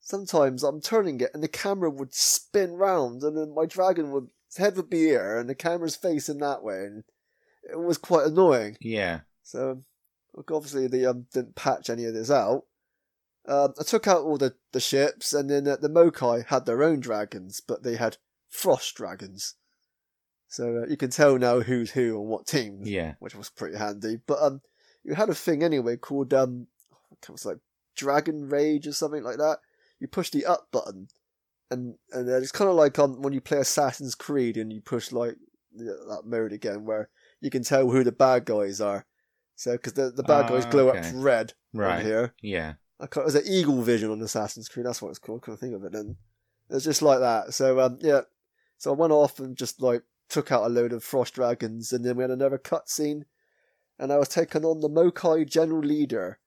Speaker 3: sometimes I'm turning it and the camera would spin round and then my dragon would his head would be here and the camera's facing that way and it was quite annoying.
Speaker 2: yeah.
Speaker 3: So look, obviously they um, didn't patch any of this out. Um, I took out all the, the ships, and then uh, the Mokai had their own dragons, but they had frost dragons. So uh, you can tell now who's who on what team.
Speaker 2: Yeah.
Speaker 3: which was pretty handy. But um, you had a thing anyway called um, it was like Dragon Rage or something like that. You push the up button, and and uh, it's kind of like um when you play Assassin's Creed and you push like that mode again where you can tell who the bad guys are. So because the the bad guys
Speaker 2: Ah,
Speaker 3: glow
Speaker 2: okay.
Speaker 3: up red
Speaker 2: Right.
Speaker 3: here.
Speaker 2: Yeah.
Speaker 3: I can't, it was an eagle vision on Assassin's Creed. That's what it's called. Couldn't think of it then. It's just like that. So um, yeah. So I went off and just like took out a load of frost dragons, and then we had another cutscene, and I was taking on the Mokai General Leader.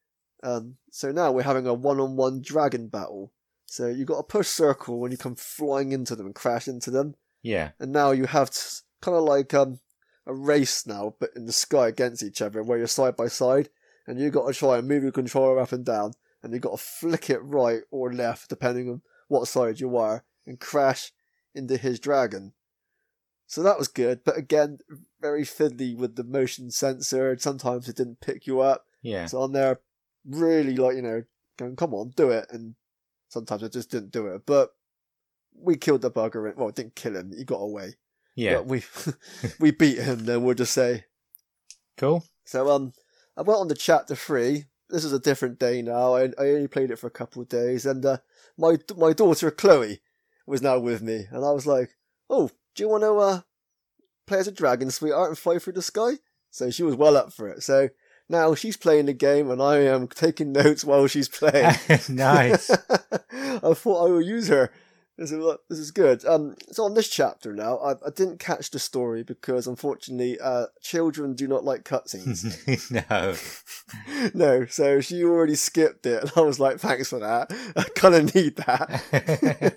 Speaker 3: Um, so now we're having a one-on-one dragon battle. So you got to push circle when you come flying into them and crash into them,
Speaker 2: Yeah.
Speaker 3: and now you have kind of like um a race now, but in the sky against each other, where you're side by side, and you got to try and move your controller up and down, and you got to flick it right or left depending on what side you are, and crash into his dragon. So that was good, but again, very fiddly with the motion sensor. and Sometimes it didn't pick you up,
Speaker 2: Yeah.
Speaker 3: so I'm there really like you know going, "Come on, do it," and sometimes I just didn't do it. But we killed the bugger. Well, didn't kill him; he got away.
Speaker 2: Yeah.
Speaker 3: But we *laughs* *laughs* we beat him. Then we'll just say
Speaker 2: Cool.
Speaker 3: so. Um, I went on to chapter three. This is a different day now. I I only played it for a couple of days, and uh, my my daughter Chloe was now with me, and I was like, "Oh, do you want to uh play as a dragon, sweetheart, and fly through the sky?" So she was well up for it. So now she's playing the game, and I am taking notes while she's playing. *laughs*
Speaker 2: nice. *laughs*
Speaker 3: I thought I will use her. This is, this is good. Um, so on this chapter now, I, I didn't catch the story because unfortunately, uh, children do not like cutscenes. *laughs*
Speaker 2: no.
Speaker 3: no, so she already skipped it, and I was like, thanks for that. I kind of need that.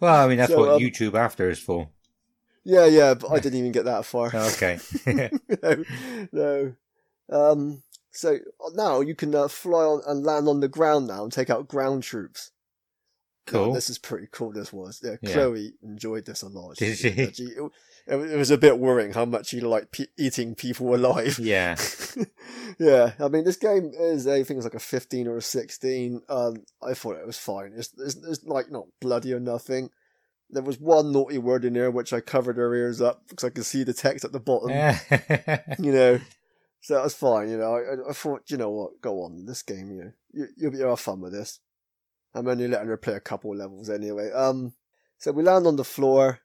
Speaker 2: well, I mean, that's
Speaker 3: So,
Speaker 2: what
Speaker 3: um,
Speaker 2: YouTube After is for.
Speaker 3: yeah, yeah, but I didn't even get that far.
Speaker 2: Okay.
Speaker 3: no, no. Um, so now you can uh, fly on and land on the ground now and take out ground troops.
Speaker 2: cool.
Speaker 3: Oh, this is pretty cool. This was. Yeah,
Speaker 2: Yeah.
Speaker 3: Chloe enjoyed this a lot.
Speaker 2: Did she?
Speaker 3: it, it was a bit worrying how much she liked pe- eating people alive.
Speaker 2: yeah. *laughs*
Speaker 3: yeah, I mean, this game is, I think it's like a 15 or a 16. Um, I thought it was fine. It's, it's, it's like not bloody or nothing. There was one naughty word in there which I covered her ears up because I could see the text at the bottom. *laughs* You know, so that was fine. You know, I, I thought, you know what, go on, this game, you know, you, you'll, you'll have fun with this. I'm only letting her play a couple of levels anyway. Um, so we land on the floor,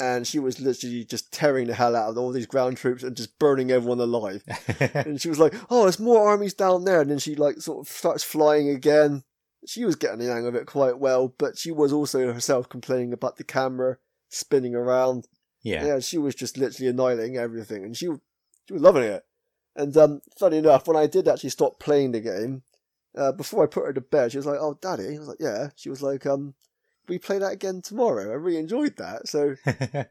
Speaker 3: and she was literally just tearing the hell out of all these ground troops and just burning everyone alive. *laughs* and she was like, "Oh, there's more armies down there." And then she like sort of starts flying again. She was getting the hang of it quite well, but she was also herself complaining about the camera spinning around.
Speaker 2: yeah.
Speaker 3: Yeah, she was just literally annihilating everything, and she she was loving it. And um, funny enough, when I did actually stop playing the game, uh, before I put her to bed, she was like, "Oh, daddy," I was like, "Yeah." She was like, "Um, we play that again tomorrow." I really enjoyed that. So, *laughs* and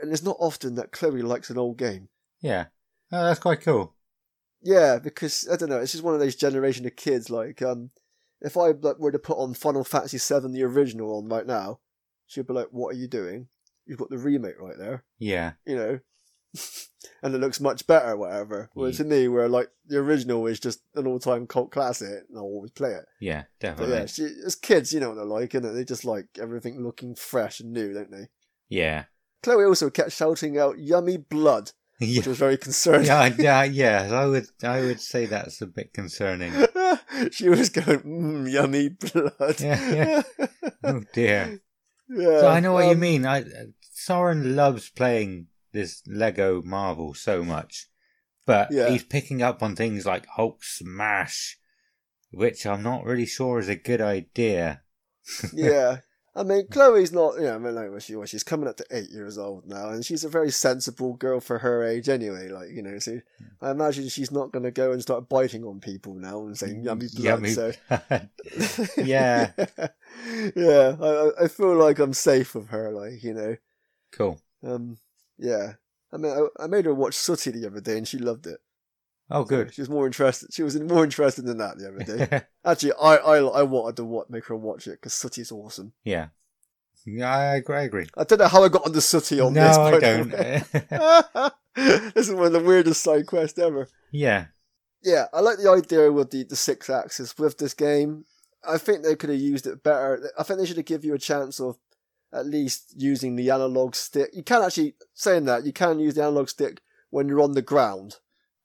Speaker 3: it's not often that Chloe likes an old game.
Speaker 2: yeah. Oh, that's quite cool.
Speaker 3: Yeah, because I don't know, it's just one of those generation of kids. Like, um, if I like, were to put on Final Fantasy VII, the original, on right now, she'd be like, "What are you doing? You've got the remake right there."
Speaker 2: Yeah.
Speaker 3: you know, *laughs* and it looks much better, whatever. Whereas to me, where like the original is just an all-time cult classic, and I'll always play it.
Speaker 2: Yeah,
Speaker 3: But
Speaker 2: definitely.
Speaker 3: yeah, she, as kids, you know what they're like, and They just like everything looking fresh and new, don't they?
Speaker 2: Yeah.
Speaker 3: Chloe also kept shouting out "yummy blood," *laughs* which was very concerning.
Speaker 2: yeah, yeah, *laughs* yes, I would, I would say that's a bit concerning.
Speaker 3: she was going, mm, yummy blood.
Speaker 2: Yeah, Oh dear.
Speaker 3: Yeah,
Speaker 2: So I know what you
Speaker 3: um,
Speaker 2: mean. I Soren loves playing this Lego Marvel so much, but
Speaker 3: Yeah.
Speaker 2: he's picking up on things like Hulk Smash, which I'm not really sure is a good idea. *laughs*
Speaker 3: yeah. I mean, Chloe's not, you know, I mean, like, she, well, she's coming up to eight years old now, and she's a very sensible girl for her age anyway, like, you know, so I imagine she's not going to go and start biting on people now and saying yummy blood,
Speaker 2: Yummy
Speaker 3: so. *laughs*
Speaker 2: Yeah. *laughs*
Speaker 3: yeah, I, I- I feel like I'm safe with her, like, you know.
Speaker 2: cool.
Speaker 3: Um, yeah. I mean, I, I made her watch Sooty the other day, and she loved it.
Speaker 2: Oh, good.
Speaker 3: She was more interested. She was more interested in that the other day. *laughs* Actually, I, I, I wanted to wa- make her watch it because Sooty's awesome.
Speaker 2: yeah. Yeah, I agree. I agree.
Speaker 3: I don't know how I got onto Sooty on
Speaker 2: no,
Speaker 3: this.
Speaker 2: I don't. *laughs* *laughs*
Speaker 3: this is one of the weirdest side quests ever.
Speaker 2: yeah.
Speaker 3: Yeah, I like the idea with the, the Sixaxis with this game. I think they could have used it better. I think they should have given you a chance of at least using the analog stick. You can actually saying that you can use the analog stick when you're on the ground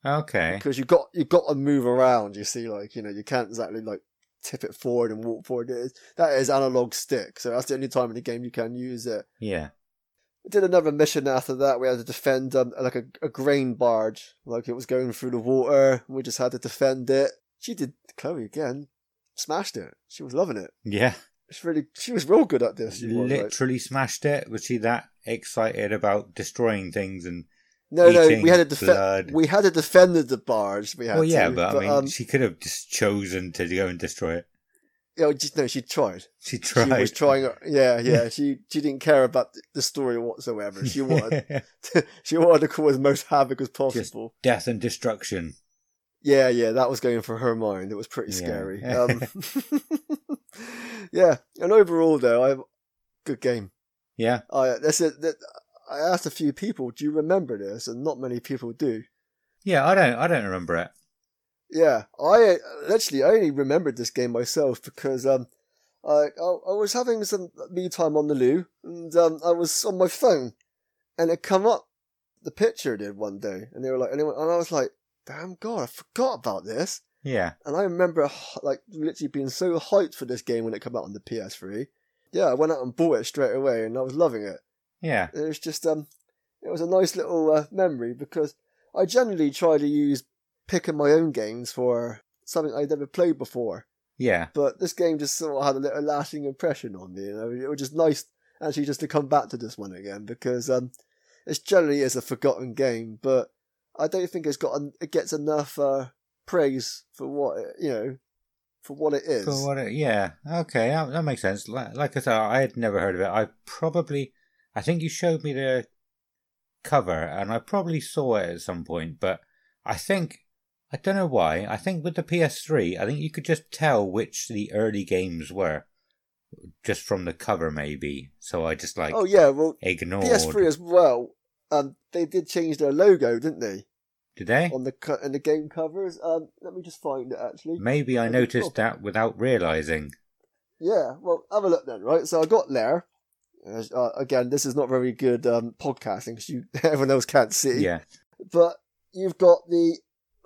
Speaker 2: Okay.
Speaker 3: because you got you got to move around. You see, like you know, you can't exactly like tip it forward and walk forward. It is, that is analog stick, so that's the only time in the game you can use it.
Speaker 2: Yeah.
Speaker 3: We did another mission after that. We had to defend um, like a, a grain barge, like it was going through the water. We just had to defend it. She did Chloe again, smashed it. She was loving it.
Speaker 2: Yeah.
Speaker 3: She really, she was real good at this. She was, like-
Speaker 2: Literally smashed it. Was she that excited about destroying things and
Speaker 3: no, no,
Speaker 2: eating
Speaker 3: we had defend.
Speaker 2: blood.
Speaker 3: We had to defend the barge. We had
Speaker 2: well, yeah,
Speaker 3: to,
Speaker 2: but, I mean,
Speaker 3: um,
Speaker 2: she could have just chosen to go and destroy it.
Speaker 3: you know, just no, she tried.
Speaker 2: She tried.
Speaker 3: She was trying. Yeah, *laughs* yeah. She she didn't care about the story whatsoever. She wanted *laughs* *laughs* she wanted to cause as most havoc as possible.
Speaker 2: death and destruction.
Speaker 3: Yeah, yeah, that was going for her mind. It was pretty
Speaker 2: Yeah.
Speaker 3: scary. *laughs* Um, *laughs* yeah, and overall though, I good game.
Speaker 2: Yeah.
Speaker 3: I that's it. That, I asked a few people, "Do you remember this?" And not many people do.
Speaker 2: Yeah, I don't. I don't remember it.
Speaker 3: Yeah, I actually I only remembered this game myself because um, I I, was having some me time on the loo and um, I was on my phone, and it come up, the picture did one day, and they were like, went- and I was like, damn god, I forgot about this.
Speaker 2: Yeah.
Speaker 3: And I remember like literally being so hyped for this game when it came out on the PS3. Yeah, I went out and bought it straight away, and I was loving it.
Speaker 2: Yeah.
Speaker 3: It was just um, it was a nice little uh, memory because I generally try to use picking my own games for something I'd never played before.
Speaker 2: Yeah.
Speaker 3: But this game just sort of had a little lasting impression on me. You know, it was just nice actually just to come back to this one again because um, it generally is a forgotten game, but I don't think it's got it gets enough uh, praise for what it, you know for what it is.
Speaker 2: For what it, yeah. Okay, that, that makes sense. Like, like I said, I had never heard of it. I probably, I think you showed me the cover, and I probably saw it at some point. But I think I don't know why. I think with the PS3, I think you could just tell which the early games were, just from the cover, maybe. So I just like
Speaker 3: oh yeah, well
Speaker 2: ignored.
Speaker 3: PS3 as well. Um, they did change their logo, didn't they?
Speaker 2: Did they?
Speaker 3: on the co- in the game covers. Um, let me just find it actually.
Speaker 2: Maybe I
Speaker 3: Oh,
Speaker 2: noticed
Speaker 3: cool.
Speaker 2: that without realizing.
Speaker 3: Yeah, well, have a look then, right? So I got there. Uh, again, this is not very good um, podcasting because you *laughs* everyone else can't see.
Speaker 2: Yeah.
Speaker 3: But you've got the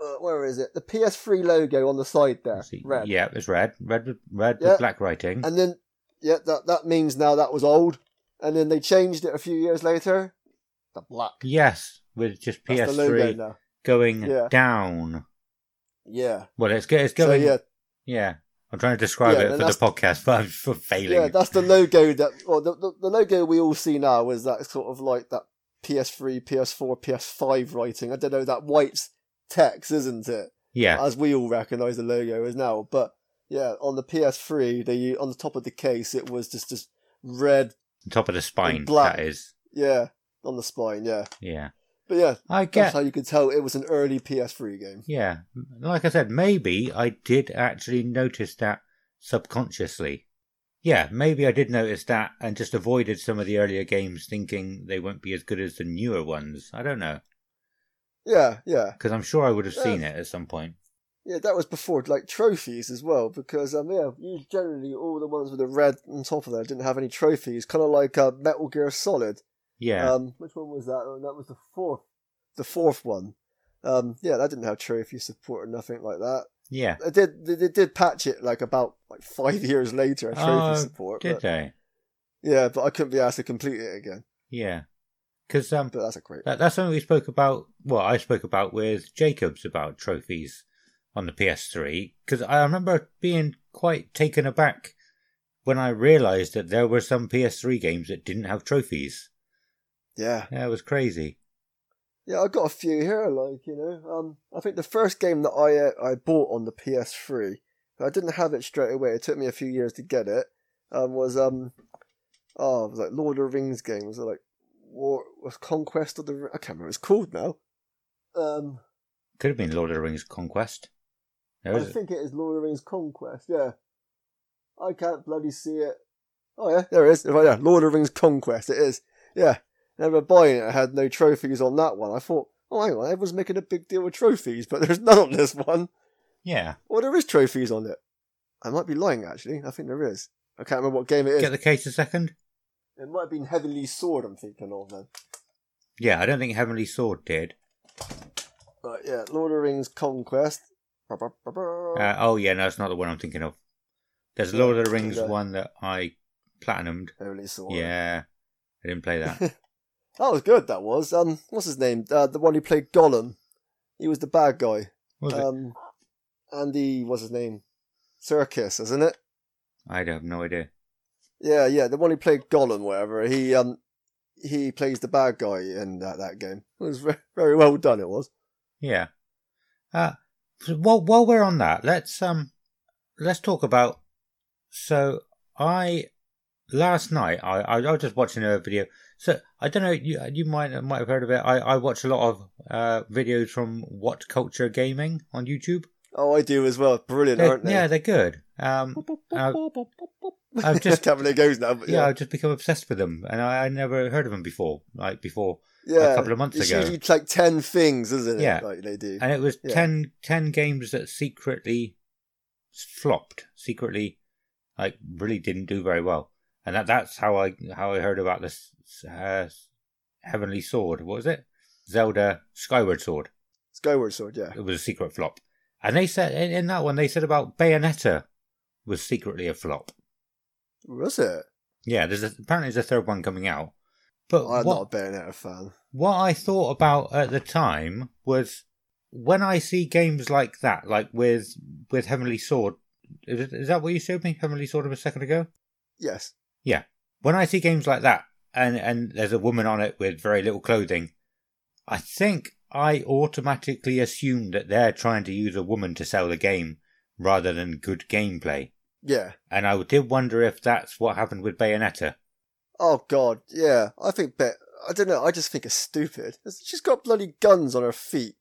Speaker 3: uh, where is it? The PS3 logo on the side there, red.
Speaker 2: Yeah, it's red. Red with red
Speaker 3: Yeah.
Speaker 2: with black writing.
Speaker 3: And then yeah, that that means now that was old. And then they changed it a few years later. The black.
Speaker 2: Yes, with just
Speaker 3: That's the logo
Speaker 2: PS3
Speaker 3: now.
Speaker 2: going
Speaker 3: Yeah.
Speaker 2: down.
Speaker 3: Yeah.
Speaker 2: Well, it's, go- it's
Speaker 3: So
Speaker 2: going.
Speaker 3: yeah,
Speaker 2: yeah. I'm trying to describe
Speaker 3: Yeah,
Speaker 2: it
Speaker 3: and
Speaker 2: for the
Speaker 3: that's-
Speaker 2: podcast, but I'm f- failing.
Speaker 3: Yeah, that's the logo that. Well, the, the the logo we all see now is that sort of like that PS3, PS4, PS5 writing. I don't know that white text, isn't it?
Speaker 2: yeah,
Speaker 3: As we all recognise the logo as now. But yeah, on the PS3, they on the top of the case, it was just just red.
Speaker 2: top of the spine.
Speaker 3: black.
Speaker 2: That is.
Speaker 3: Yeah, on the spine. Yeah,
Speaker 2: Yeah,
Speaker 3: but yeah,
Speaker 2: I
Speaker 3: that's
Speaker 2: get.
Speaker 3: how you could tell it was an early PS3 game.
Speaker 2: Yeah, like I said, maybe I did actually notice that subconsciously. Yeah, maybe I did notice that and just avoided some of the earlier games, thinking they won't be as good as the newer ones. I don't know
Speaker 3: Yeah, yeah,
Speaker 2: because I'm sure I would have seen
Speaker 3: Yeah.
Speaker 2: it at some point.
Speaker 3: yeah. That was before like trophies as well, because um yeah, you generally all the ones with the red on top of there didn't have any trophies. Kind of like uh, Metal Gear Solid.
Speaker 2: Yeah,
Speaker 3: Um, which one was that? Oh, that was the fourth, the fourth one. Um, yeah, that didn't have trophy support or nothing like that.
Speaker 2: Yeah.
Speaker 3: They did they, they did patch it like about like five *laughs* years later. Trophy
Speaker 2: Oh,
Speaker 3: support.
Speaker 2: Did
Speaker 3: but-
Speaker 2: they?
Speaker 3: yeah, but I couldn't be asked to complete it again.
Speaker 2: Yeah. Because um,
Speaker 3: But that's a great.
Speaker 2: that, that's something we spoke about. Well, I spoke about with Jacobs about trophies on the PS3. Because I remember being quite taken aback when I realised that there were some PS3 games that didn't have trophies.
Speaker 3: Yeah,
Speaker 2: Yeah, it was crazy.
Speaker 3: yeah, I got a few here. Like you know, um, I think the first game that I uh, I bought on the PS3, I didn't have it straight away. It took me a few years to get it. Um, was um, oh, it was like Lord of the Rings game. Was it like War was Conquest of the? I can't remember what it's called now. Um,
Speaker 2: Could have been Lord of the Rings Conquest.
Speaker 3: I think it is Lord of the Rings Conquest. Yeah, I can't bloody see it. Oh yeah, there it is. Oh, yeah, Lord of the Rings Conquest. It is. Yeah, never buying it. I had no trophies on that one. I thought, oh hang on, everyone's making a big deal with trophies, but there's *laughs* none on this one.
Speaker 2: yeah.
Speaker 3: Well, there is trophies on it. I might be lying actually. I think there is. I can't remember what game it is.
Speaker 2: Get the case a second.
Speaker 3: It might have been Heavenly Sword. I'm thinking of then.
Speaker 2: Yeah, I don't think Heavenly Sword did.
Speaker 3: But yeah, Lord of the Rings Conquest.
Speaker 2: Uh, oh, yeah, no, it's not the one I'm thinking of. There's Lord of the Rings
Speaker 3: Okay.
Speaker 2: one that I platinumed.
Speaker 3: Heavenly Sword.
Speaker 2: Yeah, I didn't play that. *laughs*
Speaker 3: That was good. That was. Um, what's his name? Uh, the one who played Gollum. He was the bad guy.
Speaker 2: Was it?
Speaker 3: Um, Andy, what's his name? Serkis, isn't it?
Speaker 2: I have no idea.
Speaker 3: Yeah, yeah, the one who played Gollum, whatever. He um, he plays the bad guy in that that game. *laughs* It was very, very well done. It was.
Speaker 2: Yeah. Uh, while while we're on that, let's um, let's talk about. So I last night I I, I was just watching a video. So I don't know you you might might have heard of it. I I watch a lot of uh videos from WhatCulture Gaming on YouTube.
Speaker 3: Oh, I do as well. Brilliant,
Speaker 2: They're-
Speaker 3: aren't they?
Speaker 2: yeah, they're good. Um, uh, I've *laughs* just-
Speaker 3: can't believe it goes now. But
Speaker 2: yeah,
Speaker 3: yeah,
Speaker 2: I've just become obsessed with them, and I, I never heard of them before. Like before,
Speaker 3: yeah.
Speaker 2: a couple of months
Speaker 3: it's
Speaker 2: ago.
Speaker 3: usually like ten things, isn't it?
Speaker 2: Yeah.
Speaker 3: like they do.
Speaker 2: and it was
Speaker 3: Yeah.
Speaker 2: ten, 10 games that secretly flopped, secretly like really didn't do very well, and that that's how I how I heard about this uh, Heavenly Sword. What was it? Zelda Skyward Sword.
Speaker 3: Skyward Sword, yeah.
Speaker 2: It was a secret flop, and they said in, in that one they said about Bayonetta was secretly a flop.
Speaker 3: Was it?
Speaker 2: Yeah, there's a, apparently there's a third one coming out, but
Speaker 3: I'm
Speaker 2: what,
Speaker 3: not a Bayonetta fan.
Speaker 2: what I thought about at the time was when I see games like that, like with with Heavenly Sword. Is, it- is that what you showed me, Heavenly Sword, of a second ago?
Speaker 3: Yes.
Speaker 2: Yeah. When I see games like that, and and there's a woman on it with very little clothing, I think I automatically assume that they're trying to use a woman to sell the game rather than good gameplay.
Speaker 3: Yeah.
Speaker 2: And I did wonder if that's what happened with Bayonetta.
Speaker 3: Oh god, yeah. I think Bet. I don't know. I just think it's stupid. She's got bloody guns on her feet.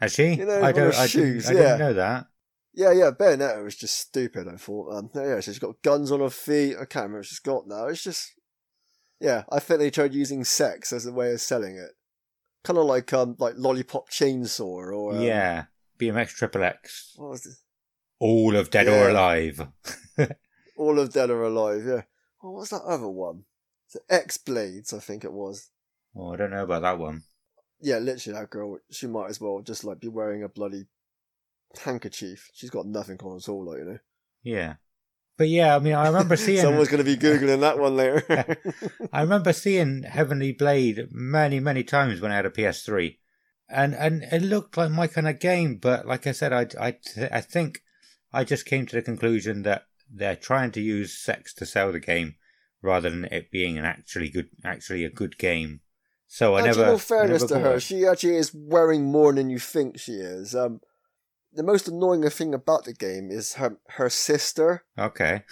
Speaker 2: Has she?
Speaker 3: You know,
Speaker 2: I
Speaker 3: on
Speaker 2: don't. I,
Speaker 3: shoes,
Speaker 2: didn't, I
Speaker 3: yeah.
Speaker 2: didn't know that.
Speaker 3: Yeah, yeah. Bayonetta was just stupid. I thought. Um, yeah, she's got guns on her feet. I can't remember what she's got now. It's just. Yeah, I think they tried using sex as a way of selling it. Kind of like um, like lollipop chainsaw or um,
Speaker 2: yeah, BMX Triple X.
Speaker 3: What was it?
Speaker 2: All of Dead or Alive. *laughs*
Speaker 3: All of Dead or Alive. Yeah. What was that other one? The X Blades, I think it was.
Speaker 2: Oh, I don't know about that one.
Speaker 3: Yeah, literally that girl. She might as well just like be wearing a bloody handkerchief. She's got nothing on at all, like you know.
Speaker 2: Yeah, but yeah, I mean, I remember *laughs* seeing.
Speaker 3: Someone's going to be googling that one later. *laughs*
Speaker 2: I remember seeing Heavenly Blade many, many times when I had a PS3, and and it looked like my kind of game. But like I said, I I I think I just came to the conclusion that they're trying to use sex to sell the game rather than it being an actually good, actually a good game. So I
Speaker 3: actually,
Speaker 2: never.
Speaker 3: in all fairness to her,
Speaker 2: it.
Speaker 3: she actually is wearing more than you think she is. Um, the most annoying thing about the game is her her sister.
Speaker 2: Okay.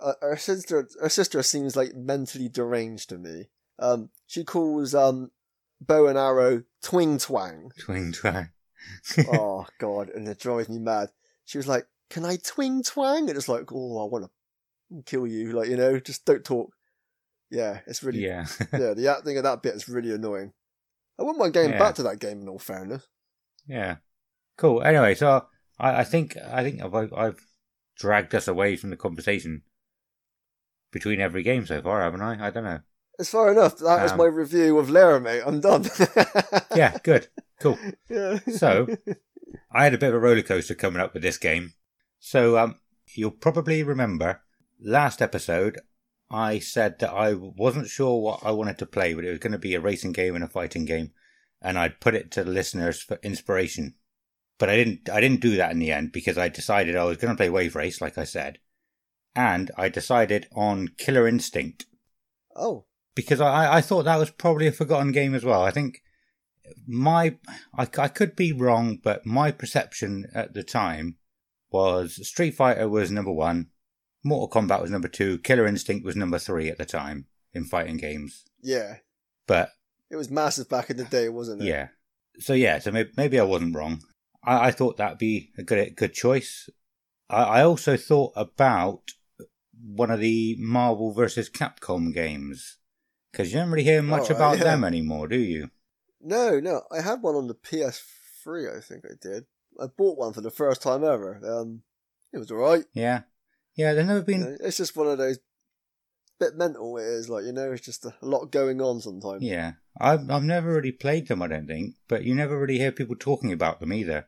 Speaker 3: Uh, her sister, her sister seems like mentally deranged to me. Um, she calls um bow and arrow twing twang. *laughs*
Speaker 2: Twing twang.
Speaker 3: oh god, and it drives me mad. She was like, "Can I twing twang?" And it's like, "Oh, I want to kill you!" Like you know, just don't talk. Yeah, it's really
Speaker 2: yeah. *laughs*
Speaker 3: yeah. The acting of that bit is really annoying. I wouldn't mind going
Speaker 2: Yeah.
Speaker 3: back to that game. In all fairness,
Speaker 2: Yeah. Cool. Anyway, so I, I think I think I've, I've dragged us away from the conversation between every game so far, haven't I? I don't know.
Speaker 3: it's far enough. That was
Speaker 2: Um,
Speaker 3: my review of Laramie. I'm done. *laughs*
Speaker 2: Yeah, good. Cool. *laughs*
Speaker 3: yeah.
Speaker 2: So, I had a bit of a roller coaster coming up with this game. So um, you'll probably remember last episode I said that I wasn't sure what I wanted to play, but it was going to be a racing game and a fighting game, and I'd put it to the listeners for inspiration. But I didn't. I didn't do that in the end because I decided I was going to play Wave Race, like I said, and I decided on Killer Instinct
Speaker 3: Oh,
Speaker 2: because I, I thought that was probably a forgotten game as well. I think my I, I could be wrong, but my perception at the time was Street Fighter was number one, Mortal Kombat was number two, Killer Instinct was number three at the time in fighting games.
Speaker 3: yeah.
Speaker 2: But
Speaker 3: It was massive back in the day, wasn't it?
Speaker 2: yeah, so yeah, so maybe, maybe I wasn't wrong. I, I thought that'd be a good good choice. I, I also thought about one of the Marvel versus Capcom games because you don't really hear much
Speaker 3: Oh,
Speaker 2: about
Speaker 3: yeah.
Speaker 2: them anymore, do you?
Speaker 3: No, no. I had one on the PS3, I think I did. I bought one for the first time ever. Um, it was alright.
Speaker 2: Yeah, yeah. There's never
Speaker 3: You
Speaker 2: been.
Speaker 3: know, it's just one of those bit mental. It is like you know, it's just a lot going on sometimes.
Speaker 2: Yeah, I've I've never really played them. I don't think, but you never really hear people talking about them either.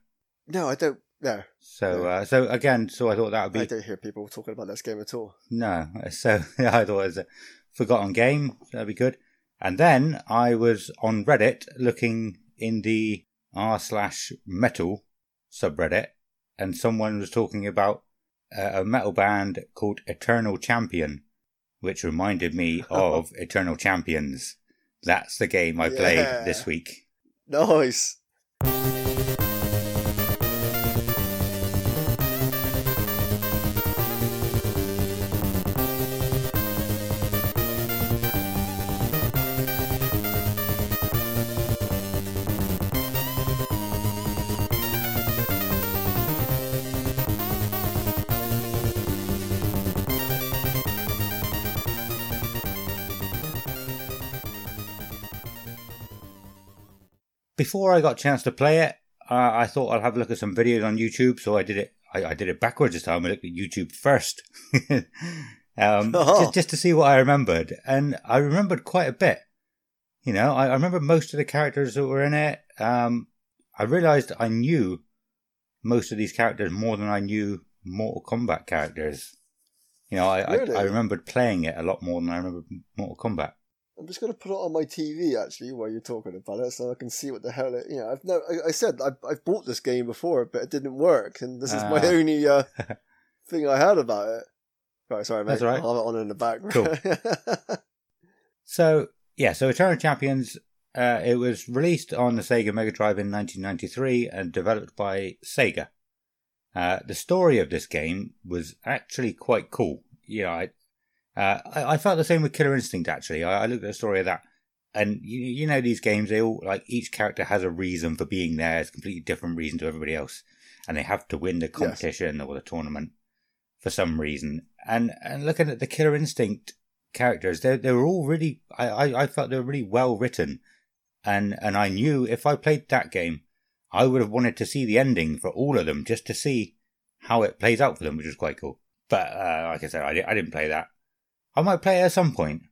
Speaker 3: No, I don't. No,
Speaker 2: So, uh, so again, so I thought that would be.
Speaker 3: I don't hear people talking about this game at all.
Speaker 2: no. *laughs* So *laughs* I thought it was a forgotten game. That'd be good. And then I was on Reddit looking in the r slash metal subreddit, and someone was talking about uh, a metal band called Eternal Champion, which reminded me *laughs* of Eternal Champions. That's the game I played this week.
Speaker 3: Nice.
Speaker 2: Before I got a chance to play it, uh, I thought I'll have a look at some videos on YouTube. So I did it. I, I did it backwards this time. I looked at YouTube first, *laughs* um, *laughs*
Speaker 3: Oh.
Speaker 2: just, just to see what I remembered, and I remembered quite a bit. You know, I, I remember most of the characters that were in it. Um, I realised I knew most of these characters more than I knew Mortal Kombat characters. You know, I,
Speaker 3: Really?
Speaker 2: I, I remembered playing it a lot more than I remember Mortal Kombat.
Speaker 3: I'm just gonna put it on my TV actually while you're talking about it, so I can see what the hell it. You know, I've no. I, I said I, I've bought this game before, but it didn't work, and this is my
Speaker 2: Ah.
Speaker 3: only uh, *laughs* thing I had about it. Right, sorry, mate.
Speaker 2: That's right.
Speaker 3: I'll have it on in the back. *laughs*
Speaker 2: So yeah, so Eternal Champions. Uh, it was released on the Sega Mega Drive in 1993 and developed by Sega. Uh, the story of this game was actually quite cool. You know, I, uh, I, I felt the same with Killer Instinct. Actually, I, I looked at the story of that, and you, you know these games, they all like each character has a reason for being there. It's a completely different reason to everybody else, and they have to win the competition or the tournament for some reason. And and looking at the Killer Instinct characters, they they were all really. I, I, I felt they were really well written, and and I knew if I played that game, I would have wanted to see the ending for all of them just to see how it plays out for them, which was quite cool. But uh, like I said, I, I didn't play that. I might play it at some point.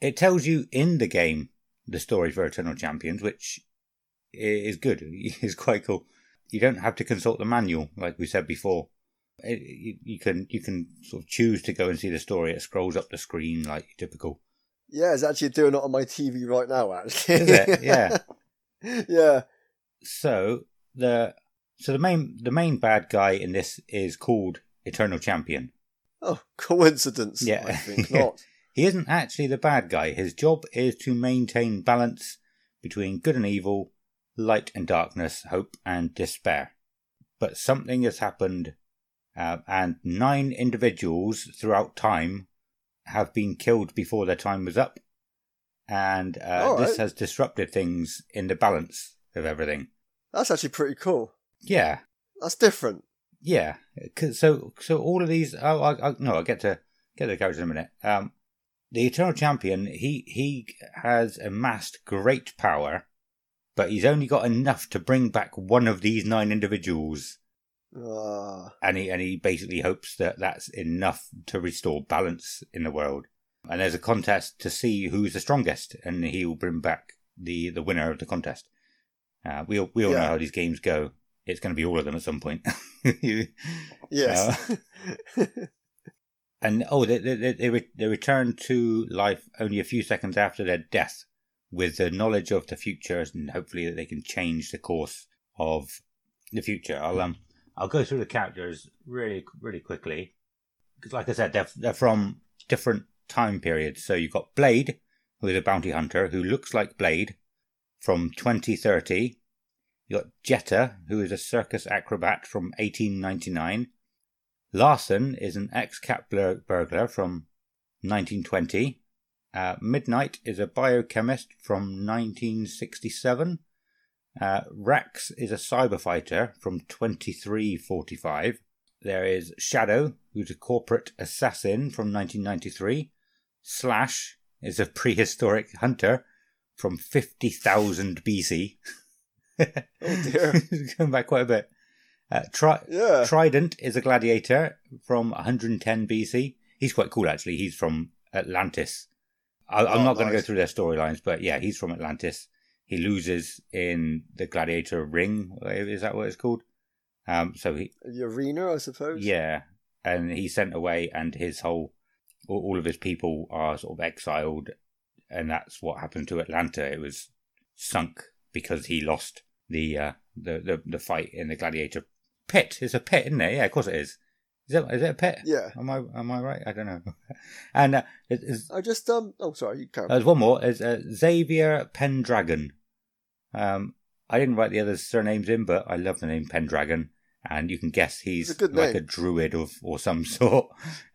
Speaker 2: It tells you in the game the story for Eternal Champions, which is good. *laughs* It's quite cool. You don't have to consult the manual, like we said before. It, you, you can you can sort of choose to go and see the story. It scrolls up the screen like typical.
Speaker 3: yeah, it's actually doing it on my TV right now. Actually,
Speaker 2: Is it? Yeah. *laughs*
Speaker 3: yeah.
Speaker 2: So the so the main the main bad guy in this is called Eternal Champion.
Speaker 3: Oh, coincidence.
Speaker 2: Yeah.
Speaker 3: I think *laughs* not.
Speaker 2: He isn't actually the bad guy. His job is to maintain balance between good and evil, light and darkness, hope and despair. But something has happened, uh, and nine individuals throughout time have been killed before their time was up. And uh, this
Speaker 3: right.
Speaker 2: has disrupted things in the balance of everything.
Speaker 3: That's actually pretty cool.
Speaker 2: Yeah,
Speaker 3: That's different.
Speaker 2: Yeah. So so all of these. Oh, I, I, no, I'll get to get to the characters in a minute. Um, the Eternal Champion. He he has amassed great power, but he's only got enough to bring back one of these nine individuals,
Speaker 3: Ah,
Speaker 2: and he and he basically hopes that that's enough to restore balance in the world. And there's a contest to see who's the strongest, and he will bring back the the winner of the contest. Uh, we all, we all know how these games go it's going to be all of them at some point. *laughs* You-
Speaker 3: Yes. *laughs*
Speaker 2: and oh, they, they, they, re- they return to life only a few seconds after their death with the knowledge of the future and hopefully that they can change the course of the future. I'll, um, I'll go through the characters really, really quickly. Because like I said, they're, they're from different time periods. So you've got Blade, who is a bounty hunter who looks like Blade from 2030. You got Jetta, who is a circus acrobat from 1899. Larcen is an ex-cap blur- burglar from 1920. Uh, Midknight is a biochemist from 1967. Uh, Rex is a cyber fighter from 2345. There is Shadow, who's a corporate assassin from 1993. Slash is a *laughs* prehistoric hunter from 50,000 BC. *laughs*
Speaker 3: oh *laughs* dear.
Speaker 2: Going back quite a bit. Uh, Tri-
Speaker 3: Yeah.
Speaker 2: Trident is a gladiator from 110 BC. He's quite cool, actually. He's from Atlantis. I, I'm
Speaker 3: Oh,
Speaker 2: not going to go through their storylines, but yeah, he's from Atlantis. He loses in the gladiator ring. Is that what it's called? Um, so he,
Speaker 3: The arena, I suppose.
Speaker 2: yeah, and he's sent away, and his whole, all all of his people are sort of exiled, and that's what happened to Atlanta. It was sunk because he lost the uh, the, the the fight in the gladiator pit. It's a pit, isn't it? Yeah, of course it is. Is it, is it a pit?
Speaker 3: Yeah.
Speaker 2: Am I am I right? I don't know. *laughs* and uh, it's,
Speaker 3: I just um. Oh, sorry. You on.
Speaker 2: there's one more. There's uh, Xavier Pendragon. Um, I didn't write the other surnames in, but I love the name Pendragon, and you can guess he's
Speaker 3: a
Speaker 2: like a druid of or some *laughs* sort.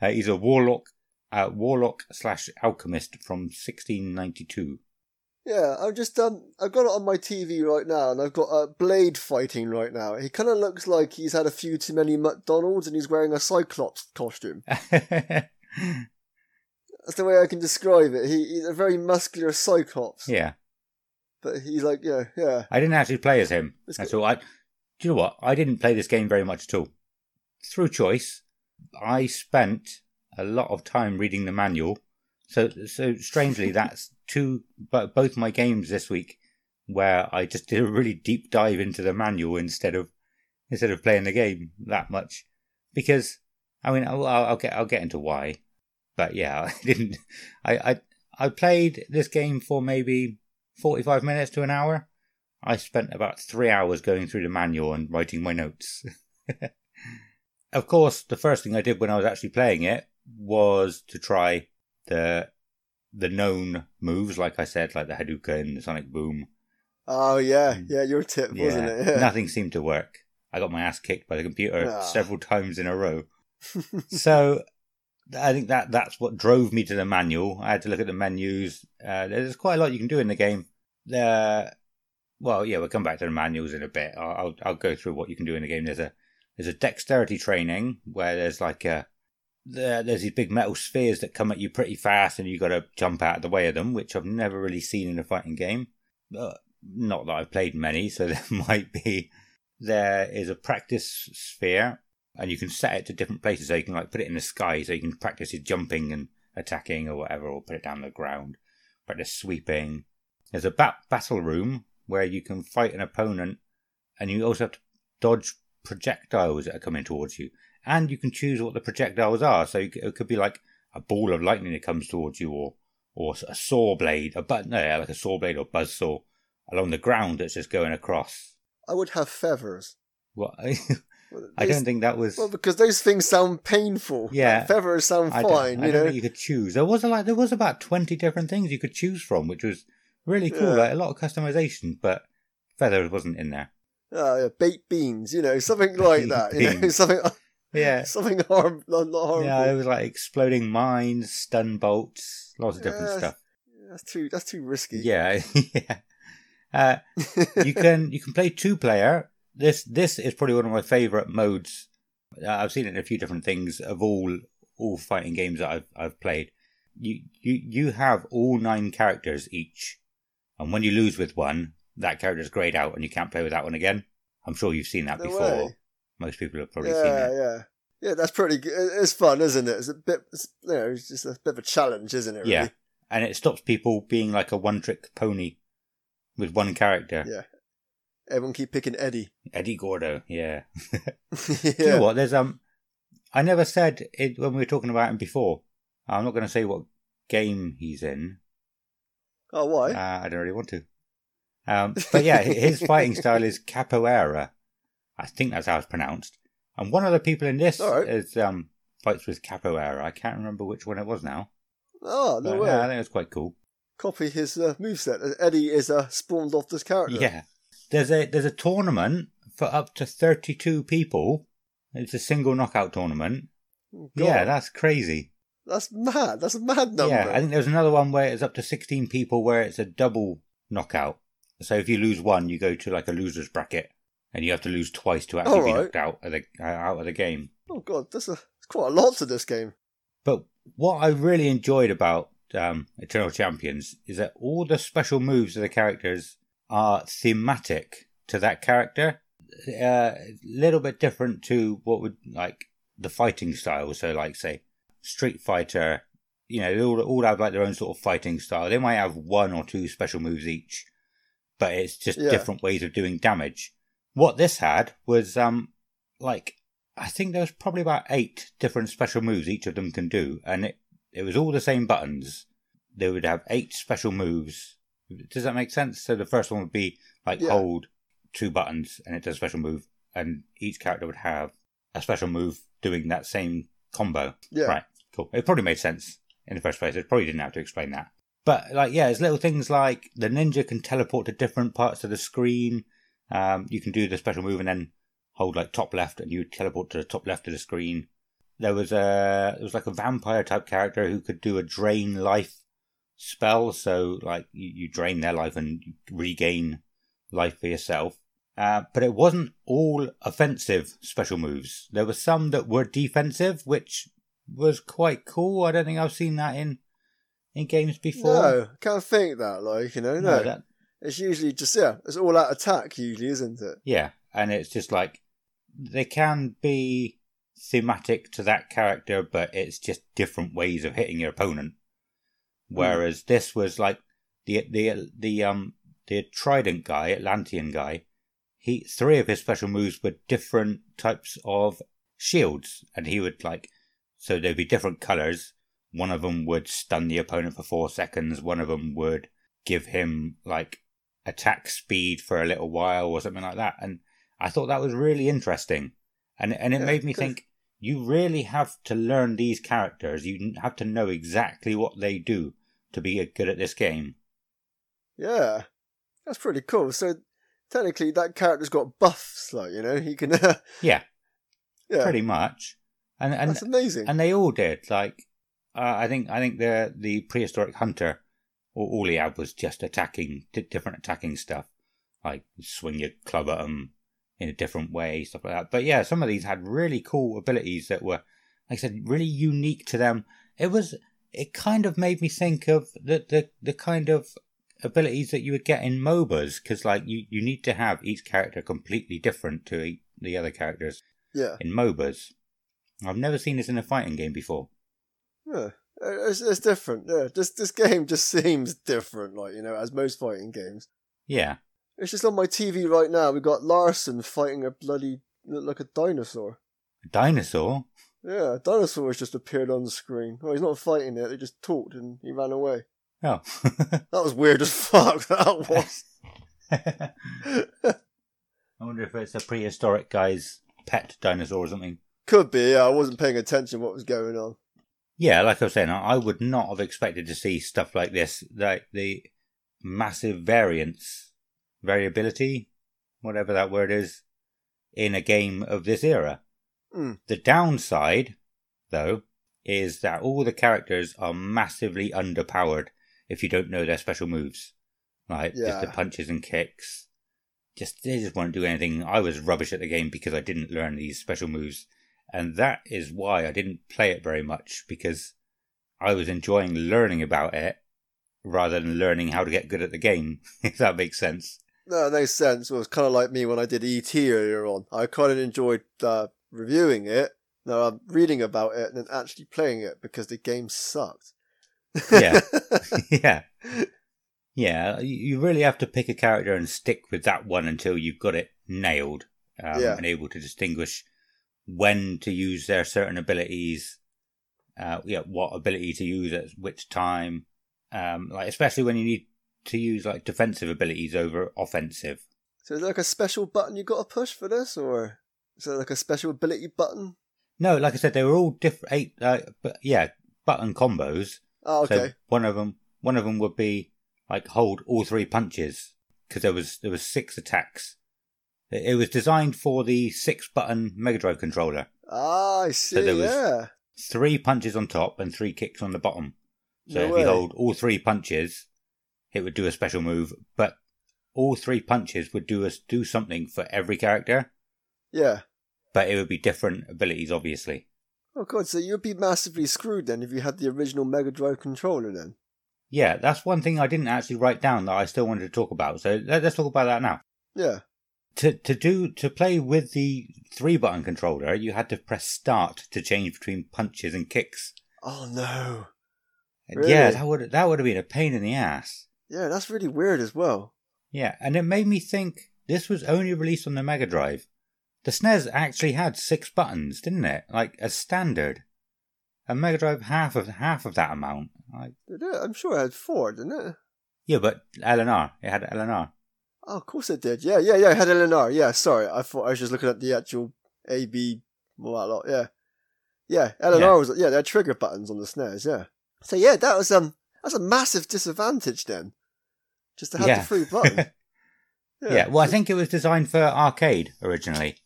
Speaker 2: Uh, he's a warlock, uh, warlock slash alchemist from 1692.
Speaker 3: Yeah, I'm just um. I've got it on my TV right now, and I've got uh, Blade fighting right now. He kind of looks like he's had a few too many McDonald's, and he's wearing a Cyclops costume. *laughs* That's the way I can describe it. He, he's a very muscular Cyclops.
Speaker 2: yeah,
Speaker 3: But he's like, yeah, yeah.
Speaker 2: I didn't actually play as him.
Speaker 3: It's
Speaker 2: That's all. I, do you know what? I didn't play this game very much at all. Through choice, I spent a lot of time reading the manual. So, so strangely, *laughs* that's two, but both my games this week where I just did a really deep dive into the manual instead of instead of playing the game that much. Because I mean, I'll, I'll get I'll get into why, but yeah, *laughs* I didn't. I I I played this game for maybe forty five minutes to an hour. I spent about three hours going through the manual and writing my notes. *laughs* of course, the first thing I did when I was actually playing it was to try the the known moves, like I said, like the Hadouken, and the Sonic Boom.
Speaker 3: Oh yeah, yeah. Your tip, wasn't it? Yeah.
Speaker 2: Nothing seemed to work. I got my ass kicked by the computer
Speaker 3: Ah.
Speaker 2: several times in a row. *laughs* so I think that that's what drove me to the manual. I had to look at the menus. Uh, there's quite a lot you can do in the game. Uh, well, yeah, we'll come back to the manuals in a bit. I'll, I'll I'll go through what you can do in the game. There's a there's a dexterity training where there's like a there, there's these big metal spheres that come at you pretty fast, and you've got to jump out of the way of them, which I've never really seen in a fighting game. Not that I've played many, so *laughs* there might be. There is a practice sphere, and you can set it to different places. So you can like put it in the sky, so you can practice your jumping and attacking or whatever, or put it down the ground. Practice sweeping. There's a bat- battle room where you can fight an opponent, and you also have to dodge projectiles that are coming towards you. And you can choose what the projectiles are. So it could be like a ball of lightning that comes towards you, or or a saw blade, a but no, yeah, like a saw blade or buzz saw along the ground that's just going across.
Speaker 3: I would have feathers.
Speaker 2: What? *laughs* I don't think that was.
Speaker 3: Well, because those things sound painful.
Speaker 2: Yeah.
Speaker 3: feathers sound
Speaker 2: I don't,
Speaker 3: fine.
Speaker 2: I
Speaker 3: You
Speaker 2: don't
Speaker 3: know.
Speaker 2: think you could choose. There was a, like there was about twenty different things you could choose from, which was really cool.
Speaker 3: Yeah.
Speaker 2: Like a lot of customization, but feathers wasn't in there.
Speaker 3: Oh, yeah, baked beans. You know, something like *laughs* that. You know, *laughs* something
Speaker 2: Yeah, *laughs*
Speaker 3: something not harmful.
Speaker 2: yeah, it was like exploding mines, stun bolts, lots of different
Speaker 3: Yeah.
Speaker 2: stuff.
Speaker 3: That's too. That's too risky.
Speaker 2: Yeah, *laughs* yeah. Uh, you *laughs* can you can play two player. This this is probably one of my favorite modes. Uh, I've seen it in a few different things of all all fighting games that I've I've played. You you you have all nine characters each, and when you lose with one, that character's grayed out, and you can't play with that one again. I'm sure you've seen that
Speaker 3: No
Speaker 2: before.
Speaker 3: way.
Speaker 2: Most people have probably seen
Speaker 3: yeah,
Speaker 2: it.
Speaker 3: yeah, yeah. That's pretty good. It's fun, isn't it? It's a bit. It's, you know, it's just a bit of a challenge, isn't it? Really?
Speaker 2: Yeah, and it stops people being like a one trick pony with one character.
Speaker 3: Yeah. Everyone keep picking Eddie.
Speaker 2: Eddie Gordo, yeah.
Speaker 3: yeah. *laughs*
Speaker 2: Do *laughs* you know what? There's um, I never said it when we were talking about him before. I'm not going to say what game he's in.
Speaker 3: Oh, why?
Speaker 2: Uh, I don't really want to. Um, but yeah, his fighting style is *laughs* capoeira. I think that's how it's pronounced. And one of the people in this
Speaker 3: right.
Speaker 2: is um fights with capoeira. I can't remember which one it was now.
Speaker 3: oh, no
Speaker 2: But,
Speaker 3: way.
Speaker 2: yeah, I think it was quite cool.
Speaker 3: Copy his uh, moveset. Eddie is a spawned off this character.
Speaker 2: Yeah. There's a there's a tournament for up to 32 people. It's a single knockout tournament.
Speaker 3: Oh, God.
Speaker 2: Yeah, that's crazy.
Speaker 3: That's mad. That's a mad number.
Speaker 2: Yeah, I think there's another one where it's up to 16 people where it's a double knockout. So if you lose one, you go to like a loser's bracket and you have to lose twice to actually be knocked out of the uh, out of the game.
Speaker 3: Oh god, there's a quite a lot to this game.
Speaker 2: But what I really enjoyed about um, Eternal Champions is that all the special moves of the characters are thematic to that character. Uh, a little bit different to what would like the fighting style. So, like say Street Fighter, you know, they all all have like their own sort of fighting style. They might have one or two special moves each, but it's just
Speaker 3: Yeah.
Speaker 2: different ways of doing damage. What this had was um like I think there was probably about eight different special moves each of them can do, and it it was all the same buttons. They would have eight special moves. Does that make sense? So the first one would be like
Speaker 3: Yeah.
Speaker 2: hold two buttons and it does a special move, and each character would have a special move doing that same combo.
Speaker 3: Yeah.
Speaker 2: Right. Cool. It probably made sense in the first place. It probably didn't have to explain that. But like, yeah, it's little things like the ninja can teleport to different parts of the screen. Um, you can do the special move and then hold like top left, and you teleport to the top left of the screen. There was a there was like a vampire type character who could do a drain life spell. So like you, you drain their life and regain life for yourself. Uh, but it wasn't all offensive special moves. There were some that were defensive, which was quite cool. I don't think I've seen that in in games before.
Speaker 3: No, can't think that. Like you know, no.
Speaker 2: that,
Speaker 3: It's usually just yeah, it's all out attack usually, isn't it?
Speaker 2: yeah, and it's just like they can be thematic to that character, but it's just different ways of hitting your opponent. Whereas this was like the the the um the Trident guy, Atlantean guy. He three of his special moves were different types of shields, and he would like so there'd be different colors. One of them would stun the opponent for four seconds. One of them would give him like attack speed for a little while or something like that. And I thought that was really interesting. And and it
Speaker 3: Yeah,
Speaker 2: made me think you really have to learn these characters. You have to know exactly what they do to be good at this game.
Speaker 3: Yeah, that's pretty cool. So technically, that character's got buffs, like you know, he can. *laughs*
Speaker 2: Yeah,
Speaker 3: yeah,
Speaker 2: pretty much. And and
Speaker 3: that's amazing.
Speaker 2: and they all did. Like uh, I think I think the the prehistoric hunter, all, all he had was just attacking different attacking stuff, like swing your club at them in a different way, stuff like that. But yeah, some of these had really cool abilities that were, like I said, really unique to them. It was it kind of made me think of the the, the kind of abilities that you would get in MOBAs because like you you need to have each character completely different to the other characters
Speaker 3: yeah,
Speaker 2: in MOBAs. I've never seen this in a fighting game before.
Speaker 3: yeah. Uh, It's, it's different. Yeah, this this game just *laughs* seems different, like you know, as most fighting games.
Speaker 2: Yeah.
Speaker 3: It's just on my TV right now. We've got Larcen fighting a bloody look like a dinosaur.
Speaker 2: A dinosaur?
Speaker 3: Yeah, a dinosaur has just appeared on the screen. Oh, he's not fighting it. They just talked and he ran away.
Speaker 2: Oh. *laughs*
Speaker 3: That was weird as fuck. *laughs* That was.
Speaker 2: I wonder if it's a prehistoric guy's pet dinosaur or something.
Speaker 3: Could be. Yeah, I wasn't paying attention what was going on.
Speaker 2: Yeah, like I was saying, I would not have expected to see stuff like this. Like the massive variance, variability, whatever that word is, in a game of this era.
Speaker 3: Mm.
Speaker 2: The downside, though, is that all the characters are massively underpowered if you don't know their special moves. Like just the punches and kicks. Just they just won't do anything. I was rubbish at the game because I didn't learn these special moves. And that is why I didn't play it very much because I was enjoying learning about it rather than learning how to get good at the game, *laughs* if that makes sense.
Speaker 3: No, it makes sense. It was kind of like me when I did ET earlier on. I kind of enjoyed uh, reviewing it. No, I'm reading about it and then actually playing it because the game sucked.
Speaker 2: Yeah. *laughs* *laughs* yeah. Yeah, you you really have to pick a character and stick with that one until you've got it nailed um,
Speaker 3: Yeah.
Speaker 2: and able to distinguish when to use their certain abilities, uh, yeah, what ability to use at which time, um, like especially when you need to use like defensive abilities over offensive.
Speaker 3: So is there like a special button you got to push for this, or is there like a special ability button?
Speaker 2: No, like I said, they were all different. Eight, uh, but yeah, button combos.
Speaker 3: Oh, okay.
Speaker 2: So one of them, one of them would be like hold all three punches because there was there was six attacks. It was designed for the six button Mega Drive controller.
Speaker 3: ah, I see.
Speaker 2: there was-
Speaker 3: yeah.
Speaker 2: Three punches on top and three kicks on the bottom. So
Speaker 3: No
Speaker 2: if
Speaker 3: way.
Speaker 2: you hold all three punches, it would do a special move. But all three punches would do us do something for every character.
Speaker 3: Yeah.
Speaker 2: But it would be different abilities, obviously.
Speaker 3: Oh god, so you'd be massively screwed then if you had the original Mega Drive controller then.
Speaker 2: Yeah, that's one thing I didn't actually write down that I still wanted to talk about. So let's talk about that now.
Speaker 3: Yeah.
Speaker 2: To to do to play with the three button controller, you had to press start to change between punches and kicks.
Speaker 3: Oh no. Really?
Speaker 2: Yeah, that would that would have been a pain in the ass.
Speaker 3: Yeah, that's really weird as well.
Speaker 2: Yeah, and it made me think this was only released on the Mega Drive. The SNES actually had six buttons, didn't it? Like as standard. A Mega Drive half of half of that amount. Like,
Speaker 3: I'm sure it had four, didn't it?
Speaker 2: yeah, but LNR. It had LNR.
Speaker 3: Oh, of course it did. Yeah, yeah, yeah. It had LNR. Yeah, sorry. I thought I was just looking at the actual A, B, all that lot. Yeah. Yeah, LNR
Speaker 2: Yeah.
Speaker 3: was, yeah, they had trigger buttons on the SNES. yeah. So yeah, that was, um, that's a massive disadvantage then. Just to have
Speaker 2: yeah.
Speaker 3: the free button. *laughs*
Speaker 2: yeah. Well, I think it was designed for arcade originally.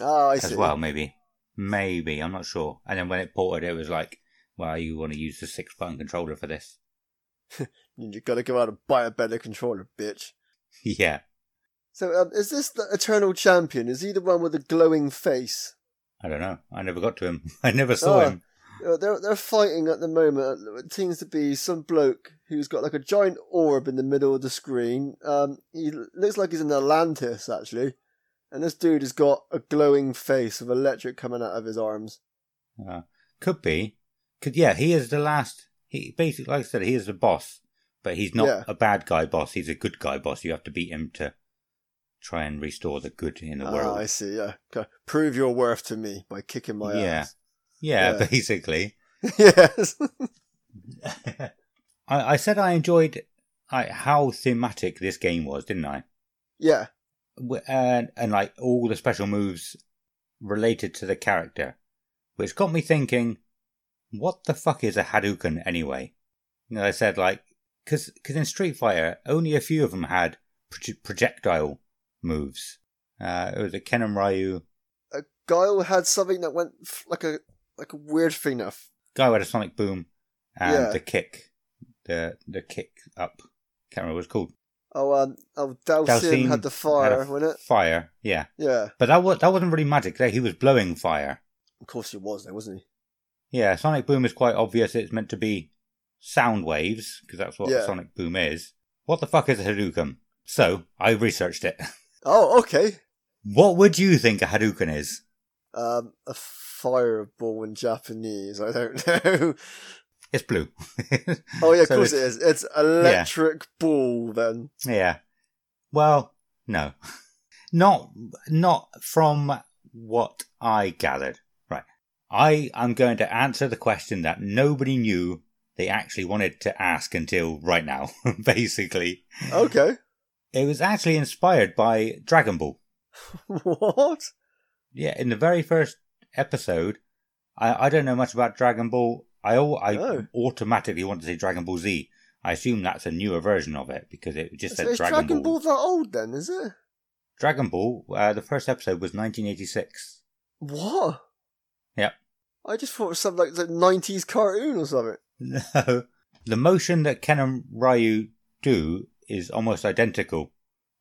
Speaker 3: Oh, I
Speaker 2: as
Speaker 3: see.
Speaker 2: well, maybe. Maybe, I'm not sure. And then when it ported, it was like, well, you want to use the six button controller for this. *laughs*
Speaker 3: You gotta go out and buy a better controller, bitch. *laughs*
Speaker 2: yeah.
Speaker 3: So, um, is this the Eternal Champion? Is he the one with the glowing face?
Speaker 2: I don't know. I never got to him. *laughs* I never saw
Speaker 3: Oh.
Speaker 2: him.
Speaker 3: Uh, they're they're fighting at the moment. It seems to be some bloke who's got like a giant orb in the middle of the screen. Um, he looks like he's in Atlantis actually, and this dude has got a glowing face with electric coming out of his arms.
Speaker 2: Uh, could be. Could, yeah, he is the last. He basically, like I said, he is the boss, but he's not
Speaker 3: Yeah.
Speaker 2: a bad guy boss. He's a good guy boss. You have to beat him to try and restore the good in the
Speaker 3: Ah,
Speaker 2: world.
Speaker 3: I see. Yeah, Okay. prove your worth to me by kicking my
Speaker 2: Yeah.
Speaker 3: ass.
Speaker 2: yeah,
Speaker 3: yeah. *laughs*
Speaker 2: basically. *laughs*
Speaker 3: yes. *laughs*
Speaker 2: I, I said I enjoyed like, how thematic this game was, didn't I?
Speaker 3: yeah.
Speaker 2: and and like all the special moves related to the character, which got me thinking, what the fuck is a Hadouken anyway? You know, I said like, because because in Street Fighter, only a few of them had proje- projectile moves. Uh, it was a Ken and Ryu
Speaker 3: A Guile had something that went f- like a like a weird thing. That f-
Speaker 2: guy had a sonic boom and
Speaker 3: Yeah.
Speaker 2: the kick, the the kick up. Can't remember what it's called.
Speaker 3: oh, um, oh, Dhalsim,
Speaker 2: Dhalsim
Speaker 3: had the fire,
Speaker 2: a
Speaker 3: wasn't it?
Speaker 2: Fire, yeah,
Speaker 3: Yeah.
Speaker 2: but that was that wasn't really magic. There, he was blowing fire.
Speaker 3: Of course he was there, wasn't he?
Speaker 2: Yeah, sonic boom is quite obvious. It's meant to be sound waves because that's what
Speaker 3: Yeah.
Speaker 2: sonic boom is. What the fuck is a Hadouken? So I researched it. *laughs*
Speaker 3: Oh, okay.
Speaker 2: What would you think a Hadouken is?
Speaker 3: Um, a fireball in Japanese. I don't *laughs* know.
Speaker 2: It's blue. *laughs*
Speaker 3: Oh yeah, of
Speaker 2: So
Speaker 3: course it
Speaker 2: it's-
Speaker 3: It's electric ball. Then
Speaker 2: Yeah. Well, no, not not from what I gathered. Right. I am going to answer the question that nobody knew they actually wanted to ask until right now. *laughs* Basically,
Speaker 3: okay.
Speaker 2: it was actually inspired by Dragon Ball. *laughs*
Speaker 3: what?
Speaker 2: Yeah, in the very first episode, I, I don't know much about Dragon Ball. I I
Speaker 3: Oh.
Speaker 2: automatically want to say Dragon Ball Z. I assume that's a newer version of it because it just
Speaker 3: So
Speaker 2: said Dragon,
Speaker 3: Dragon
Speaker 2: Ball.
Speaker 3: Ball that old then? Is it?
Speaker 2: Dragon Ball. Uh, the first episode was 1986.
Speaker 3: What?
Speaker 2: Yep.
Speaker 3: I just thought it was some like the nineties cartoon or something.
Speaker 2: No, the motion that Ken and Ryu do is almost identical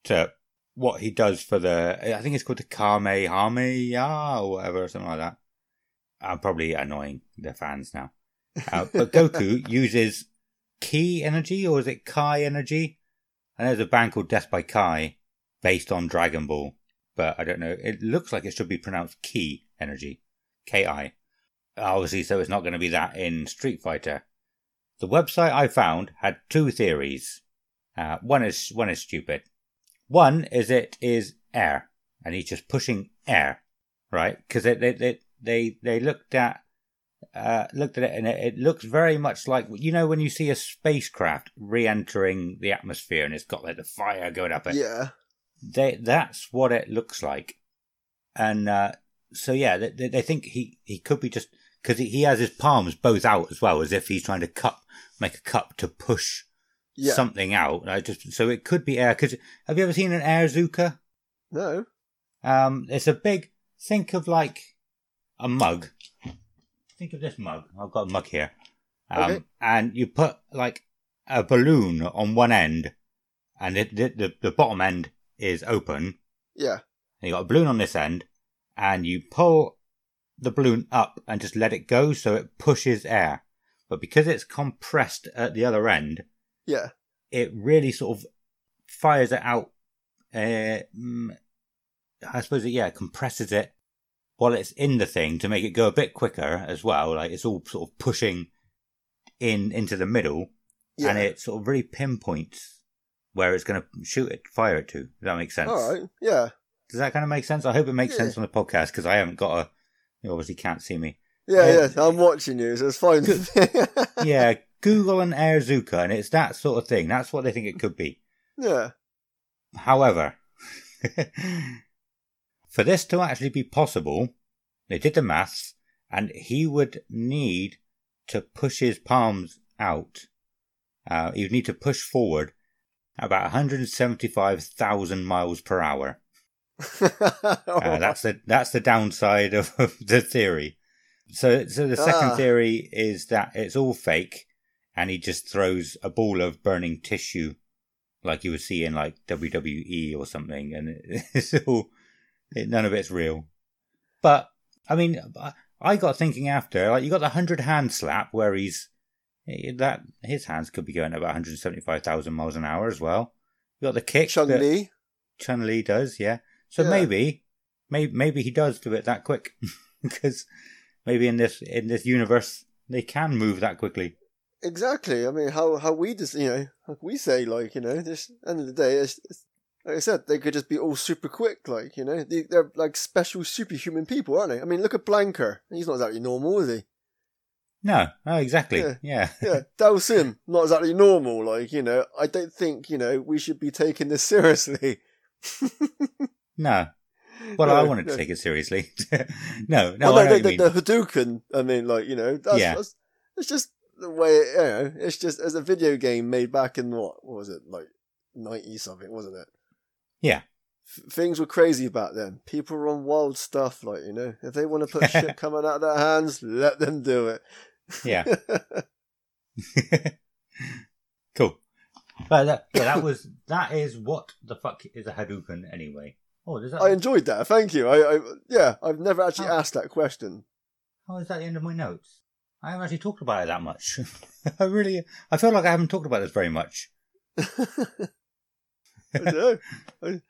Speaker 2: to what he does for the. I think it's called the Kamehameha or whatever, something like that. I'm probably annoying the fans now. Uh, but *laughs* Goku uses Ki energy, or is it Kai energy? And there's a band called Death by Kai, based on Dragon Ball, but I don't know. It looks like it should be pronounced Ki energy, K I. Obviously, so it's not going to be that in Street Fighter. The website I found had two theories. Uh, one is one is stupid. One is it is air, and he's just pushing air, right? Because they, they they they they looked at uh, looked at it, and it, it looks very much like you know when you see a spacecraft re-entering the atmosphere, and it's got like the fire going up it.
Speaker 3: Yeah.
Speaker 2: They that's what it looks like, and uh, so yeah, they, they think he he could be just because he, has his palms both out as well, as if he's trying to cup make a cup to push
Speaker 3: Yeah.
Speaker 2: something out. I just so it could be air. Because have you ever seen an Airzooka?
Speaker 3: No.
Speaker 2: Um, it's a big. Think of like a mug. Think of this mug. I've got a mug here. Um,
Speaker 3: Okay.
Speaker 2: and you put like a balloon on one end, and it, the, the the bottom end is open.
Speaker 3: Yeah.
Speaker 2: And you got a balloon on this end, and you pull the balloon up and just let it go so it pushes air. But because it's compressed at the other end,
Speaker 3: Yeah.
Speaker 2: it really sort of fires it out. Uh, mm, I suppose it, yeah, compresses it while it's in the thing to make it go a bit quicker as well. Like it's all sort of pushing in into the middle,
Speaker 3: Yeah.
Speaker 2: and it sort of really pinpoints where it's going to shoot it, fire it to. Does that make sense?
Speaker 3: All right. Yeah.
Speaker 2: Does that kind of make sense? I hope it makes
Speaker 3: Yeah.
Speaker 2: sense on the podcast because I haven't got a. You obviously can't see me.
Speaker 3: Yeah.
Speaker 2: Yeah.
Speaker 3: Yeah. I'm watching you, so it's fine. *laughs*
Speaker 2: yeah, *laughs* Google and Airzooka, and it's that sort of thing. That's what they think it could be.
Speaker 3: yeah.
Speaker 2: However, *laughs* for this to actually be possible, they did the maths, and he would need to push his palms out. Uh, he would need to push forward about 175,000 miles per hour. Uh, *laughs* that's the that's the downside of, of the theory. So, so the second
Speaker 3: Ah.
Speaker 2: theory is that it's all fake, and he just throws a ball of burning tissue, like you would see in like WWE or something, and it- *laughs* it's all it, none of it's real. But I mean, I- got thinking after, like you got the hundred hand slap where he's that his hands could be going about 175,000 miles an hour as well. You got the kick that-
Speaker 3: Li.
Speaker 2: Chun Li does, yeah. So
Speaker 3: Yeah.
Speaker 2: maybe, maybe, maybe he does do it that quick, *laughs* because maybe in this in this universe they can move that quickly.
Speaker 3: Exactly. I mean, how how we just you know like we say like you know this end of the day it's, it's like I said they could just be all super quick like you know they, they're like special superhuman people aren't they? I mean look at Blanka. He's not exactly normal is he?
Speaker 2: No, oh, exactly,
Speaker 3: Yeah.
Speaker 2: yeah,
Speaker 3: Yeah, *laughs* Dhalsim not exactly normal. Like you know I don't think you know we should be taking this *laughs* seriously.
Speaker 2: No. Well, I
Speaker 3: No,
Speaker 2: wanted
Speaker 3: no.
Speaker 2: to take it seriously. *laughs* no, no,
Speaker 3: well,
Speaker 2: I know
Speaker 3: no, the, the, the Hadouken. I mean, like you know, that's,
Speaker 2: Yeah.
Speaker 3: that's it's just the way you know. It's just as a video game made back in what, what was it like ninety something, wasn't it?
Speaker 2: Yeah.
Speaker 3: F- things were crazy back then. People were on wild stuff, like you know, if they want to put shit *laughs* coming out of their hands, let them do it.
Speaker 2: Yeah, *laughs* cool. But that, yeah, that was that is what the fuck is a Hadouken anyway. Oh, does that?
Speaker 3: I enjoyed that. Thank you. I, I yeah, I've never actually
Speaker 2: Oh.
Speaker 3: asked that question.
Speaker 2: How is that the end of my notes? I haven't actually talked about it that much. *laughs* I really, I feel like I haven't talked about this very much. *laughs*
Speaker 3: I don't know. I,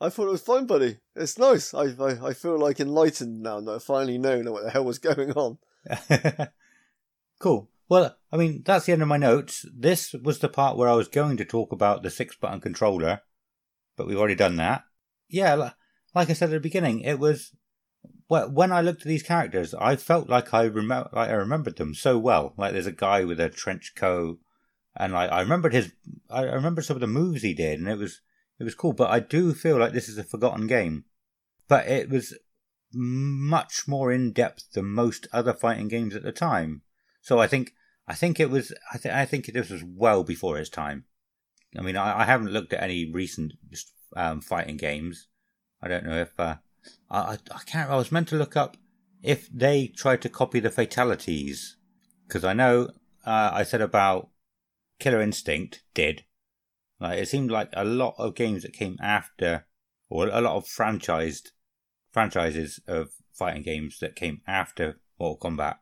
Speaker 3: I thought it was fine, buddy. It's nice. I, I I feel like enlightened now that I finally know what the hell was *laughs* going on.
Speaker 2: cool. Well, I mean, that's the end of my notes. This was the part where I was going to talk about the six button controller, but we've already done that. Yeah, li- like I said at the beginning, it was when I looked at these characters, I felt like I remember, like I remembered them so well. Like there's a guy with a trench coat, and like I remembered his, I remembered some of the moves he did, and it was it was cool. But I do feel like this is a forgotten game. But it was much more in depth than most other fighting games at the time. So I think I think it was I, th- I think this was well before its time. I mean, I, I haven't looked at any recent um, fighting games. I don't know if uh, I, I I can't. I was meant to look up if they tried to copy the fatalities because I know uh, I said about Killer Instinct did. Like it seemed like a lot of games that came after, or a lot of franchised franchises of fighting games that came after Mortal Kombat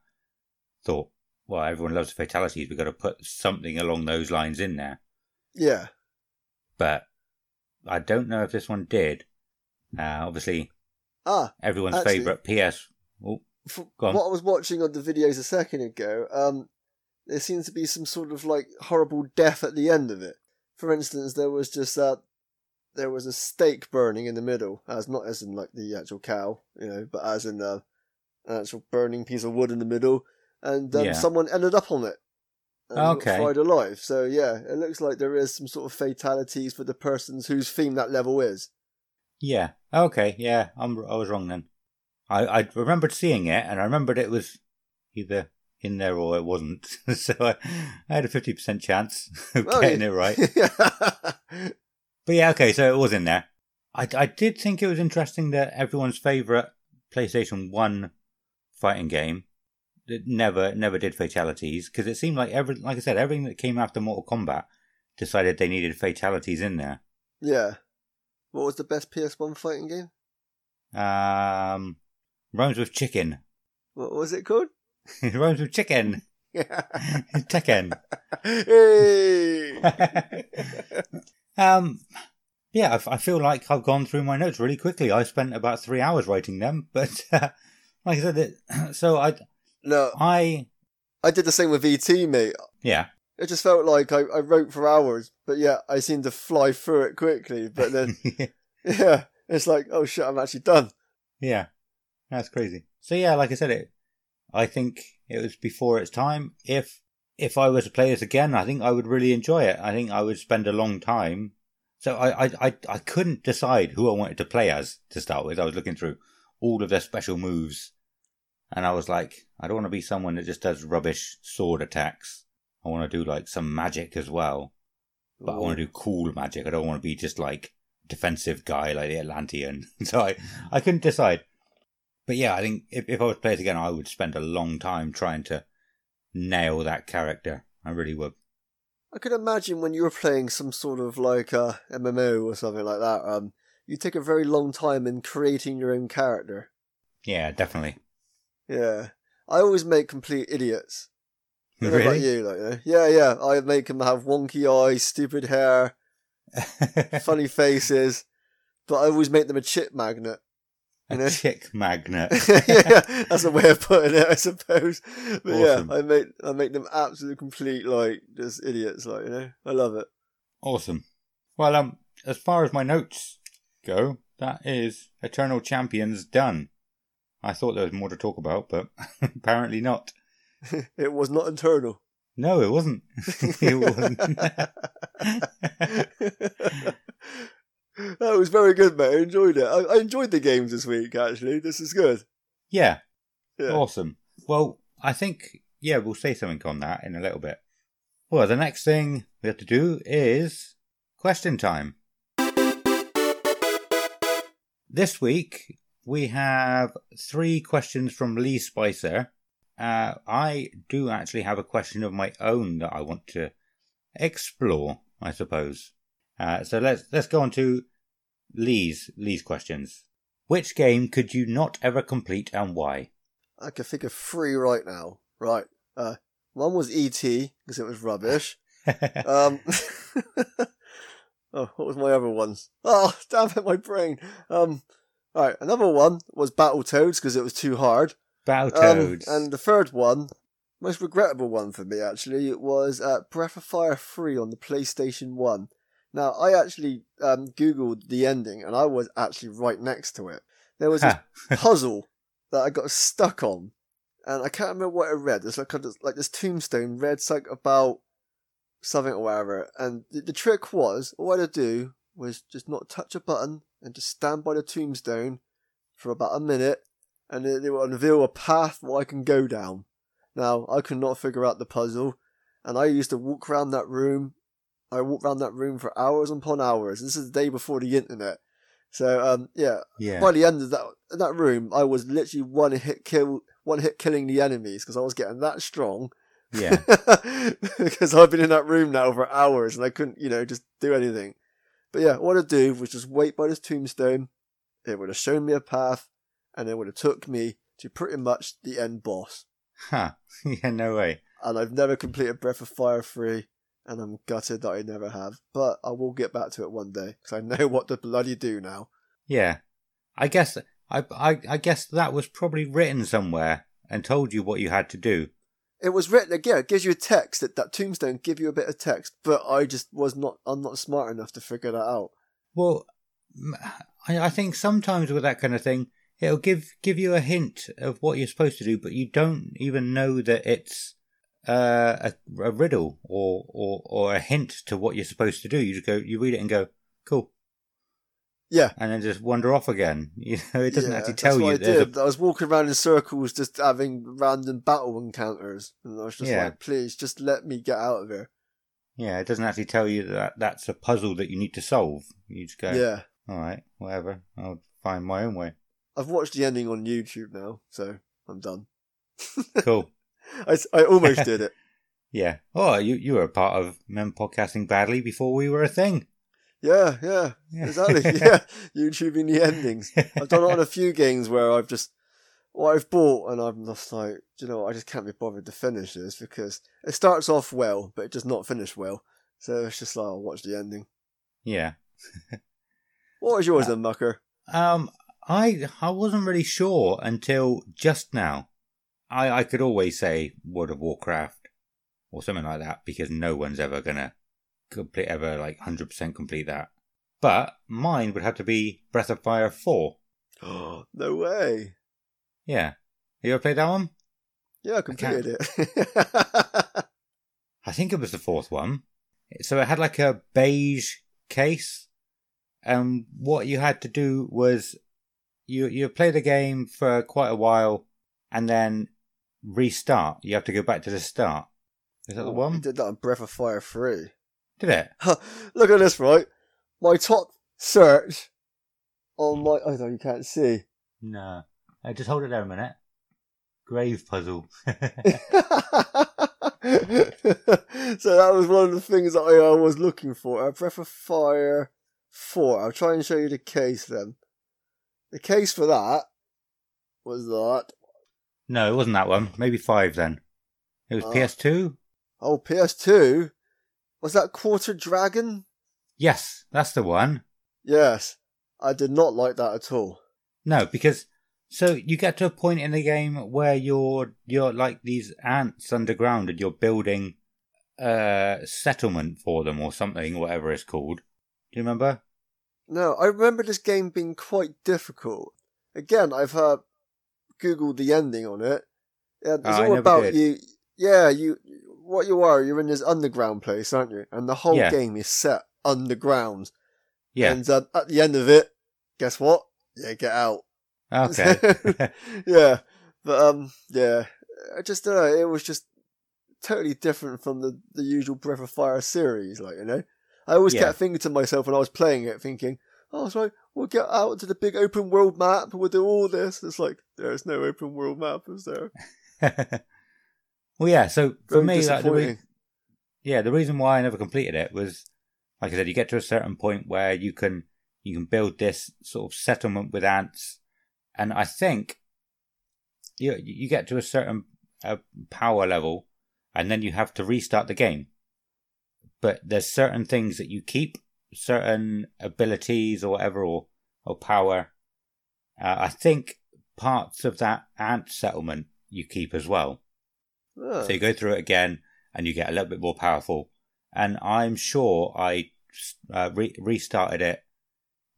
Speaker 2: thought, well, everyone loves fatalities. We've got to put something along those lines in there.
Speaker 3: Yeah.
Speaker 2: But I don't know if this one did. Uh, obviously,
Speaker 3: Ah,
Speaker 2: everyone's
Speaker 3: Actually-
Speaker 2: favourite PS. Oh,
Speaker 3: what I was watching on the videos a second ago, um, there seems to be some sort of like horrible death at the end of it. for instance, there was just uh, there was a stake burning in the middle, as not as in like the actual cow, you know, but as in an actual burning piece of wood in the middle, and um,
Speaker 2: Yeah.
Speaker 3: someone ended up on it. Got
Speaker 2: Okay.
Speaker 3: Fried alive. So yeah, it looks like there is some sort of fatalities for the persons whose theme that level is.
Speaker 2: Yeah. Okay. Yeah. I'm. I was wrong then. I I remembered seeing it, and I remembered it was either in there or it wasn't. *laughs* so I, I had a fifty percent chance *laughs* of
Speaker 3: Oh,
Speaker 2: getting
Speaker 3: yeah.
Speaker 2: it right. *laughs* But yeah. Okay. So it was in there. I I did think it was interesting that everyone's favorite PlayStation One fighting game never never did fatalities because it seemed like every like I said everything that came after Mortal Kombat decided they needed fatalities in there.
Speaker 3: yeah. What was the best PS1 fighting game?
Speaker 2: Um, rhymes with chicken.
Speaker 3: What was it called?
Speaker 2: It *laughs* rhymes with chicken. *laughs* *laughs* Tekken.
Speaker 3: hey!
Speaker 2: um, yeah, I, f- I feel like I've gone through my notes really quickly. I spent about three hours writing them, but uh, like I said, it, *clears throat* so I,
Speaker 3: no,
Speaker 2: I,
Speaker 3: I did the same with VT, mate.
Speaker 2: yeah,
Speaker 3: It just felt like I, I wrote for hours, but yeah, I seemed to fly through it quickly. But then, *laughs* yeah, it's like, oh shit, I'm actually done.
Speaker 2: yeah, that's crazy. So yeah, like I said, it, I think it was before its time. If if I were to play this again, I think I would really enjoy it. I think I would spend a long time. So I, I, I, I couldn't decide who I wanted to play as to start with. I was looking through all of their special moves, and I was like, I don't want to be someone that just does rubbish sword attacks. I want to do like some magic as well, but I want to do cool magic. I don't want to be just like defensive guy like the Atlantean. *laughs* so I, I couldn't decide. But yeah, I think if, if I was to play it again, I would spend a long time trying to nail that character. I really would.
Speaker 3: I could imagine when you were playing some sort of like uh, MMO or something like that. Um, you take a very long time in creating your own character.
Speaker 2: Yeah, definitely.
Speaker 3: Yeah, I always make complete idiots. Don't about
Speaker 2: really?
Speaker 3: you, like, you know? yeah, yeah. I make them have wonky eyes, stupid hair, *laughs* funny faces, but I always make them a chip magnet.
Speaker 2: a
Speaker 3: you know?
Speaker 2: chick magnet. *laughs*
Speaker 3: yeah, that's a way of putting it, I suppose. But
Speaker 2: Awesome.
Speaker 3: yeah, I make I make them absolute complete like just idiots, like you know. I love it.
Speaker 2: Awesome. Well, um, as far as my notes go, that is Eternal Champions done. I thought there was more to talk about, but *laughs* apparently not. *laughs*
Speaker 3: It was not internal.
Speaker 2: No, it wasn't. *laughs* it wasn't.
Speaker 3: that was very good, mate. I enjoyed it. I, I enjoyed the games this week. Actually, this is good.
Speaker 2: yeah,
Speaker 3: Yeah.
Speaker 2: awesome. Well, I think, yeah, we'll say something on that in a little bit. Well, the next thing we have to do is question time. This week, we have three questions from Lee Spicer. Uh, I do actually have a question of my own that I want to explore, I suppose. Uh, so let's let's go on to Lee's Lee's questions. Which game could you not ever complete and why?
Speaker 3: I can think of three right now. Right. Uh, one was ET because it was rubbish. *laughs* Um, *laughs* oh, what was my other ones? Oh, *laughs* damn it, my brain. Um, all right, another one was Battletoads because it was too hard. Um,
Speaker 2: Battletoads.
Speaker 3: and the third one, most regrettable one for me actually, was uh, Breath of Fire 3 on the PlayStation 1. Now, I actually um, googled the ending and I was actually right next to it. There was this *laughs* puzzle that I got stuck on, and I can't remember what it read. It's like a, like this tombstone read like about something or whatever. And the, the trick was all I had to do was just not touch a button and to stand by the tombstone for about a minute, and it, it will unveil a path where I can go down. Now I could not figure out the puzzle, and I used to walk around that room. I walked around that room for hours upon hours. This is the day before the internet. So um, yeah,
Speaker 2: yeah.
Speaker 3: by the end of that that room, I was literally one hit kill, one hit killing the enemies because I was getting that strong.
Speaker 2: Yeah. *laughs*
Speaker 3: because I've been in that room now for hours and I couldn't, you know, just do anything. But yeah, what I'd do was just wait by this tombstone. It would have shown me a path, and it would have took me to pretty much the end boss.
Speaker 2: Huh. *laughs* Yeah, no way.
Speaker 3: And I've never completed Breath of Fire 3, and I'm gutted that I never have. But I will get back to it one day because I know *laughs* what to bloody do now.
Speaker 2: Yeah. I guess I, I I guess that was probably written somewhere and told you what you had to do.
Speaker 3: It was written again. It gives you a text that that tombstone give you a bit of text, but I just was not. I'm not smart enough to figure that out.
Speaker 2: Well, I think sometimes with that kind of thing, it'll give give you a hint of what you're supposed to do, but you don't even know that it's uh, a, a riddle or, or or a hint to what you're supposed to do. You just go, you read it and go, cool,
Speaker 3: Yeah.
Speaker 2: and then just wander off again. *laughs* You know, it doesn't
Speaker 3: yeah,
Speaker 2: actually tell you.
Speaker 3: I
Speaker 2: there's a-
Speaker 3: did. I was walking around in circles, just having random battle encounters, and I was just
Speaker 2: Yeah.
Speaker 3: like, "Please, just let me get out of here."
Speaker 2: Yeah, it doesn't actually tell you that that's a puzzle that you need to solve. You just go,
Speaker 3: Yeah,
Speaker 2: all right, whatever. I'll find my own way.
Speaker 3: I've watched the ending on YouTube now, so I'm done. *laughs*
Speaker 2: Cool.
Speaker 3: I, I almost *laughs* did it.
Speaker 2: Yeah. Oh, you you were a part of Men Podcasting Badly before we were a thing.
Speaker 3: Yeah, yeah,
Speaker 2: Yeah.
Speaker 3: exactly. *laughs* yeah, YouTubing the endings. I've done it on a few *laughs* games where I've just what I've bought, and I'm just like, do you know, what? I just can't be bothered to finish this because it starts off well, but it does not finish well. So it's just like I'll watch the ending.
Speaker 2: Yeah. *laughs*
Speaker 3: What was yours then, Mucker?
Speaker 2: Um, I I wasn't really sure until just now. I I could always say World of Warcraft or something like that because no one's ever gonna complete ever like hundred percent complete that. But mine would have to be Breath of Fire four.
Speaker 3: Oh, *gasps* no way.
Speaker 2: Yeah. You ever played that one?
Speaker 3: Yeah, I completed it. *laughs*
Speaker 2: I think it was the fourth one. So it had like a beige case, and what you had to do was you you play the game for quite a while, and then restart. You have to go back to the start. Is that the
Speaker 3: oh,
Speaker 2: one?
Speaker 3: You did that on Breath of Fire 3.
Speaker 2: Did it? *laughs*
Speaker 3: Look at this, right? My top search on my. Oh, no, you can't see.
Speaker 2: No. Uh, just hold it there a minute. Grave puzzle. *laughs* *laughs*
Speaker 3: so that was one of the things that I uh, was looking for. A Breath of Fire 4. I'll try and show you the case then. The case for that was that.
Speaker 2: no, it wasn't that one. Maybe five then. It was
Speaker 3: Oh.
Speaker 2: PS2.
Speaker 3: Oh, PS2? Was that Quarter Dragon?
Speaker 2: Yes, that's the one.
Speaker 3: Yes. I did not like that at all.
Speaker 2: No, because so you get to a point in the game where you're you're like these ants underground and you're building a settlement for them or something, whatever it's called. Do you remember?
Speaker 3: No, I remember this game being quite difficult. Again, I've uh, googled the ending on it. Yeah, it's
Speaker 2: Oh,
Speaker 3: all about
Speaker 2: did.
Speaker 3: you. Yeah, you. What you are, you're in this underground place, aren't you? And the whole
Speaker 2: Yeah.
Speaker 3: game is set underground.
Speaker 2: Yeah.
Speaker 3: And uh, at the end of it, guess what? Yeah, get out.
Speaker 2: Okay. *laughs* *laughs*
Speaker 3: yeah, but um, yeah, I just don't know. It was just totally different from the the usual Breath of Fire series. Like you know, I always
Speaker 2: Yeah.
Speaker 3: kept thinking to myself when I was playing it, thinking, "Oh, so we'll get out to the big open world map. We'll do all this." It's like there's no open world map, is there? *laughs*
Speaker 2: well, yeah. So for
Speaker 3: Very
Speaker 2: me, like the re- yeah, the reason why I never completed it was, like I said, you get to a certain point where you can you can build this sort of settlement with ants, and I think you you get to a certain uh, power level, and then you have to restart the game. But there's certain things that you keep, certain abilities or whatever, or or power. Uh, I think parts of that ant settlement you keep as well. So you go through it again and you get a little bit more powerful. And I'm sure I uh, re- restarted it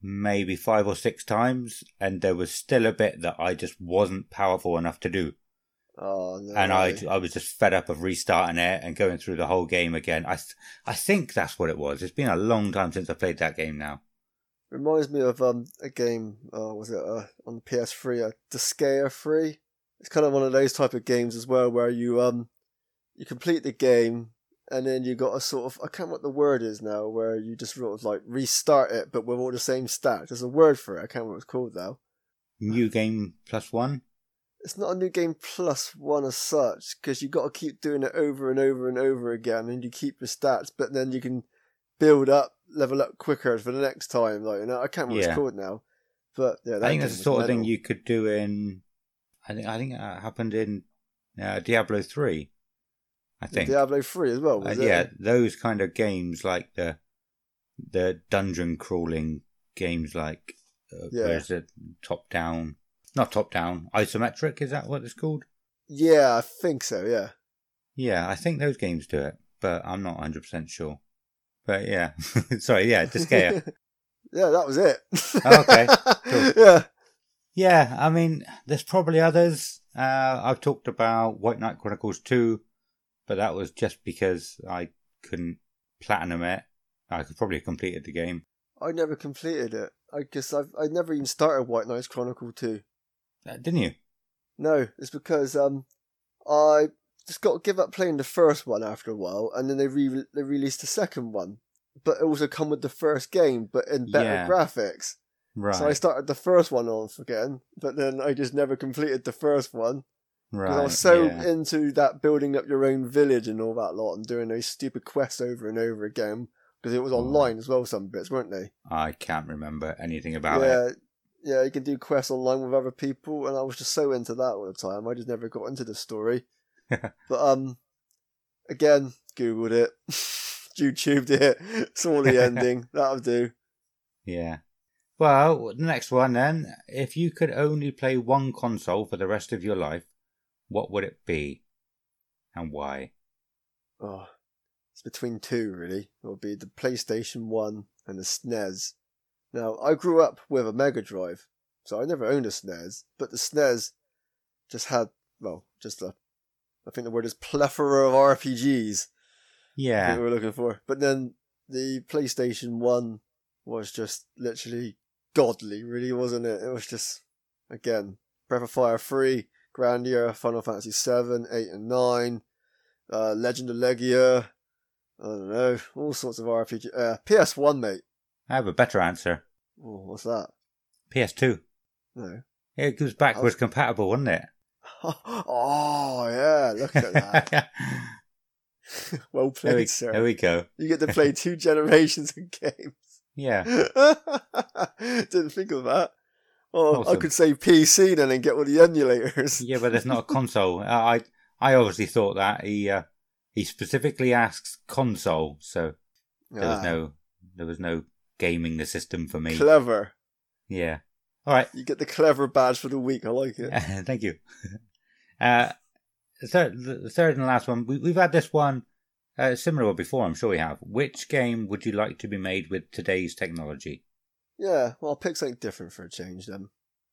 Speaker 2: maybe five or six times, and there was still a bit that I just wasn't powerful enough to do.
Speaker 3: oh no.
Speaker 2: And I. I was just fed up of restarting it and going through the whole game again. I, th- I think that's what it was. It's been a long time since I played that game now.
Speaker 3: reminds me of um a game. Uh, was it uh, on the PS3? Uh, Disgaea Three. It's kind of one of those type of games as well, where you um you complete the game and then you got a sort of I can't remember what the word is now, where you just sort of like restart it, but with all the same stats. There's a word for it. I can't remember what it's called now.
Speaker 2: New game plus one.
Speaker 3: It's not a new game plus one as such because you got to keep doing it over and over and over again, and you keep your stats, but then you can build up, level up quicker for the next time. Like you know, I can't remember what it's called now, but yeah,
Speaker 2: I think that's the sort of thing you could do in. I think I think that happened in uh, Diablo three. I think.
Speaker 3: Diablo three as well.
Speaker 2: Uh, yeah, those kind of games like the the dungeon crawling games, like uh,
Speaker 3: Yeah.
Speaker 2: where's it top down? Not top down, isometric. Is that what it's called?
Speaker 3: yeah, I think so. Yeah,
Speaker 2: Yeah, I think those games do it, but I'm not 100% sure. But yeah, *laughs* sorry, yeah, Disgaea. *laughs*
Speaker 3: yeah, that was it.
Speaker 2: Oh, okay, cool. *laughs*
Speaker 3: Yeah.
Speaker 2: Yeah, I mean, there's probably others. Uh, I've talked about White Knight Chronicles 2, but that was just because I couldn't platinum it. I could probably have completed the game.
Speaker 3: I never completed it. I guess I've I never even started White Knight Chronicle 2.
Speaker 2: Uh, didn't you?
Speaker 3: No, it's because um I just got to give up playing the first one after a while, and then they re- they released the second one, but it also come with the first game, but in better
Speaker 2: Yeah.
Speaker 3: graphics.
Speaker 2: Right.
Speaker 3: So I started the first one off again, but then I just never completed the first one
Speaker 2: Right. because.
Speaker 3: I was so
Speaker 2: yeah.
Speaker 3: into that building up your own village and all that lot, and doing those stupid quests over and over again because it was
Speaker 2: Oh.
Speaker 3: online as well. Some bits weren't they?
Speaker 2: I can't remember anything about
Speaker 3: yeah,
Speaker 2: it.
Speaker 3: yeah, you can do quests online with other people, and I was just so into that all the time. I just never got into the story. *laughs* but um, again, googled it, *laughs* YouTubed it, saw the ending. *laughs* That'll do.
Speaker 2: Yeah. Well, the next one then. If you could only play one console for the rest of your life, what would it be? And why?
Speaker 3: Oh, it's between two really. It would be the PlayStation One and the SNES. Now, I grew up with a Mega Drive, so I never owned a SNES. But the SNES just had, well, just a, I think the word is plethora of RPGs.
Speaker 2: Yeah.
Speaker 3: we were looking for. But then the PlayStation One was just literally godly, really, wasn't it? It was just again Breath of Fire three, Grandia, Final Fantasy seven, eight, and nine, uh, Legend of Legaia. I don't know, all sorts of RPG. Uh, PS One, mate.
Speaker 2: I have a better answer.
Speaker 3: Oh, what's that?
Speaker 2: PS2.
Speaker 3: No.
Speaker 2: Yeah, It was backwards compatible, wasn't it? *laughs*
Speaker 3: oh yeah, look at that. *laughs* well
Speaker 2: there, we,
Speaker 3: played, sir.
Speaker 2: there we go.
Speaker 3: You get to *laughs* play two generations of games.
Speaker 2: Yeah. *laughs*
Speaker 3: Didn't think of that. Oh, I could say PC then and get all the emulators.
Speaker 2: Yeah, but there's not a *laughs* console. Uh, I I obviously thought that he uh, he specifically asks console, so there was
Speaker 3: Ah,
Speaker 2: no there was no gaming the system for me.
Speaker 3: clever.
Speaker 2: Yeah. All right.
Speaker 3: You get the clever badge for the week. I like it. *laughs*
Speaker 2: Thank you. Uh, the third, the third and last one. We, we've had this one, uh, similar one before. I'm sure we have. Which game would you like to be made with today's technology?
Speaker 3: Yeah, well, I'll pick something different for a change then.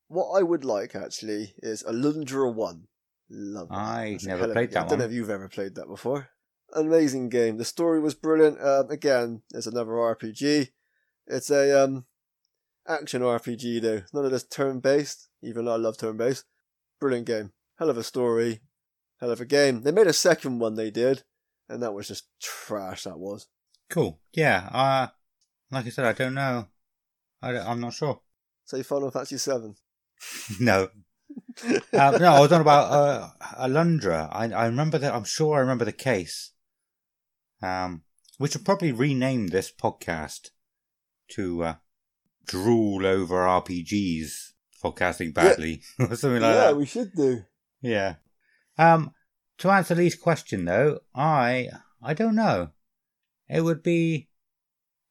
Speaker 3: What I would like actually is Alundra One. Love it.
Speaker 2: I
Speaker 3: That's
Speaker 2: never
Speaker 3: hell of a
Speaker 2: played
Speaker 3: game.
Speaker 2: that
Speaker 3: I don't know if you've ever played that before. Amazing game. The story was brilliant. Um, again, it's another RPG. It's a um, action RPG though. None of this turn based, even though I love turn based. Brilliant game. Hell of a story. Hell of a game. They made a second one they did, and that was just trash, that was.
Speaker 2: Cool. Yeah. Uh, like I said, I don't know. I I'm not sure.
Speaker 3: Say Final Fantasy 7.
Speaker 2: no. um, *laughs* no, I was on about uh, Alundra. I, I remember that. I'm sure I remember the case. Um, we should probably rename this podcast to uh, "Drool Over RPGs Podcasting Badly" *laughs* or something like
Speaker 3: yeah,
Speaker 2: that.
Speaker 3: we should do.
Speaker 2: Yeah. Um, to answer Lee's question though, I I don't know. It would be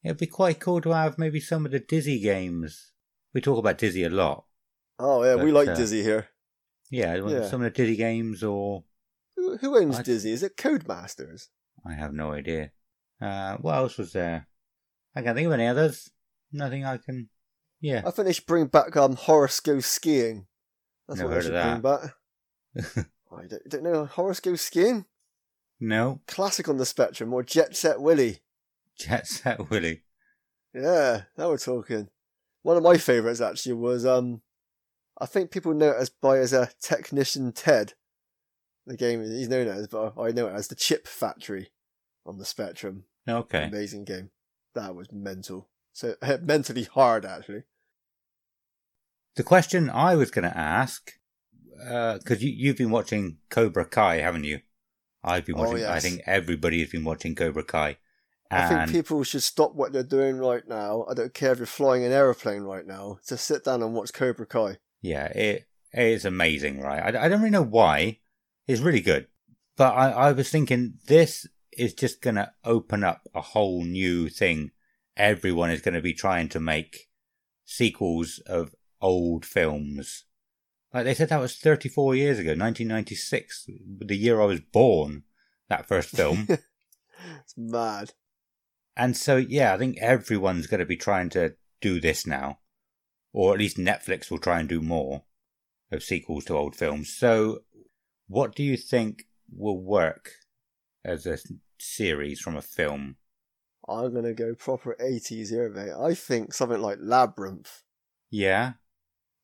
Speaker 2: it'd be quite cool to have maybe some of the Dizzy games. We talk about Dizzy a lot.
Speaker 3: Oh, yeah, we like
Speaker 2: uh,
Speaker 3: Dizzy here.
Speaker 2: Yeah,
Speaker 3: Yeah.
Speaker 2: some of the Dizzy games, or
Speaker 3: Who, who owns
Speaker 2: I-
Speaker 3: Dizzy? Is it Codemasters?
Speaker 2: I have no idea. Uh, what else was there? I can't think of any others. Nothing I can. Yeah,
Speaker 3: I finished bring back um, Horace Goes Skiing. That's
Speaker 2: Never
Speaker 3: what
Speaker 2: heard
Speaker 3: should bring back. *laughs* I don't, don't know. Horace Goes Skiing?
Speaker 2: no.
Speaker 3: Classic on the spectrum, or Jet Set Willy.
Speaker 2: Jet Set Willy.
Speaker 3: Yeah, now we're talking. One of my favourites actually was um, I think people know it as by as a Technician Ted. The game he's known as, but I know it as the Chip Factory on the Spectrum.
Speaker 2: Okay.
Speaker 3: Amazing game. That was mental. So *laughs* mentally hard actually.
Speaker 2: The question I was going to ask, Uh, because you, you've been watching Cobra Kai, haven't you? I've been
Speaker 3: Oh,
Speaker 2: watching. I think everybody has been watching Cobra Kai.
Speaker 3: I think people should stop what they're doing right now. I don't care if you're flying an aeroplane right now. Just sit down and watch Cobra Kai.
Speaker 2: yeah, it, it is amazing, right? I, I don't really know why. It's really good. But I, I was thinking this is just going to open up a whole new thing. Everyone is going to be trying to make sequels of old films. Like they said that was 34 years ago, 1996, the year I was born. that first film. *laughs*
Speaker 3: it's mad.
Speaker 2: And so, yeah, I think everyone's going to be trying to do this now. Or at least Netflix will try and do more of sequels to old films. So, what do you think will work as a series from a film?
Speaker 3: I'm gonna go proper 80s here, mate. I think something like Labyrinth.
Speaker 2: Yeah.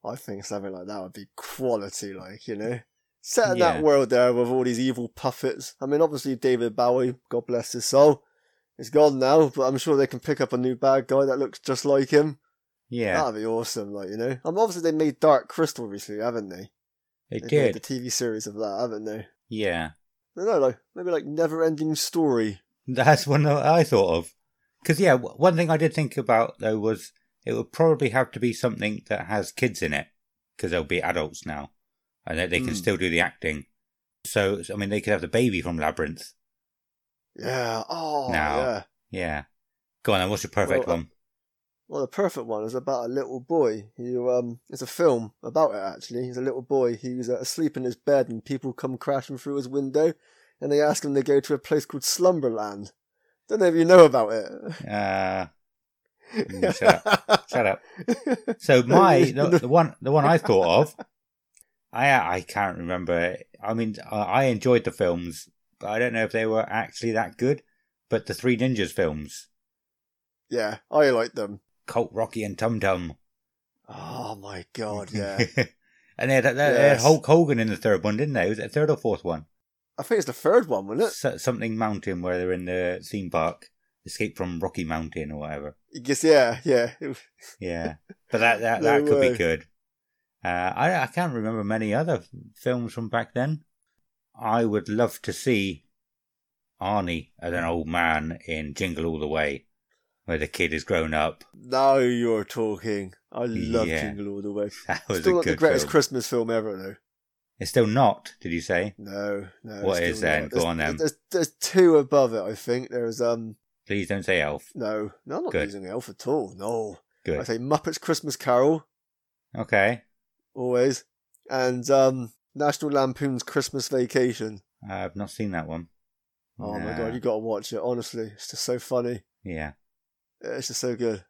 Speaker 3: I think something like that would be quality, like, you know? Set in
Speaker 2: Yeah.
Speaker 3: that world there with all these evil puppets. I mean, obviously, David Bowie, God bless his soul, is gone now, but I'm sure they can pick up a new bad guy that looks just like him.
Speaker 2: Yeah.
Speaker 3: That'd be awesome, like, you know? I mean, obviously, they made Dark Crystal recently, haven't they?
Speaker 2: They
Speaker 3: They made the. TV series of that, haven't they?
Speaker 2: Yeah.
Speaker 3: I don't know, like, maybe like Never Ending Story.
Speaker 2: That's one that I thought of. Because, yeah, one thing I did think about, though, was it would probably have to be something that has kids in it. Because they'll be adults now. And they, they can
Speaker 3: Hmm.
Speaker 2: still do the acting. So, I mean, they could have the baby from Labyrinth.
Speaker 3: Yeah, oh,
Speaker 2: Now.
Speaker 3: yeah.
Speaker 2: Yeah. Go on then, what's your perfect
Speaker 3: Well, uh,
Speaker 2: one?
Speaker 3: Well, the perfect one is about a little boy who, um, it's a film about it actually. He's a little boy who's uh, asleep in his bed and people come crashing through his window and they ask him to go to a place called Slumberland. Don't know if you know about it.
Speaker 2: Uh, Mm, shut shut up. So *laughs* my the, the one the one I thought of, I I can't remember. I mean, I I enjoyed the films, but I don't know if they were actually that good. But the Three Ninjas films,
Speaker 3: yeah, I like them.
Speaker 2: Colt, Rocky, and Tum Tum,
Speaker 3: Oh my god, yeah. *laughs*
Speaker 2: and they had, they had
Speaker 3: Yes.
Speaker 2: Hulk Hogan in the third one, didn't they? Was it the third or fourth one?
Speaker 3: I think it's the third one, wasn't it?
Speaker 2: So, something Mountain, where they're in the theme park, escape from Rocky Mountain or whatever.
Speaker 3: Guess, yeah, yeah.
Speaker 2: Yeah, but that that, *laughs*
Speaker 3: No
Speaker 2: that could
Speaker 3: way.
Speaker 2: be good. Uh, I I can't remember many other films from back then. I would love to see Arnie as an old man in Jingle All the Way, where the kid is grown up.
Speaker 3: Now you're talking. I love
Speaker 2: Yeah.
Speaker 3: Jingle All the Way. *laughs*
Speaker 2: That was
Speaker 3: Still
Speaker 2: a
Speaker 3: not the greatest
Speaker 2: film.
Speaker 3: Christmas film ever, though.
Speaker 2: It's still not. Did you say?
Speaker 3: No, no.
Speaker 2: What is then? Go
Speaker 3: There's-
Speaker 2: on then.
Speaker 3: There's, there's two above it, I think. There's, um,
Speaker 2: Please don't say Elf.
Speaker 3: no, no, I'm not
Speaker 2: Good.
Speaker 3: using Elf at all. No.
Speaker 2: Good.
Speaker 3: I say Muppets Christmas Carol,
Speaker 2: Okay.
Speaker 3: always. And, um, National Lampoon's Christmas Vacation.
Speaker 2: I've not seen that one.
Speaker 3: Oh my god, you gotta watch it, honestly. It's just so funny.
Speaker 2: Yeah.
Speaker 3: It's just so good.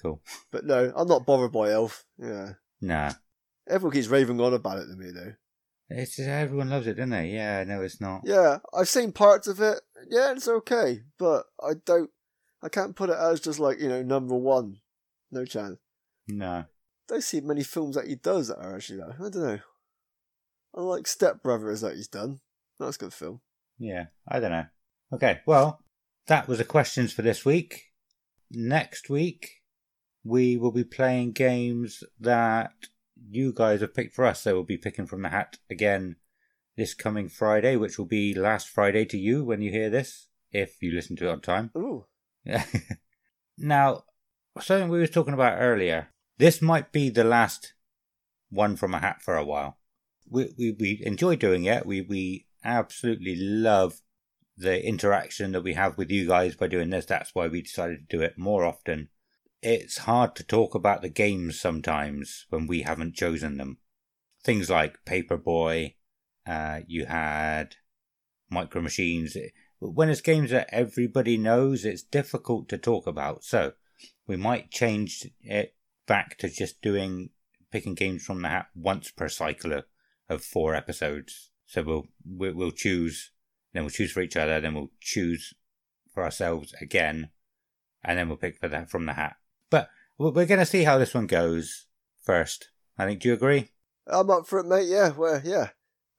Speaker 2: Cool.
Speaker 3: But no, I'm not bothered by Elf. Yeah.
Speaker 2: Nah.
Speaker 3: Everyone keeps raving on about it to me, though.
Speaker 2: It's just, everyone loves it, don't they? Yeah. No, it's not.
Speaker 3: Yeah, I've seen parts of it. Yeah, it's okay, but I don't. I can't put it as just like you know number one. No chance.
Speaker 2: No.
Speaker 3: Don't see many films that he does that are actually that. I don't know. I like Step Brothers that he's done. That's a good film.
Speaker 2: Yeah, I don't know. Okay, well, that was the questions for this week. Next week, we will be playing games that you guys have picked for us. So we'll be picking from the hat again this coming Friday, which will be last Friday to you when you hear this, if you listen to it on time.
Speaker 3: Ooh, *laughs*
Speaker 2: now, something we were talking about earlier. This might be the last one from a hat for a while. We we, we enjoy doing it. We we absolutely love the interaction that we have with you guys by doing this. That's why we decided to do it more often. It's hard to talk about the games sometimes when we haven't chosen them. Things like Paperboy, uh, you had Micro Machines. When it's games that everybody knows, it's difficult to talk about. So we might change it back to just doing picking games from the hat once per cycle of, four episodes. So we'll we'll choose, then we'll choose for each other, then we'll choose for ourselves again, and then we'll pick for that from the hat. But we're we're gonna see how this one goes first. I think. Do you agree?
Speaker 3: I'm up for it, mate. Yeah, well, yeah.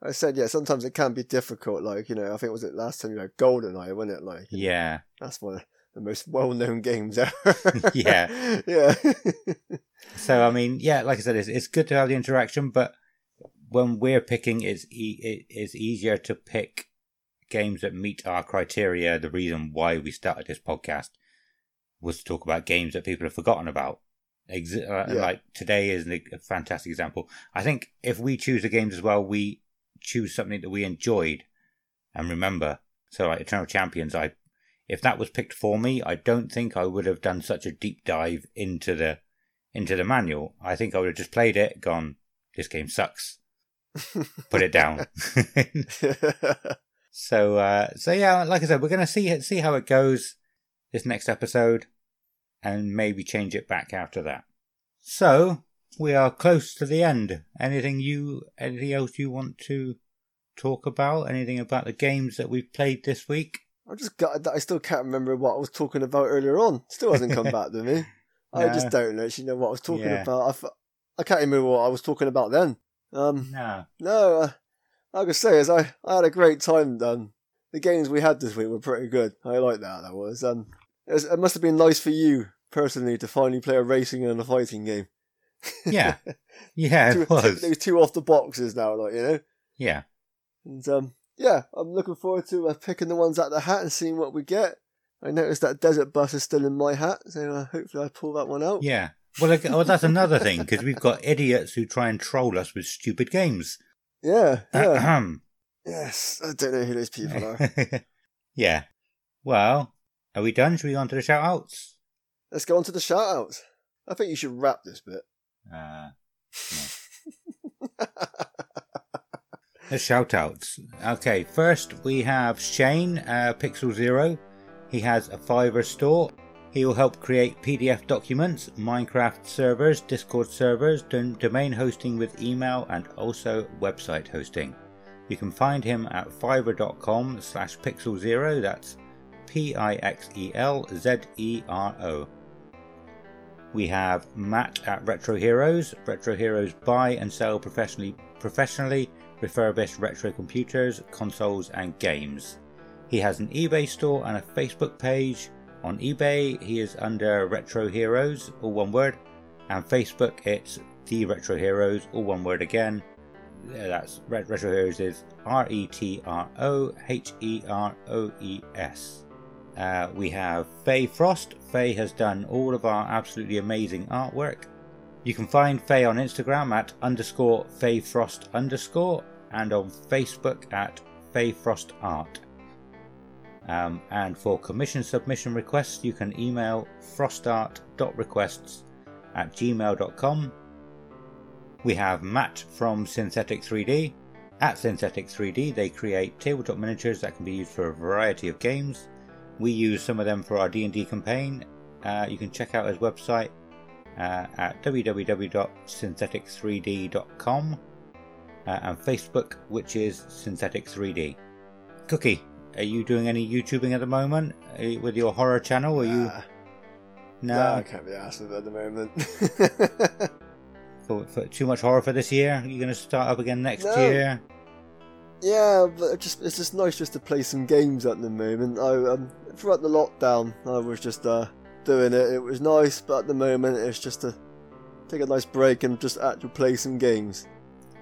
Speaker 3: I said yeah. Sometimes it can be difficult. Like you know, I think it was it last time you had Goldeneye, wasn't it? Like
Speaker 2: Yeah.
Speaker 3: that's one of the most well-known games ever. *laughs*
Speaker 2: Yeah. *laughs*
Speaker 3: yeah. *laughs*
Speaker 2: So I mean, yeah, like I said, it's it's good to have the interaction, but when we're picking, it's e- it's easier to pick games that meet our criteria. The reason why we started this podcast was to talk about games that people have forgotten about. Ex- uh,
Speaker 3: Yeah.
Speaker 2: Like today is a fantastic example. I think if we choose the games as well, we choose something that we enjoyed and remember. So like Eternal Champions, I if that was picked for me, I don't think I would have done such a deep dive into the into the manual. I think I would have just played it, gone, this game sucks, *laughs* put it down. *laughs* *laughs* So, uh, so yeah, like I said, we're going to see see how it goes this next episode, and maybe change it back after that. So we are close to the end. Anything you, anything else you want to talk about? Anything about the games that we've played this week?
Speaker 3: I just got that I still can't remember what I was talking about earlier on. Still hasn't come back to me. *laughs* I
Speaker 2: No.
Speaker 3: just don't actually know what I was talking
Speaker 2: Yeah.
Speaker 3: about. I, f- I can't remember what I was talking about then. Um,
Speaker 2: No.
Speaker 3: no, uh, like I say, is I, I had a great time. Um, the games we had this week were pretty good. I like that. That was um, it, was, it must have been nice for you personally to finally play a racing and a fighting game.
Speaker 2: Yeah. *laughs* Yeah,
Speaker 3: two,
Speaker 2: it was.
Speaker 3: Those *laughs* two off the boxes now, like you know.
Speaker 2: Yeah.
Speaker 3: And um, yeah, I'm looking forward to uh, picking the ones out of the hat and seeing what we get. I noticed that desert bus is still in my hat, so uh, hopefully I pull that one out.
Speaker 2: Yeah. Well, like, oh, that's another thing because we've got idiots who try and troll us with stupid games.
Speaker 3: Yeah, yeah.
Speaker 2: Ahem. *clears throat*
Speaker 3: yes, I don't know who those people are. *laughs*
Speaker 2: yeah. Well, are we done? Should we go on to the shout outs?
Speaker 3: Let's go on to the shout outs. I think you should wrap this bit.
Speaker 2: Uh, *laughs* the shout outs. Okay, first we have Shane, uh, Pixel Zero. He has a Fiverr store. He will help create PDF documents, Minecraft servers, Discord servers, dom- domain hosting with email, and also website hosting. You can find him at fiverr.com slash pixel zero. That's P I X E L Z E R O. We have Matt at Retro Heroes. Retro Heroes buy and sell professionally professionally refurbished retro computers, consoles, and games. He has an eBay store and a Facebook page. On eBay, he is under Retro Heroes, all one word, and Facebook, it's The Retro Heroes, all one word again. That's Retro Heroes is R E T R O H E R O E S. Uh, we have Faye Frost. Faye has done all of our absolutely amazing artwork. You can find Faye on Instagram at underscore Faye Frost underscore and on Facebook at Faye Frost Art. Um, and for commission submission requests, you can email frostart.requests at gmail.com. We have Matt from Synthetic 3D. At Synthetic 3D, they create tabletop miniatures that can be used for a variety of games. We use some of them for our D&D campaign. Uh, you can check out his website uh, at www.synthetic3d.com uh, and Facebook, which is Synthetic 3D. Cookie, are you doing any YouTubing at the moment you- with your horror channel? Are you no
Speaker 3: no, I can't be asked at the moment. *laughs*
Speaker 2: for, for too much horror for this year? You're you going to start up again next
Speaker 3: No.
Speaker 2: year?
Speaker 3: yeah, but just it's just nice just to play some games at the moment. I um throughout the lockdown, I was just uh doing it. It was nice, but at the moment, it's just to take a nice break and just actually play some games.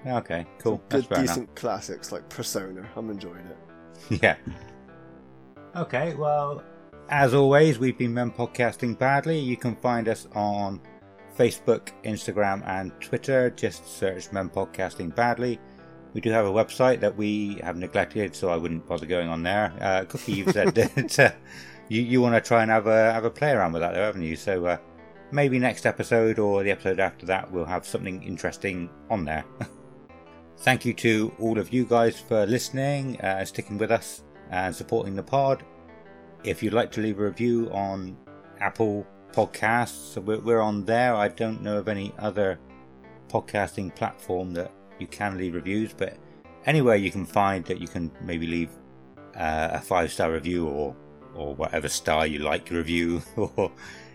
Speaker 2: Okay, cool. That's
Speaker 3: Good, decent classics like Persona. I'm enjoying it. *laughs*
Speaker 2: Yeah. Okay, well, as always, we've been Men Podcasting Badly. You can find us on Facebook, Instagram, and Twitter. Just search Men Podcasting Badly. We do have a website that we have neglected, so I wouldn't bother going on there. Uh, Cookie, you've said *laughs* that uh, you, you want to try and have a have a play around with that, though, haven't you? So uh, maybe next episode or the episode after that, we'll have something interesting on there. *laughs* Thank you to all of you guys for listening, uh, sticking with us, and supporting the pod. If you'd like to leave a review on Apple Podcasts, we're, we're on there. I don't know of any other podcasting platform that you can leave reviews, but anywhere you can find that you can maybe leave uh, a five star review or or whatever star you like to review *laughs* or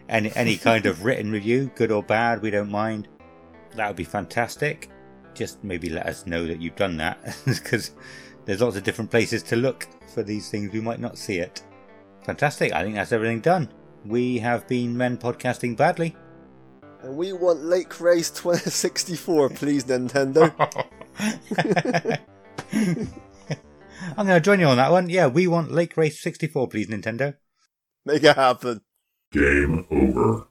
Speaker 2: any any kind of *laughs* written review, good or bad, we don't mind. That would be fantastic. Just maybe let us know that you've done that *laughs* because there's lots of different places to look for these things. We might not see it. Fantastic. I think that's everything done. We have been men podcasting badly.
Speaker 3: And we want Lake Race 2064, please, Nintendo. *laughs*
Speaker 2: I'm going to join you on that one. Yeah, we want Lake Race 64, please, Nintendo.
Speaker 3: Make it happen.
Speaker 1: Game over.